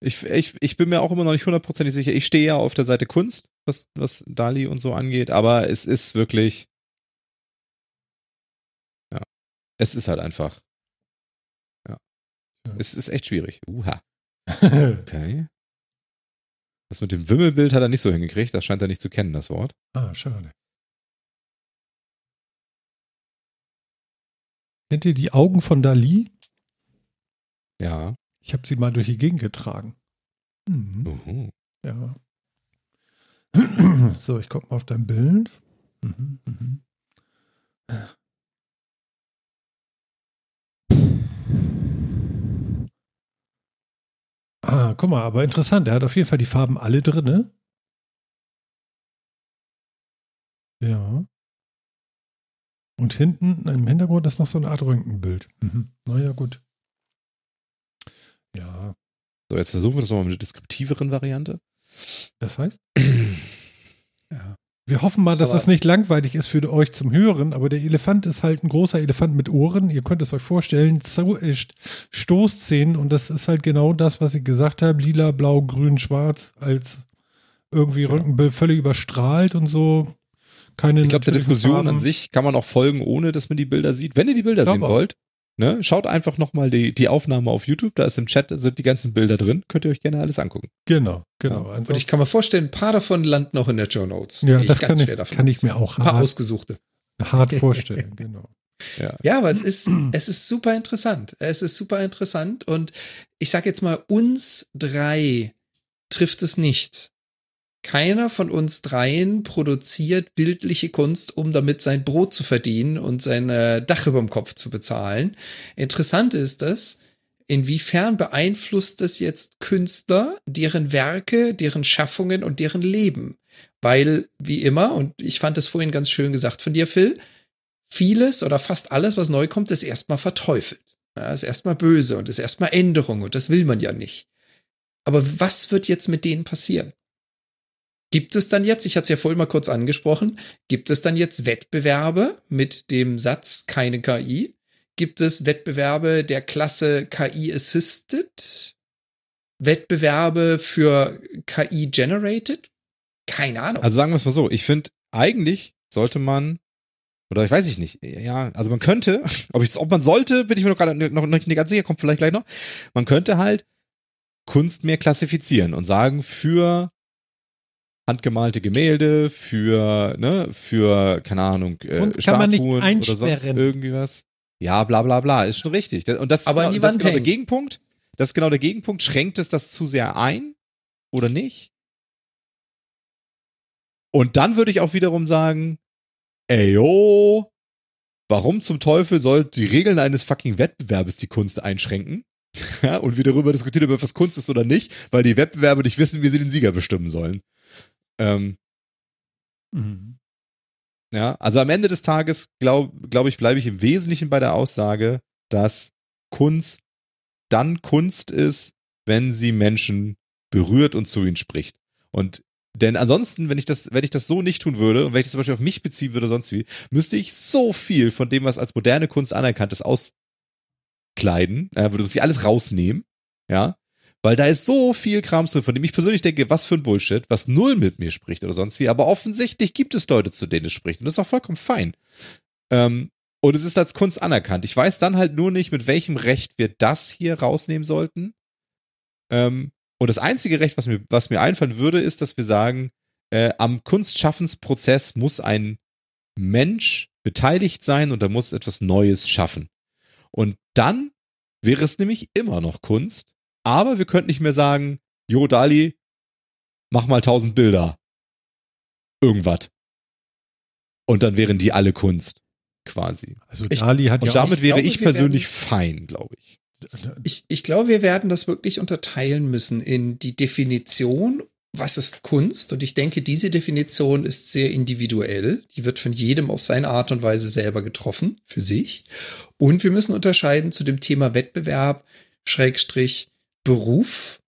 ich, ich, ich bin mir auch immer noch nicht hundertprozentig sicher. Ich stehe ja auf der Seite Kunst, was, was Dali und so angeht, aber es ist wirklich. Ja. Es ist halt einfach. Ja. Ja. Es ist echt schwierig. Uha. Okay. Das mit dem Wimmelbild hat er nicht so hingekriegt. Das scheint er nicht zu kennen, das Wort. ah, schade. Kennt ihr die Augen von Dali? Ja. Ich habe sie mal durch die Gegend getragen. Mhm. Uhu. Ja. So, ich gucke mal auf dein Bild. Mhm, mhm. Ah, guck mal, aber interessant. Er hat auf jeden Fall die Farben alle drin, ne? Ja. Und hinten im Hintergrund ist noch so eine Art Röntgenbild. Mhm. Naja, gut. Ja, So, jetzt versuchen wir das nochmal mit einer deskriptiveren Variante. das heißt? Wir hoffen mal, dass Aber- es nicht langweilig ist für euch zum Hören, aber der Elefant ist halt ein großer Elefant mit Ohren. Ihr könnt es euch vorstellen, äh, St- Stoßzähnen und das ist halt genau das, was ich gesagt habe. Lila, blau, grün, schwarz als irgendwie Genau. Röntgenbild völlig überstrahlt und so. Keine Ich glaube, der Diskussion Farben. an sich kann man auch folgen, ohne dass man die Bilder sieht. Wenn ihr die Bilder sehen wollt, ne, schaut einfach nochmal die, die Aufnahme auf YouTube. Da ist im Chat sind die ganzen Bilder drin. Könnt ihr euch gerne alles angucken. Genau, genau. Und Ansonsten- ich kann mir vorstellen, ein paar davon landen noch in der Show Notes. ja, Gehe das ganz kann ich, schwer davon kann ich mir auch Ein paar hart, ausgesuchte. hart vorstellen. Genau. Ja, aber es ist, es ist super interessant. Es ist super interessant und ich sag jetzt mal, uns drei trifft es nicht. Keiner von uns dreien produziert bildliche Kunst, um damit sein Brot zu verdienen und sein äh, Dach über dem Kopf zu bezahlen. Interessant ist das, inwiefern beeinflusst das jetzt Künstler, deren Werke, deren Schaffungen und deren Leben? Weil, wie immer, und ich fand das vorhin ganz schön gesagt von dir, Phil, vieles oder fast alles, was neu kommt, ist erstmal verteufelt. Ja, ist erstmal böse und ist erstmal Änderung und das will man ja nicht. Aber was wird jetzt mit denen passieren? Gibt es dann jetzt, ich hatte es ja vorhin mal kurz angesprochen, gibt es dann jetzt Wettbewerbe mit dem Satz keine KI? Gibt es Wettbewerbe der Klasse KI Assisted? Wettbewerbe für KI Generated? Keine Ahnung. Also sagen wir es mal so, ich finde, eigentlich sollte man, oder ich weiß ich nicht, ja, also man könnte, ob, ob man sollte, bin ich mir noch gerade noch, noch nicht ganz sicher, kommt vielleicht gleich noch, man könnte halt Kunst mehr klassifizieren und sagen, für handgemalte Gemälde, für, ne, für, keine Ahnung, äh, Statuen oder sonst irgendwie was. Ja, bla bla bla, ist schon richtig. Und das, Aber genau, das ist genau der Gegenpunkt. Das ist genau der Gegenpunkt. Schränkt es das zu sehr ein oder nicht? Und dann würde ich auch wiederum sagen, ey, yo, warum zum Teufel soll die Regeln eines fucking Wettbewerbes die Kunst einschränken? Ja, und wir darüber diskutieren, ob etwas Kunst ist oder nicht, weil die Wettbewerbe nicht wissen, wie sie den Sieger bestimmen sollen. Ähm, mhm. Ja, also am Ende des Tages, glaube glaub ich, bleibe ich im Wesentlichen bei der Aussage, dass Kunst dann Kunst ist, wenn sie Menschen berührt und zu ihnen spricht. Und denn ansonsten, wenn ich das, wenn ich das so nicht tun würde und wenn ich das zum Beispiel auf mich beziehen würde, sonst wie, müsste ich so viel von dem, was als moderne Kunst anerkannt ist, auskleiden, äh, würde ich alles rausnehmen, ja, weil da ist so viel Kram drin, von dem ich persönlich denke, was für ein Bullshit, was null mit mir spricht oder sonst wie, aber offensichtlich gibt es Leute, zu denen es spricht und das ist auch vollkommen fein. Ähm, und es ist als Kunst anerkannt. Ich weiß dann halt nur nicht, mit welchem Recht wir das hier rausnehmen sollten. Ähm, und das einzige Recht, was mir, was mir einfallen würde, ist, dass wir sagen, äh, am Kunstschaffensprozess muss ein Mensch beteiligt sein und er muss etwas Neues schaffen. Und dann wäre es nämlich immer noch Kunst, aber wir könnten nicht mehr sagen, Jo, Dali, mach mal tausend Bilder. Irgendwas. Und dann wären die alle Kunst, quasi. Also Dali hat und ja Und damit wäre ich persönlich fein, glaube ich. Ich, ich glaube, wir werden das wirklich unterteilen müssen in die Definition, was ist Kunst? Und ich denke, diese Definition ist sehr individuell. Die wird von jedem auf seine Art und Weise selber getroffen, für sich. Und wir müssen unterscheiden zu dem Thema Wettbewerb, Schrägstrich, Beruf.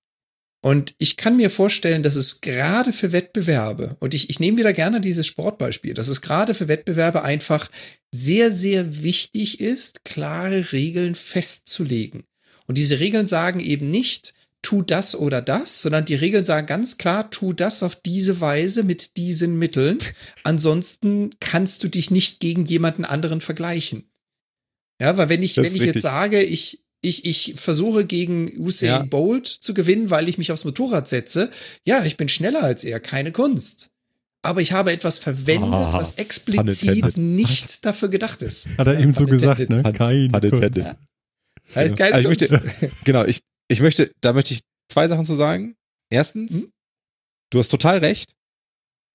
Und ich kann mir vorstellen, dass es gerade für Wettbewerbe, und ich, ich nehme wieder gerne dieses Sportbeispiel, dass es gerade für Wettbewerbe einfach sehr, sehr wichtig ist, klare Regeln festzulegen. Und diese Regeln sagen eben nicht, tu das oder das, sondern die Regeln sagen ganz klar, tu das auf diese Weise mit diesen Mitteln. Ansonsten kannst du dich nicht gegen jemanden anderen vergleichen. Ja, weil wenn ich, wenn ich jetzt sage, ich, ich, ich versuche gegen Usain ja. Bolt zu gewinnen, weil ich mich aufs Motorrad setze, ja, ich bin schneller als er, keine Kunst aber ich habe etwas verwendet, ah, was explizit nicht dafür gedacht ist. Hat er eben so gesagt, ne? Kein ja. Also ich möchte, genau, ich, ich möchte, da möchte ich zwei Sachen zu sagen. Erstens, hm? du hast total recht,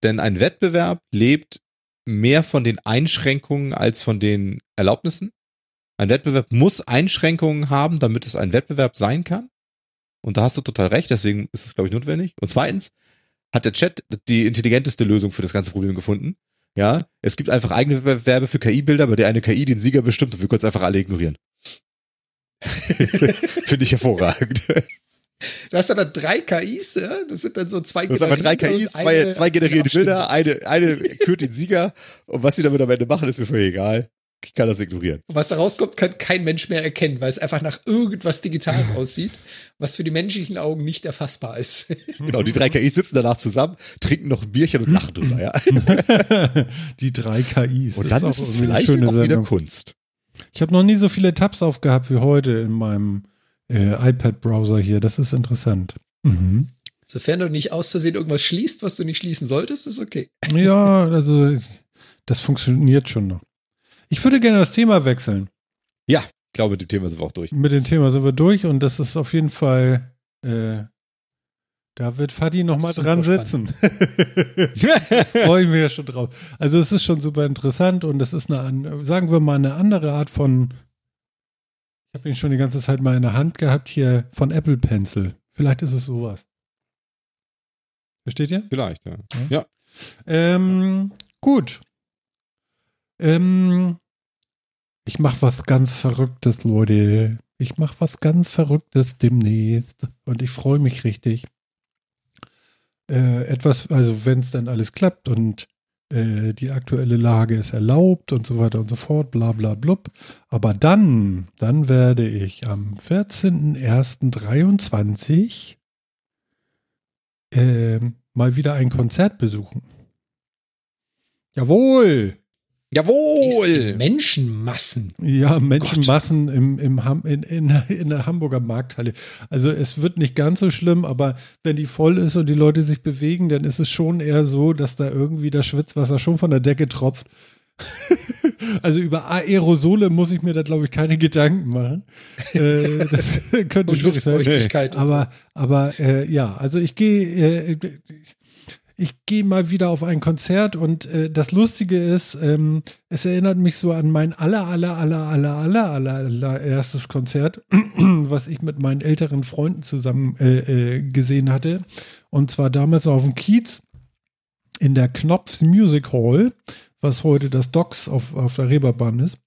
denn ein Wettbewerb lebt mehr von den Einschränkungen als von den Erlaubnissen. Ein Wettbewerb muss Einschränkungen haben, damit es ein Wettbewerb sein kann. Und da hast du total recht, deswegen ist es, glaube ich, notwendig. Und zweitens, hat der Chat die intelligenteste Lösung für das ganze Problem gefunden. Ja, es gibt einfach eigene Wettbewerbe für KI-Bilder, bei der eine KI den Sieger bestimmt und wir können es einfach alle ignorieren. Finde ich hervorragend. Du hast ja dann drei KIs, ja? Das sind dann so zwei Du hast einfach drei KIs, zwei, zwei generieren Bilder, eine, eine kürt den Sieger und was sie damit am Ende machen, ist mir völlig egal. Ich kann das ignorieren. Und was da rauskommt, kann kein Mensch mehr erkennen, weil es einfach nach irgendwas digital aussieht, was für die menschlichen Augen nicht erfassbar ist. Genau, die drei KIs sitzen danach zusammen, trinken noch ein Bierchen und lachen drüber, ja. Die drei KIs. Und dann ist, ist es vielleicht auch Sendung. wieder Kunst. Ich habe noch nie so viele Tabs aufgehabt wie heute in meinem äh, iPad-Browser hier. Das ist interessant. Mhm. Sofern du nicht aus Versehen irgendwas schließt, was du nicht schließen solltest, ist okay. Ja, also das funktioniert schon noch. Ich würde gerne das Thema wechseln. Ja, ich glaube, mit dem Thema sind wir auch durch. Mit dem Thema sind wir durch und das ist auf jeden Fall, äh, da wird Fadi nochmal dran sitzen. Freue ich mich ja schon drauf. Also es ist schon super interessant und es ist eine, sagen wir mal, eine andere Art von, ich habe ihn schon die ganze Zeit mal in der Hand gehabt hier, von Apple Pencil. Vielleicht ist es sowas. Versteht ihr? Vielleicht, ja. ja. ja. Ähm, gut. Ähm, Ich mach was ganz Verrücktes, Leute. Ich mach was ganz Verrücktes demnächst. Und ich freue mich richtig. Äh, etwas, also wenn es dann alles klappt und äh, die aktuelle Lage ist erlaubt und so weiter und so fort, bla bla blub. Aber dann, dann werde ich am 14.01.23 äh, mal wieder ein Konzert besuchen. Jawohl! Jawohl! Menschenmassen. Ja, Menschenmassen im, im Ham, in, in, in der Hamburger Markthalle. Also es wird nicht ganz so schlimm, aber wenn die voll ist und die Leute sich bewegen, dann ist es schon eher so, dass da irgendwie das Schwitzwasser schon von der Decke tropft. also über Aerosole muss ich mir da, glaube ich, keine Gedanken machen. Äh, das könnte und Luftfeuchtigkeit. Aber, aber äh, ja, also ich gehe, äh, ich gehe mal wieder auf ein Konzert und äh, das Lustige ist, ähm, es erinnert mich so an mein aller, aller, aller, aller, aller, aller, aller erstes Konzert, was ich mit meinen älteren Freunden zusammen äh, äh, gesehen hatte. Und zwar damals auf dem Kiez in der Knopfs Music Hall, was heute das Docks auf, auf der Reeperbahn ist.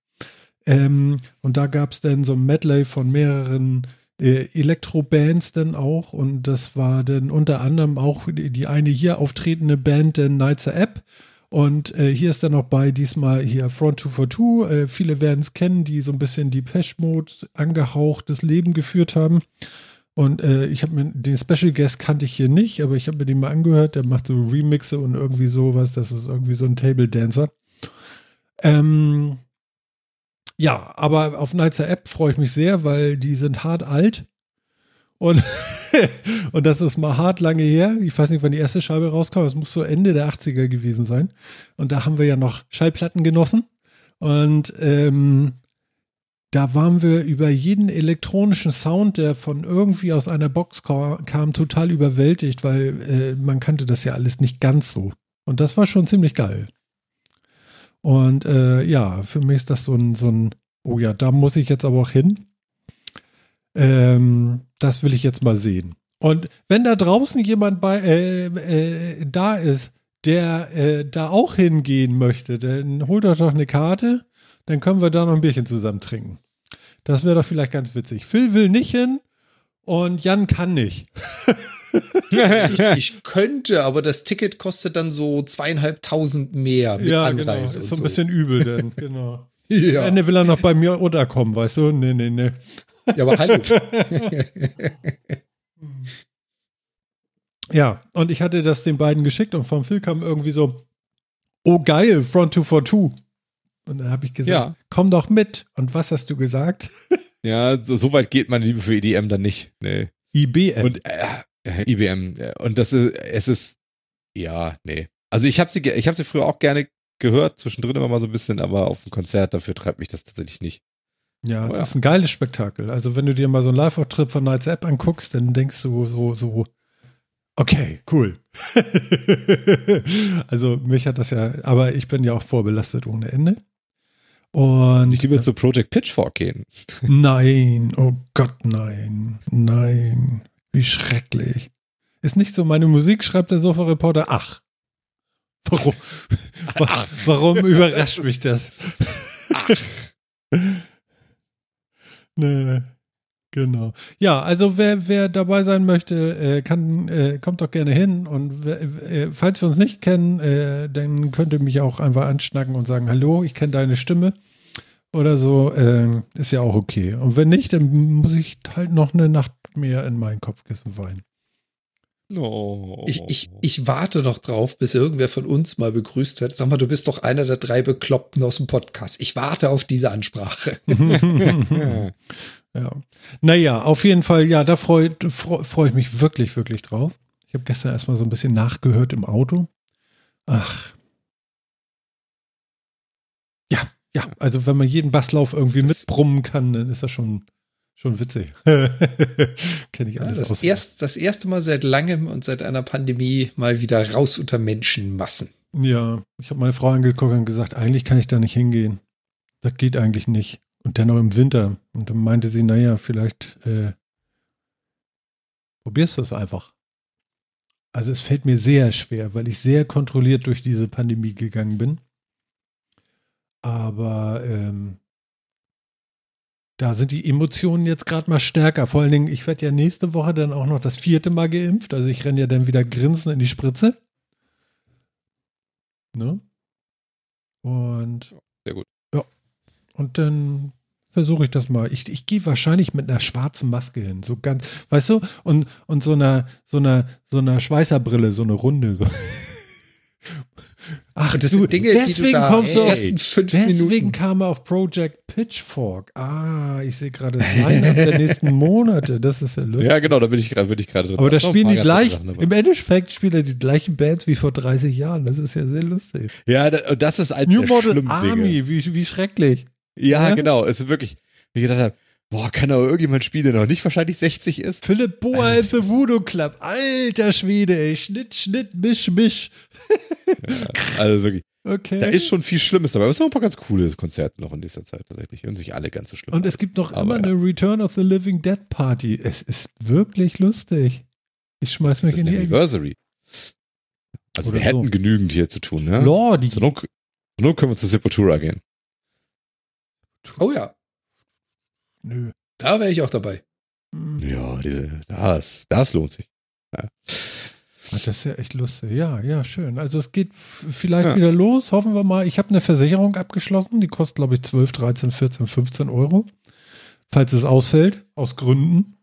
Ähm, und da gab es dann so ein Medley von mehreren Elektro-Bands dann auch und das war dann unter anderem auch die, die eine hier auftretende Band, der Nights App. Und äh, hier ist dann noch bei diesmal hier Front 242. Äh, viele werden es kennen, die so ein bisschen die Pesh-Mode angehauchtes Leben geführt haben. Und äh, ich habe mir den Special Guest kannte ich hier nicht, aber ich habe mir den mal angehört. Der macht so Remixe und irgendwie sowas. Das ist irgendwie so ein Table Dancer. Ähm, ja, aber auf Nights App freue ich mich sehr, weil die sind hart alt. Und, und das ist mal hart lange her. Ich weiß nicht, wann die erste Scheibe rauskam. Es muss so Ende der 80er gewesen sein. Und da haben wir ja noch Schallplatten genossen. Und ähm, da waren wir über jeden elektronischen Sound, der von irgendwie aus einer Box kam, total überwältigt, weil äh, man kannte das ja alles nicht ganz so. Und das war schon ziemlich geil. Und äh, ja, für mich ist das so ein, so ein, oh ja, da muss ich jetzt aber auch hin. Ähm, das will ich jetzt mal sehen. Und wenn da draußen jemand bei äh, äh, da ist, der äh, da auch hingehen möchte, dann holt euch doch eine Karte, dann können wir da noch ein Bierchen zusammen trinken. Das wäre doch vielleicht ganz witzig. Phil will nicht hin und Jan kann nicht. ich, ich, könnte, aber das Ticket kostet dann so zweieinhalbtausend mehr mit ja, genau. Anreise. Genau. Ist so ein bisschen übel denn, genau. ja. Ende will er noch bei mir unterkommen, weißt du? Nee, nee, nee. Ja, aber hallo. ja, und ich hatte das den beiden geschickt und vom Phil kam irgendwie so, oh geil, Front 242. Und dann habe ich gesagt, ja. komm doch mit. Und was hast du gesagt? ja, so, so weit geht meine Liebe für EDM dann nicht. Nee. IBM. Und äh, äh IBM. Und das ist, es ist, ja, nee. Also ich habe sie, ich habe sie früher auch gerne gehört, zwischendrin immer mal so ein bisschen, aber auf dem Konzert, dafür treibt mich das tatsächlich nicht. Ja, es oh, ja. ist ein geiles Spektakel. Also wenn du dir mal so einen Live-Auftritt von Nights App anguckst, dann denkst du so, so, okay, cool. also mich hat das ja, aber ich bin ja auch vorbelastet ohne Ende. Und ich lieber zu Project Pitchfork gehen. Nein, oh Gott, nein, nein, wie schrecklich. Ist nicht so meine Musik, schreibt der Sofa-Reporter. Ach, warum, warum überrascht mich das? Ach. nee. Genau. Ja, also wer, wer dabei sein möchte, äh, kann, äh, kommt doch gerne hin. Und äh, falls wir uns nicht kennen, äh, dann könnt ihr mich auch einfach anschnacken und sagen, hallo, ich kenne deine Stimme. Oder so, äh, ist ja auch okay. Und wenn nicht, dann muss ich halt noch eine Nacht mehr in mein Kopfkissen weinen. Oh. Ich, ich, ich warte noch drauf, bis irgendwer von uns mal begrüßt hat. Sag mal, du bist doch einer der drei Bekloppten aus dem Podcast. Ich warte auf diese Ansprache. Ja. Naja, auf jeden Fall, ja, da freue freu ich mich wirklich, wirklich drauf. Ich habe gestern erstmal so ein bisschen nachgehört im Auto. Ach. Ja, ja, also wenn man jeden Basslauf irgendwie das mitbrummen kann, dann ist das schon, schon witzig. Kenne ich alles. Ja, das, erst, das erste Mal seit langem und seit einer Pandemie mal wieder raus unter Menschenmassen. Ja, ich habe meine Frau angeguckt und gesagt, eigentlich kann ich da nicht hingehen. Das geht eigentlich nicht. Und dann noch im Winter. Und dann meinte sie, naja, vielleicht äh, probierst du es einfach. Also es fällt mir sehr schwer, weil ich sehr kontrolliert durch diese Pandemie gegangen bin. Aber ähm, da sind die Emotionen jetzt gerade mal stärker. Vor allen Dingen, ich werde ja nächste Woche dann auch noch das vierte Mal geimpft. Also ich renne ja dann wieder grinsen in die Spritze. Ne? Und. Sehr gut. Ja. Und dann versuche ich das mal. Ich, ich gehe wahrscheinlich mit einer schwarzen Maske hin. So ganz, weißt du? Und, und so einer, so einer, so einer Schweißerbrille, so eine runde. So. Ach, das sind Dinge, die du da kommst den ersten fünf deswegen Minuten. kam er auf Project Pitchfork. Ah, ich sehe gerade das Line-Up der nächsten Monate. Das ist ja lustig. Ja, genau, da bin ich gerade bin ich gerade drin. aber da ein spielen die ganz gleich, Sachen dabei. im Endeffekt spielen er die gleichen Bands wie vor 30 Jahren. Das ist ja sehr lustig. Ja, das ist eins New Model Army, Dinge. wie, wie schrecklich. Ja, Ja? genau. Es ist wirklich, wie ich gedacht habe, boah, kann aber irgendjemand spielen, der noch nicht wahrscheinlich 60 ist? Philipp Boa ist ist- Voodoo Club. Alter Schwede, ey. Schnitt, Schnitt, Misch, Misch. Also wirklich, Okay. da ist schon viel Schlimmes dabei. Aber es sind auch ein paar ganz coole Konzerte noch in dieser Zeit tatsächlich. Und sich alle ganz so schlimm. Und es gibt noch Aber immer ja. eine Return of the Living Dead Party. Es ist wirklich lustig. Ich schmeiß mich das in die. Anniversary. Also Oder wir hätten so. genügend hier zu tun, ne? Lordi. Zur Not, zur Not können wir zu Sepultura gehen. Oh ja, Nö. da wäre ich auch dabei. Hm. Ja, diese, das, das lohnt sich. Ja. Das ist ja echt lustig. Ja, ja, schön. Also es geht vielleicht Ja. wieder los. Hoffen wir mal. Ich habe eine Versicherung abgeschlossen. Die kostet, glaube ich, 12, 13, 14, 15 Euro. Falls es ausfällt, aus Gründen.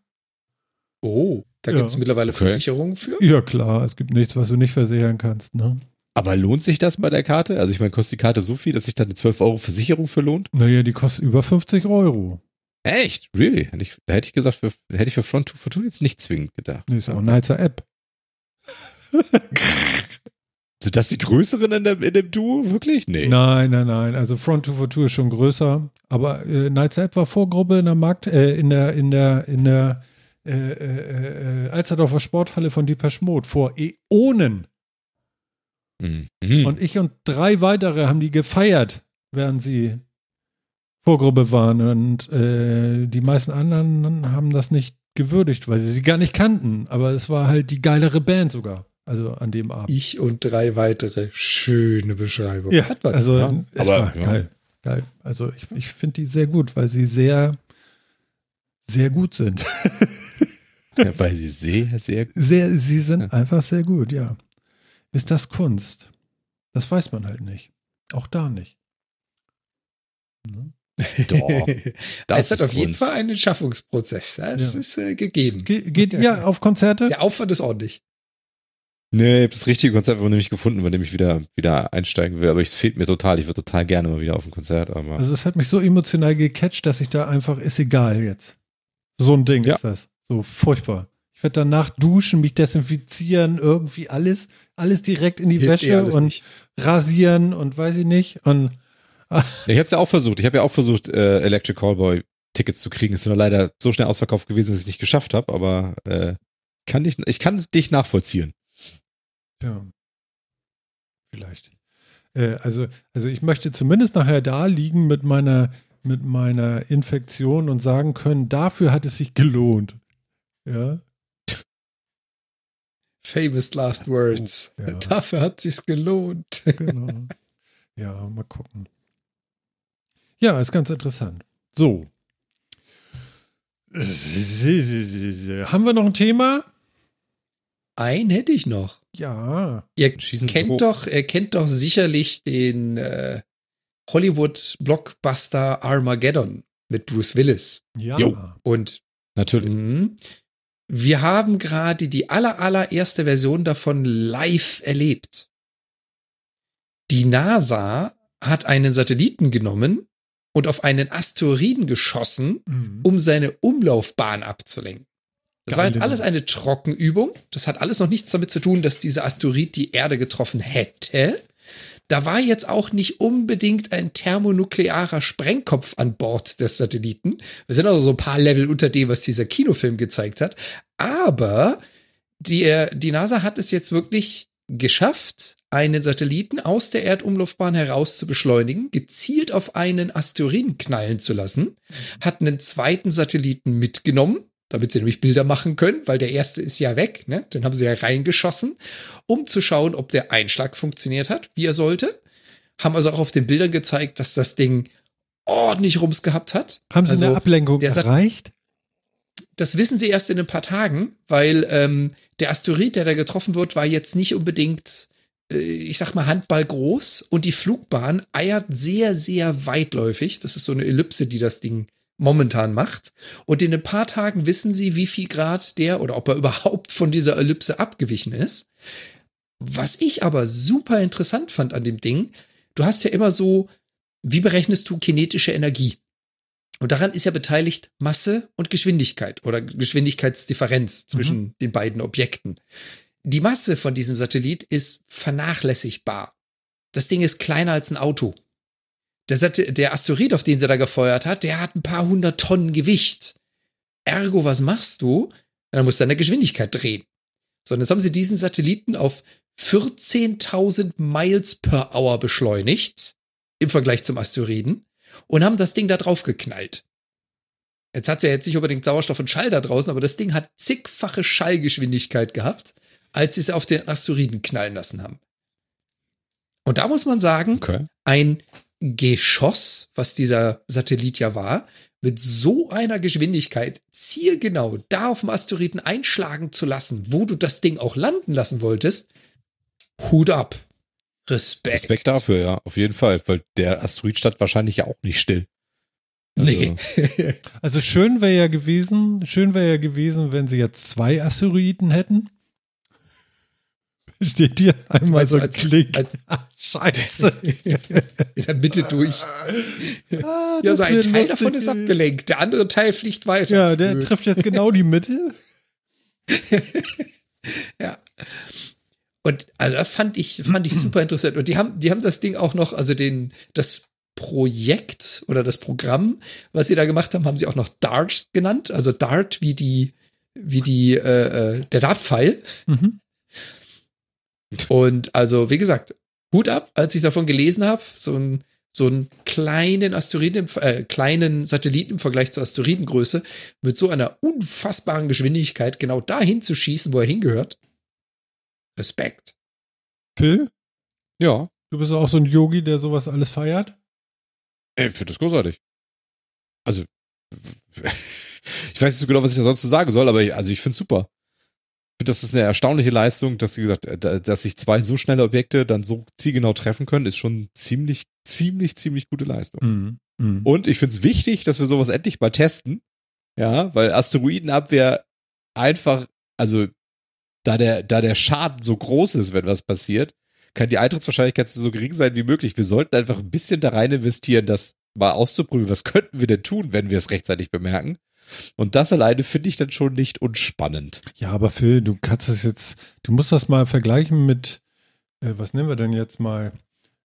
Oh, da Ja. gibt es mittlerweile Okay. Versicherungen für. Ja, klar. Es gibt nichts, was du nicht versichern kannst. Ne? Aber lohnt sich das bei der Karte? Also ich meine, kostet die Karte so viel, dass sich da eine 12 Euro Versicherung für lohnt? Naja, die kostet über 50 Euro. Echt? Really? Hätte ich, da hätte ich gesagt, für, hätte ich für Front to Fortune jetzt nicht zwingend gedacht. Nee, ist auch eine Heizer App. Sind das die größeren in, der, in dem Duo? Wirklich? Nee. Nein, nein, nein. Also Front to Tour ist schon größer. Aber äh, Nights App war Vorgruppe in der Markt, äh, in der, in der, in der äh, äh, äh, Alsterdorfer Sporthalle von Deepesh Mode vor Äonen. Mhm. Und ich und drei weitere haben die gefeiert, während sie Vorgruppe waren. Und äh, die meisten anderen haben das nicht gewürdigt, weil sie sie gar nicht kannten. Aber es war halt die geilere Band sogar. Also an dem Abend. Ich und drei weitere. Schöne Beschreibung. Ja, Hat was. also ja. es Aber, war ja. geil. Geil. Also ich, ich finde die sehr gut, weil sie sehr, sehr gut sind. Ja, weil sie sehr, sehr Sehr, sie sind Ja. einfach sehr gut, ja. Ist das Kunst? Das weiß man halt nicht. Auch da nicht. Ne? Doch. Das es hat ist auf jeden Kunst. Fall einen Schaffungsprozess. Das Ja. ist äh, gegeben. Ge geht ihr auf Konzerte? Der Aufwand ist ordentlich. Nee, das richtige Konzert noch nicht gefunden, bei dem ich wieder, wieder einsteigen will. Aber es fehlt mir total. Ich würde total gerne mal wieder auf ein Konzert. Aber Also es hat mich so emotional gecatcht, dass ich da einfach, ist egal jetzt. So ein Ding Ja. ist das. So furchtbar. Ich werde danach duschen, mich desinfizieren, irgendwie alles, alles direkt in die Hilft Wäsche und nicht. rasieren und weiß ich nicht. Und ich habe es ja auch versucht. Ich habe ja auch versucht, äh, Electric Callboy Tickets zu kriegen. Es ist nur leider so schnell ausverkauft gewesen, dass ich es nicht geschafft habe. Aber äh, kann ich, ich kann dich nachvollziehen. ja, vielleicht. Äh, also, also ich möchte zumindest nachher da liegen mit meiner, mit meiner Infektion und sagen können, dafür hat es sich gelohnt. Ja. Famous last words. Ja. Dafür hat sich's gelohnt. Genau. ja, mal gucken. Ja, ist ganz interessant. So. Haben wir noch ein Thema? Einen hätte ich noch. Ja. Ihr Schießen kennt doch, ihr kennt doch sicherlich den äh, Hollywood-Blockbuster Armageddon mit Bruce Willis. Ja. Jo. Und Natürlich. Mhm. Wir haben gerade die aller, allererste Version davon live erlebt. Die NASA hat einen Satelliten genommen und auf einen Asteroiden geschossen, Mhm. um seine Umlaufbahn abzulenken. Das war Geile jetzt alles eine Trockenübung. Das hat alles noch nichts damit zu tun, dass dieser Asteroid die Erde getroffen hätte. Da war jetzt auch nicht unbedingt ein thermonuklearer Sprengkopf an Bord des Satelliten. Wir sind also so ein paar Level unter dem, was dieser Kinofilm gezeigt hat. Aber die, äh, die NASA hat es jetzt wirklich geschafft, einen Satelliten aus der Erdumlaufbahn heraus zu beschleunigen, gezielt auf einen Asteroiden knallen zu lassen, hat einen zweiten Satelliten mitgenommen, damit sie nämlich Bilder machen können, weil der erste ist ja weg, ne? Den haben sie ja reingeschossen, um zu schauen, ob der Einschlag funktioniert hat, wie er sollte. Haben also auch auf den Bildern gezeigt, dass das Ding ordentlich Rums gehabt hat. Haben Sie Also, eine Ablenkung erreicht? Das wissen sie erst in ein paar Tagen, weil ähm, der Asteroid, der da getroffen wird, war jetzt nicht unbedingt, äh, ich sag mal, Handball groß und die Flugbahn eiert sehr, sehr weitläufig. Das ist so eine Ellipse, die das Ding momentan macht. Und in ein paar Tagen wissen sie, wie viel Grad der oder ob er überhaupt von dieser Ellipse abgewichen ist. Was ich aber super interessant fand an dem Ding, du hast ja immer so, wie berechnest du kinetische Energie? Und daran ist ja beteiligt Masse und Geschwindigkeit oder Geschwindigkeitsdifferenz zwischen den beiden Objekten. Die Masse von diesem Satellit ist vernachlässigbar. Das Ding ist kleiner als ein Auto. Der, Sat der Asteroid, auf den sie da gefeuert hat, der hat ein paar hundert Tonnen Gewicht. Ergo, was machst du? Dann musst du an der Geschwindigkeit drehen. So, und jetzt haben sie diesen Satelliten auf 14.000 Miles per Hour beschleunigt im Vergleich zum Asteroiden und haben das Ding da drauf geknallt. Jetzt hat ja jetzt nicht unbedingt Sauerstoff und Schall da draußen, aber das Ding hat zigfache Schallgeschwindigkeit gehabt, als sie es auf den Asteroiden knallen lassen haben. Und da muss man sagen, Okay. ein Geschoss, was dieser Satellit ja war, mit so einer Geschwindigkeit zielgenau da auf dem Asteroiden einschlagen zu lassen, wo du das Ding auch landen lassen wolltest, Hut ab. Respekt. Respekt dafür, ja, auf jeden Fall, weil der Asteroid stand wahrscheinlich ja auch nicht still. Nee. Also schön wäre ja gewesen, schön wäre ja gewesen, wenn sie jetzt zwei Asteroiden hätten. Steht hier einmal Als- so als- Klick. als- Ah, Scheiße. In der Mitte durch. Ah, Ja, so ein Teil lustig davon ist abgelenkt, der andere Teil fliegt weiter. Ja, der Blöd. trifft jetzt genau die Mitte. Ja. Und also das fand ich, fand ich super interessant. Und die haben, die haben das Ding auch noch, also den, das Projekt oder das Programm, was sie da gemacht haben, haben sie auch noch Dart genannt. Also Dart wie die, wie die, äh, äh, der Dart-Pfeil. Mhm. Und also, wie gesagt, Hut ab, als ich davon gelesen habe, so ein so einen kleinen Asteroiden, äh, kleinen Satelliten im Vergleich zur Asteroidengröße mit so einer unfassbaren Geschwindigkeit genau dahin zu schießen, wo er hingehört. Respekt. Phil, Ja, du bist auch so ein Yogi, der sowas alles feiert. ey, ich finde das großartig. Also, ich weiß nicht so genau, was ich da sonst zu sagen soll, aber ich, also ich finde es super. Ich finde, das ist eine erstaunliche Leistung, dass, wie gesagt, da- dass sich zwei so schnelle Objekte dann so zielgenau treffen können, ist schon ziemlich, ziemlich, ziemlich gute Leistung. Mhm. Mhm. Und ich finde es wichtig, dass wir sowas endlich mal testen. Ja, weil Asteroidenabwehr einfach, also da der, da der Schaden so groß ist, wenn was passiert, kann die Eintrittswahrscheinlichkeit so gering sein wie möglich. Wir sollten einfach ein bisschen da rein investieren, das mal auszuprüfen. Was könnten wir denn tun, wenn wir es rechtzeitig bemerken? Und das alleine finde ich dann schon nicht unspannend. Ja, aber Phil, du kannst das jetzt, du musst das mal vergleichen mit, äh, was nehmen wir denn jetzt mal,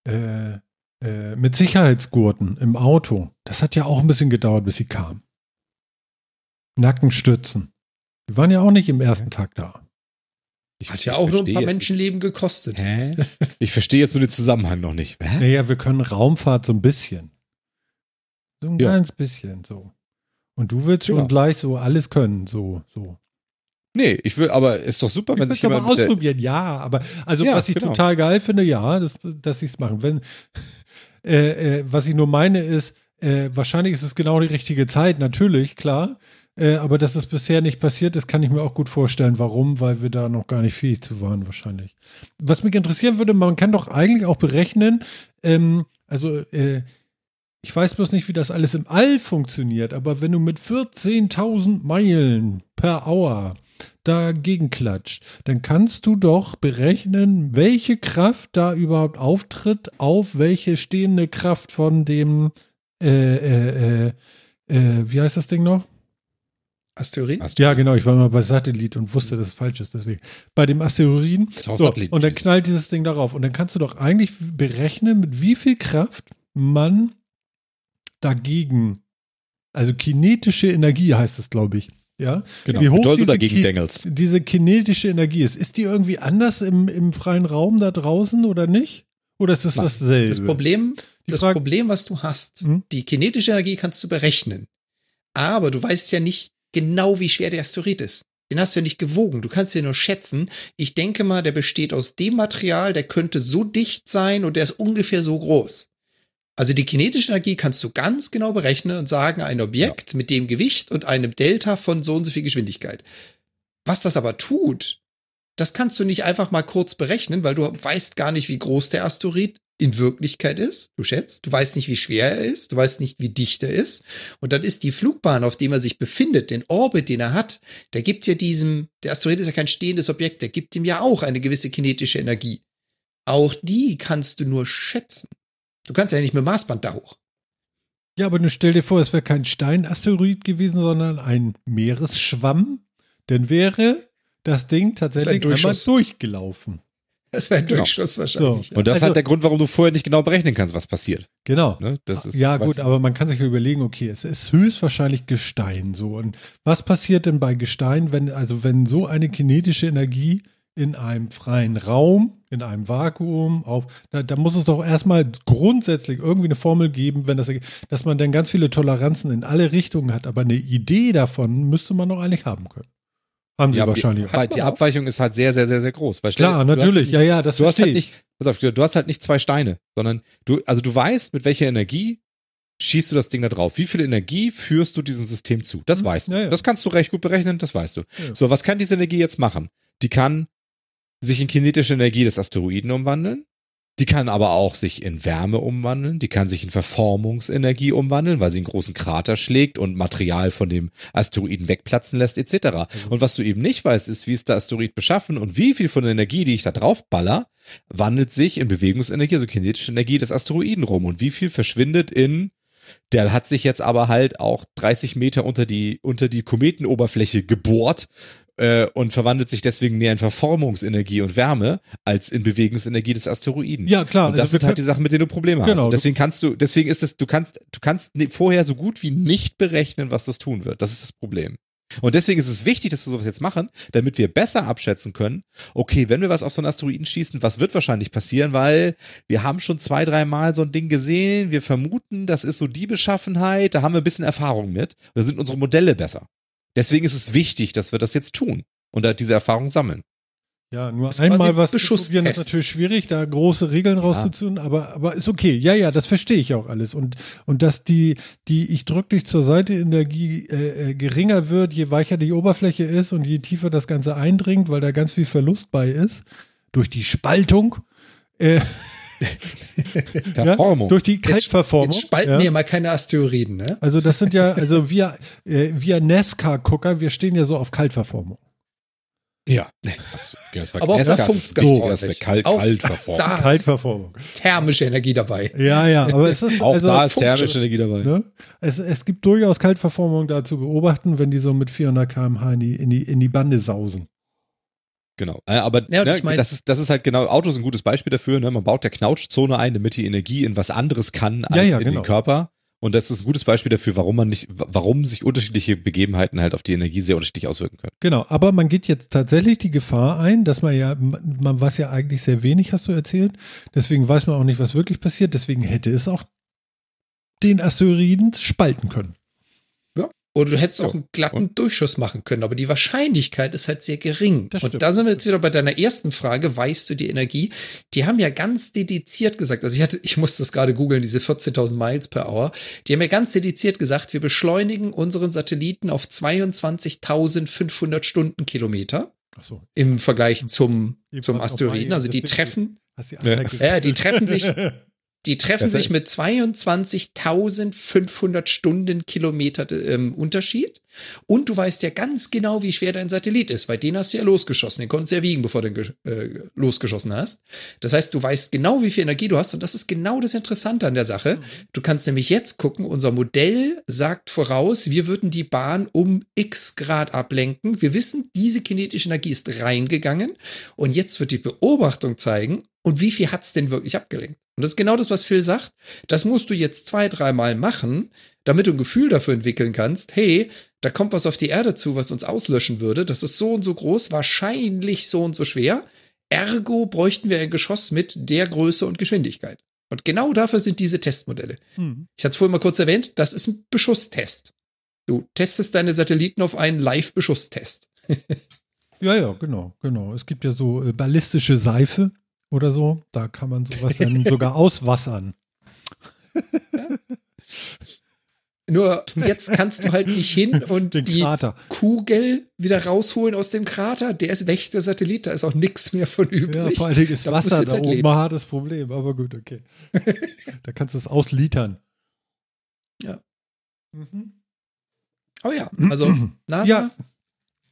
äh, äh, mit Sicherheitsgurten im Auto. Das hat ja auch ein bisschen gedauert, bis sie kamen. Nackenstützen. Die waren ja auch nicht im ersten Tag da. Ich Hat ja auch nur ein paar verstehe- Menschenleben gekostet. Hä? Ich verstehe jetzt nur den Zusammenhang noch nicht. Hä? Naja, wir können Raumfahrt so ein bisschen. So ein Ja. ganz bisschen, so. Und du willst schon Genau. gleich so alles können, so, so. Nee, ich will, aber ist doch super, Ich wenn sich es aber jemand der, ausprobieren, ja. Aber also Ja, was ich genau. total geil finde, ja, das, dass sie es machen. Wenn, äh, äh, was ich nur meine ist, äh, wahrscheinlich ist es genau die richtige Zeit, natürlich, klar. Äh, aber dass es bisher nicht passiert ist, kann ich mir auch gut vorstellen. Warum? Weil wir da noch gar nicht fähig zu waren, wahrscheinlich. Was mich interessieren würde, man kann doch eigentlich auch berechnen, ähm, also äh, ich weiß bloß nicht, wie das alles im All funktioniert, aber wenn du mit 14.000 Meilen per Hour dagegen klatscht, dann kannst du doch berechnen, welche Kraft da überhaupt auftritt, auf welche stehende Kraft von dem, äh, äh, äh, äh, wie heißt das Ding noch? Asteroid? Hast du- Ja, genau, ich war mal bei Satellit und wusste, dass es falsch ist, deswegen. Bei dem Asteroiden. So, Satellit. und dann knallt dieses Ding darauf. Und dann kannst du doch eigentlich berechnen, mit wie viel Kraft man dagegen, also kinetische Energie heißt es, glaube ich. Ja, genau. wie hoch Wie doll du diese dagegen Ki- dengelst. diese kinetische Energie ist. Ist die irgendwie anders im, im freien Raum da draußen oder nicht? Oder ist es Nein. dasselbe? Das Problem, Die das Frage- Problem, was du hast, Hm? die kinetische Energie kannst du berechnen. Aber du weißt ja nicht genau, wie schwer der Asteroid ist. Den hast du ja nicht gewogen. Du kannst ja nur schätzen. Ich denke mal, der besteht aus dem Material, der könnte so dicht sein und der ist ungefähr so groß. Also die kinetische Energie kannst du ganz genau berechnen und sagen, ein Objekt ja. mit dem Gewicht und einem Delta von so und so viel Geschwindigkeit. Was das aber tut, das kannst du nicht einfach mal kurz berechnen, weil du weißt gar nicht, wie groß der Asteroid in Wirklichkeit ist. Du schätzt, du weißt nicht, wie schwer er ist, du weißt nicht, wie dicht er ist. Und dann ist die Flugbahn, auf dem er sich befindet, den Orbit, den er hat, der gibt ja diesem, der Asteroid ist ja kein stehendes Objekt, der gibt ihm ja auch eine gewisse kinetische Energie. Auch die kannst du nur schätzen. Du kannst ja nicht mit Maßband da hoch. Ja, aber nun stell dir vor, es wäre kein Steinasteroid gewesen, sondern ein Meeresschwamm. Dann wäre das Ding tatsächlich das einmal durchgelaufen. Das wäre ein genau. Durchschuss wahrscheinlich. So. Und das also, ist halt der Grund, warum du vorher nicht genau berechnen kannst, was passiert. Genau. Ne? Das ist, ja, gut, aber man kann sich ja überlegen, okay, es ist höchstwahrscheinlich Gestein so. Und was passiert denn bei Gestein, wenn, also wenn so eine kinetische Energie in einem freien Raum, in einem Vakuum, auf, da, da muss es doch erstmal grundsätzlich irgendwie eine Formel geben, wenn das, dass man dann ganz viele Toleranzen in alle Richtungen hat, aber eine Idee davon müsste man doch eigentlich haben können. Haben sie ja, wahrscheinlich. Die, die Abweichung ist halt sehr, sehr, sehr, sehr groß. Weil Klar, stell, natürlich, ja, ja, das du hast halt nicht, pass auf, du hast halt nicht zwei Steine, sondern du, also du weißt, mit welcher Energie schießt du das Ding da drauf. Wie viel Energie führst du diesem System zu? Das hm, weißt du. Ja, ja. Das kannst du recht gut berechnen, das weißt du. So, was kann diese Energie jetzt machen? Die kann sich in kinetische Energie des Asteroiden umwandeln. Die kann aber auch sich in Wärme umwandeln, die kann sich in Verformungsenergie umwandeln, weil sie einen großen Krater schlägt und Material von dem Asteroiden wegplatzen lässt, etc. Mhm. Und was du eben nicht weißt, ist, wie ist der Asteroid beschaffen und wie viel von der Energie, die ich da drauf baller, wandelt sich in Bewegungsenergie, also kinetische Energie des Asteroiden rum und wie viel verschwindet in der hat sich jetzt aber halt auch 30 Meter unter die, unter die Kometenoberfläche gebohrt äh, und verwandelt sich deswegen mehr in Verformungsenergie und Wärme als in Bewegungsenergie des Asteroiden. Ja, klar. Und das also sind halt die Sachen, mit denen du Probleme genau, hast. Und deswegen kannst du, deswegen ist es, du kannst, du kannst vorher so gut wie nicht berechnen, was das tun wird. Das ist das Problem. Und deswegen ist es wichtig, dass wir sowas jetzt machen, damit wir besser abschätzen können, okay, wenn wir was auf so einen Asteroiden schießen, was wird wahrscheinlich passieren, weil wir haben schon zwei, dreimal so ein Ding gesehen, wir vermuten, das ist so die Beschaffenheit, da haben wir ein bisschen Erfahrung mit, da sind unsere Modelle besser. Deswegen ist es wichtig, dass wir das jetzt tun und diese Erfahrung sammeln. Ja, nur einmal was zu probieren ist natürlich schwierig, da große Regeln rauszuziehen, ja. aber, aber ist okay. Ja, ja, das verstehe ich auch alles. Und, und dass die, die ich drück dich zur Seite Energie äh, äh, geringer wird, je weicher die Oberfläche ist und je tiefer das Ganze eindringt, weil da ganz viel Verlust bei ist, durch die Spaltung. Äh, Verformung. Ja, durch die Kaltverformung. Jetzt, jetzt spalten ja. wir mal keine Asteroiden, ne? Also das sind ja, also wir, äh, wir NASCAR-Gucker, wir stehen ja so auf Kaltverformung. Ja. Aber auch da funktioniert es Kalt, Kaltverformung. Da Kaltverformung. Thermische Energie dabei. Ja, ja, aber es ist auch also, da ist thermische Energie dabei. Ne? Es, es gibt durchaus Kaltverformung da zu beobachten, wenn die so mit 400 km/h in die, in die, in die Bande sausen. Genau. Äh, aber ja, ne, das, ist, das ist halt genau, Auto ist ein gutes Beispiel dafür. Ne? Man baut der Knautschzone ein, damit die Energie in was anderes kann als ja, ja, in genau. den Körper. Und das ist ein gutes Beispiel dafür, warum man nicht, warum sich unterschiedliche Begebenheiten halt auf die Energie sehr unterschiedlich auswirken können. Genau, aber man geht jetzt tatsächlich die Gefahr ein, dass man ja, man weiß ja eigentlich sehr wenig, hast du erzählt. Deswegen weiß man auch nicht, was wirklich passiert. Deswegen hätte es auch den Asteroiden spalten können. Oder du hättest auch einen glatten Durchschuss machen können, aber die Wahrscheinlichkeit ist halt sehr gering. Und da sind wir jetzt wieder bei deiner ersten Frage, weißt du die Energie? Die haben ja ganz dediziert gesagt, also ich hatte, ich musste das gerade googeln, diese 14.000 Miles per Hour. Die haben ja ganz dediziert gesagt, wir beschleunigen unseren Satelliten auf 22.500 Stundenkilometer. Ach so. Im Vergleich zum, zum Asteroiden. Also die treffen, ja, die treffen sich Die treffen sich mit 22.500 Stundenkilometer ähm, Unterschied. Und du weißt ja ganz genau, wie schwer dein Satellit ist, weil den hast du ja losgeschossen. Den konntest du ja wiegen, bevor du den äh, losgeschossen hast. Das heißt, du weißt genau, wie viel Energie du hast. Und das ist genau das Interessante an der Sache. Mhm. Du kannst nämlich jetzt gucken, unser Modell sagt voraus, wir würden die Bahn um x Grad ablenken. Wir wissen, diese kinetische Energie ist reingegangen. Und jetzt wird die Beobachtung zeigen, und wie viel hat's denn wirklich abgelenkt? Und das ist genau das, was Phil sagt. Das musst du jetzt zwei, dreimal machen, damit du ein Gefühl dafür entwickeln kannst, hey, da kommt was auf die Erde zu, was uns auslöschen würde. Das ist so und so groß, wahrscheinlich so und so schwer. Ergo bräuchten wir ein Geschoss mit der Größe und Geschwindigkeit. Und genau dafür sind diese Testmodelle. Hm. Ich hatte es vorhin mal kurz erwähnt, das ist ein Beschusstest. Du testest deine Satelliten auf einen Live-Beschusstest. ja, ja, genau, genau. Es gibt ja so äh, ballistische Seife, oder so. Da kann man sowas dann sogar auswassern. Nur jetzt kannst du halt nicht hin und die Krater. Kugel wieder rausholen aus dem Krater. Der ist weg, der Satellit, da ist auch nichts mehr von Ja, übrig. vor allen Dingen ist Da Wasser da halt oben leben. ein hartes Problem, aber gut, okay. da kannst du es auslitern. Ja. Mhm. Aber ja, also NASA, Ja,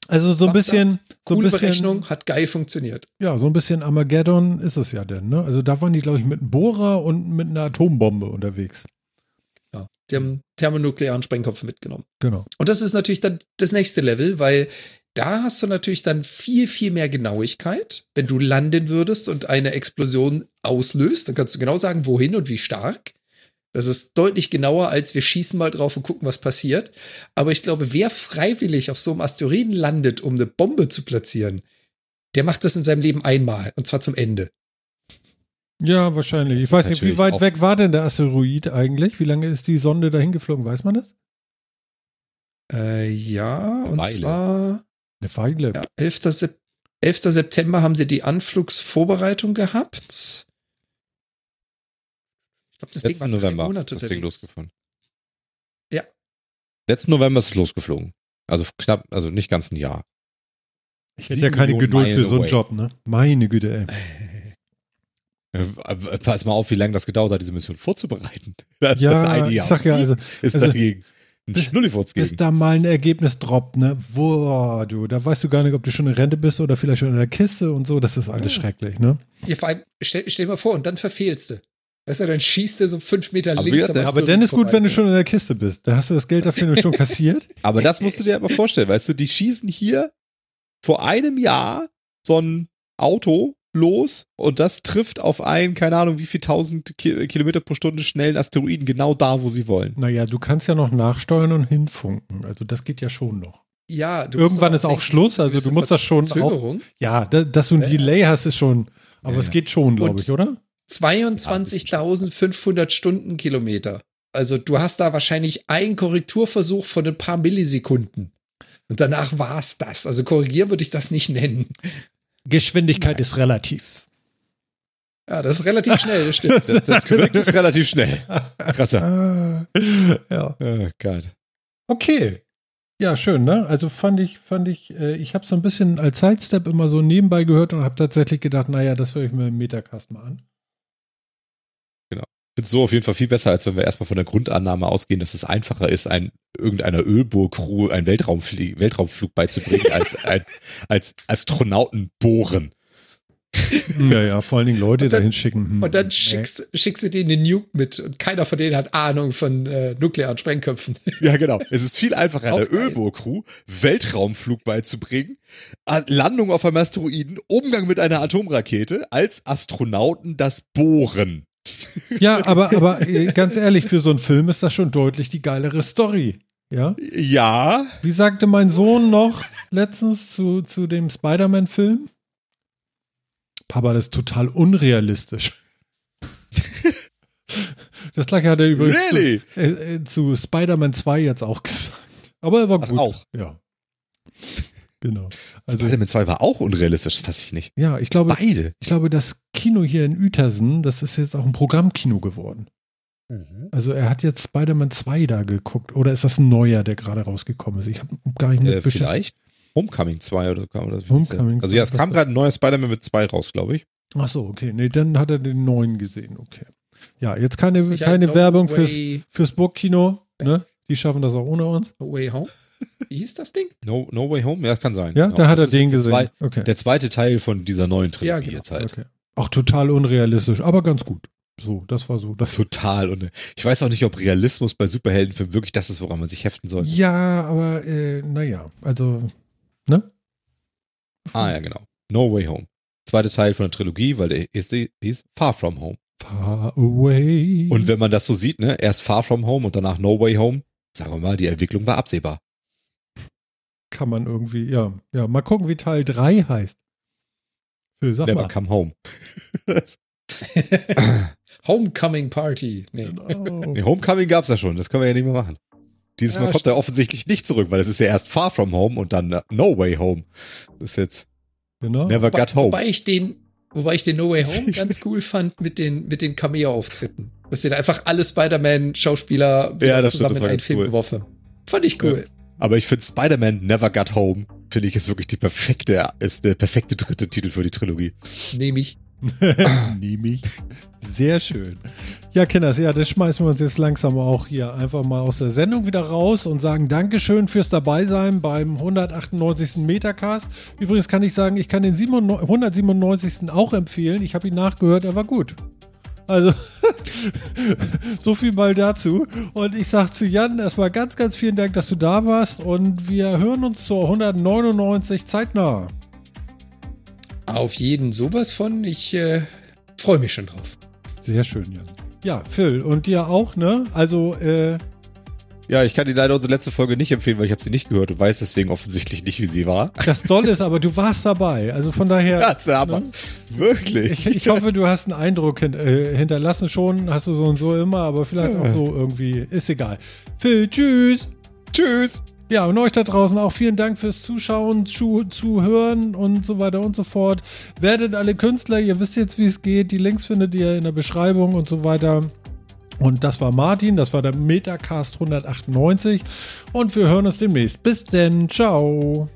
also so ein bisschen, so ein coole bisschen, Berechnung, hat geil funktioniert. ja, so ein bisschen Armageddon ist es ja denn, ne? Also da waren die, glaube ich, mit einem Bohrer und mit einer Atombombe unterwegs. Ja, die haben thermonuklearen Sprengkopf mitgenommen. Genau. Und das ist natürlich dann das nächste Level, weil da hast du natürlich dann viel, viel mehr Genauigkeit. Wenn du landen würdest und eine Explosion auslöst, dann kannst du genau sagen, wohin und wie stark. Das ist deutlich genauer, als wir schießen mal drauf und gucken, was passiert. Aber ich glaube, wer freiwillig auf so einem Asteroiden landet, um eine Bombe zu platzieren, der macht das in seinem Leben einmal. Und zwar zum Ende. Ja, wahrscheinlich. Das Ich weiß nicht, wie weit weg war denn der Asteroid eigentlich? Wie lange ist die Sonde dahin geflogen? Weiß man das? Äh, ja, und Weile. zwar Eine Weile. Ja, 11. Sep 11. September haben sie die Anflugsvorbereitung gehabt. Ich glaube, das Ding Letzten war drei November Monate ist das Ding losgefahren. Ja. Letzten November ist es losgeflogen. Also knapp, also nicht ganz ein Jahr. Ich hätte Sieben ja keine Millionen Geduld für Meilen so einen away. Job, ne? Meine Güte, ey. Äh, Pass mal auf, wie lange das gedauert hat, diese Mission vorzubereiten. Das, Ja, das eine ich Jahr. sag ja, also, ist also- dagegen ein bis- Schnulliwurz bis da mal ein Ergebnis droppt, ne? Boah, du, da weißt du gar nicht, ob du schon in Rente bist oder vielleicht schon in der Kiste und so. Das ist alles Ja. schrecklich, ne? Ja, vor allem, stell, stell dir mal vor, und dann verfehlst du. Weißt du, dann schießt du so fünf Meter Aber links gesagt, Aber dann ist gut, wenn du schon in der Kiste bist. Da hast du das Geld dafür nämlich schon kassiert. Aber das musst du dir aber vorstellen, weißt du, die schießen hier vor einem Jahr so ein Auto los und das trifft auf einen, keine Ahnung, wie viel tausend Ki Kilometer pro Stunde schnellen Asteroiden genau da, wo sie wollen. Naja, du kannst ja noch nachsteuern und hinfunken. Also das geht ja schon noch. Ja, du Irgendwann aber ist auch Schluss, also du musst das schon auch. Ja, da, dass du ein Ja. Delay hast, ist schon. Aber Ja, es geht schon, glaube ich, oder? 22.500 Stundenkilometer. Also du hast da wahrscheinlich einen Korrekturversuch von ein paar Millisekunden. Und danach war's das. Also korrigieren würde ich das nicht nennen. Geschwindigkeit ist relativ. Ja, das ist relativ schnell, das stimmt. Das, das ist relativ schnell. Krasser. ja. Oh Gott. Okay. Ja, schön, ne? Also fand ich, fand ich, äh, ich habe so ein bisschen als Sidestep immer so nebenbei gehört und habe tatsächlich gedacht, naja, das höre ich mir im Metacast mal an. Ich finde so auf jeden Fall viel besser, als wenn wir erstmal von der Grundannahme ausgehen, dass es einfacher ist, ein, irgendeiner Ölbohrcrew einen Weltraumflie Weltraumflug beizubringen, als ein, als Astronauten bohren. Ja, ja, vor allen Dingen Leute dann- dahin schicken. Hm, Und dann nee. schickst, schickst du denen den Nuke mit und keiner von denen hat Ahnung von äh, nuklearen Sprengköpfen. Ja, genau. Es ist viel einfacher, einer. Ölbohrcrew Weltraumflug beizubringen, Landung auf einem Asteroiden, Umgang mit einer Atomrakete, als Astronauten das Bohren. Ja, aber, aber äh, ganz ehrlich, für so einen Film ist das schon deutlich die geilere Story. Ja? Ja, Wie sagte mein Sohn noch letztens zu, zu dem Spider-Man-Film? Papa, das ist total unrealistisch. das gleiche hat er übrigens really? zu, äh, äh, zu Spider-Man 2 jetzt auch gesagt. Aber er war Ach, gut. auch? Ja. Genau. Also, Spider-Man 2 war auch unrealistisch, das fasse ich nicht. ja, ich glaube, Beide. ich glaube, das Kino hier in Uetersen, das ist jetzt auch ein Programmkino geworden. Also er hat jetzt Spider-Man 2 da geguckt. Oder ist das ein neuer, der gerade rausgekommen ist? Ich habe gar nicht mit Äh, vielleicht Homecoming 2 oder, oder wie hieß der? Homecoming Also ja, es 2, kam gerade ein neuer Spider-Man mit 2 raus, glaube ich. Ach so, okay. Nee, dann hat er den neuen gesehen. Okay. Ja, jetzt keine, keine ein No Werbung fürs, fürs Burgkino. Ne? Die schaffen das auch ohne uns. no Way Home? Wie hieß das Ding? No, no Way Home? Ja, kann sein. Ja, Genau. da hat Das er den gesehen. zwei- okay. Der zweite Teil von dieser neuen Trilogie Ja, genau. jetzt halt. okay. Auch total unrealistisch, aber ganz gut. So, das war so. Das Total. Und ich weiß auch nicht, ob Realismus bei Superheldenfilmen wirklich das ist, woran man sich heften sollte. ja, aber äh, naja, also, ne? Ah, ja, genau. No Way Home. Zweiter Teil von der Trilogie, weil der erste hieß Far From Home. Far away. Und wenn man das so sieht, ne, erst Far From Home und danach No Way Home, sagen wir mal, die Entwicklung war absehbar. Kann man irgendwie, ja, ja, mal gucken, wie Teil 3 heißt. Phil, sag Never mal. Come Home. Homecoming Party. Nee. Genau. Nee, Homecoming gab's ja schon, das können wir ja nicht mehr machen. Dieses Ja, Mal kommt er offensichtlich nicht zurück, weil es ist ja erst Far From Home und dann äh, No Way Home. Das ist jetzt genau. Never Wobei, Got Home. wobei ich den, wobei ich den No Way Home ganz cool fand mit den, mit den Cameo-Auftritten. Dass sie da einfach alle Spider-Man-Schauspieler Ja, zusammen stimmt, in einen Film cool. geworfen haben. Fand ich cool. Aber ich finde Spider-Man Never Got Home, finde ich, ist wirklich die perfekte, ist der perfekte dritte Titel für die Trilogie. Nehme ich. Nehme ich. Sehr schön. Ja, Kinders, ja, das schmeißen wir uns jetzt langsam auch hier einfach mal aus der Sendung wieder raus und sagen Dankeschön fürs Dabeisein beim 198. Metacast. Übrigens kann ich sagen, ich kann den 97 197. auch empfehlen. Ich habe ihn nachgehört, er war gut. Also, so viel mal dazu. Und ich sage zu Jan erstmal ganz, ganz vielen Dank, dass du da warst. Und wir hören uns zur 199 zeitnah. Auf jeden sowas von. Ich äh, freue mich schon drauf. Sehr schön, Jan. Ja, Phil, und dir auch, ne? Also, äh, Ja, ich kann dir leider unsere letzte Folge nicht empfehlen, weil ich habe sie nicht gehört und weiß deswegen offensichtlich nicht, wie sie war. das Doll ist, aber du warst dabei. Also von daher. Ja, ist aber ne? wirklich. Ich, ich hoffe, du hast einen Eindruck hin, äh, hinterlassen schon. Hast du so und so immer, aber vielleicht auch so irgendwie. Ist egal. Phil, tschüss. Tschüss. Ja, und euch da draußen auch vielen Dank fürs Zuschauen, zu, Zuhören und so weiter und so fort. Werdet alle Künstler, ihr wisst jetzt, wie es geht. Die Links findet ihr in der Beschreibung und so weiter. Und das war Martin, das war der Metacast 198. Und wir hören uns demnächst. Bis denn, ciao.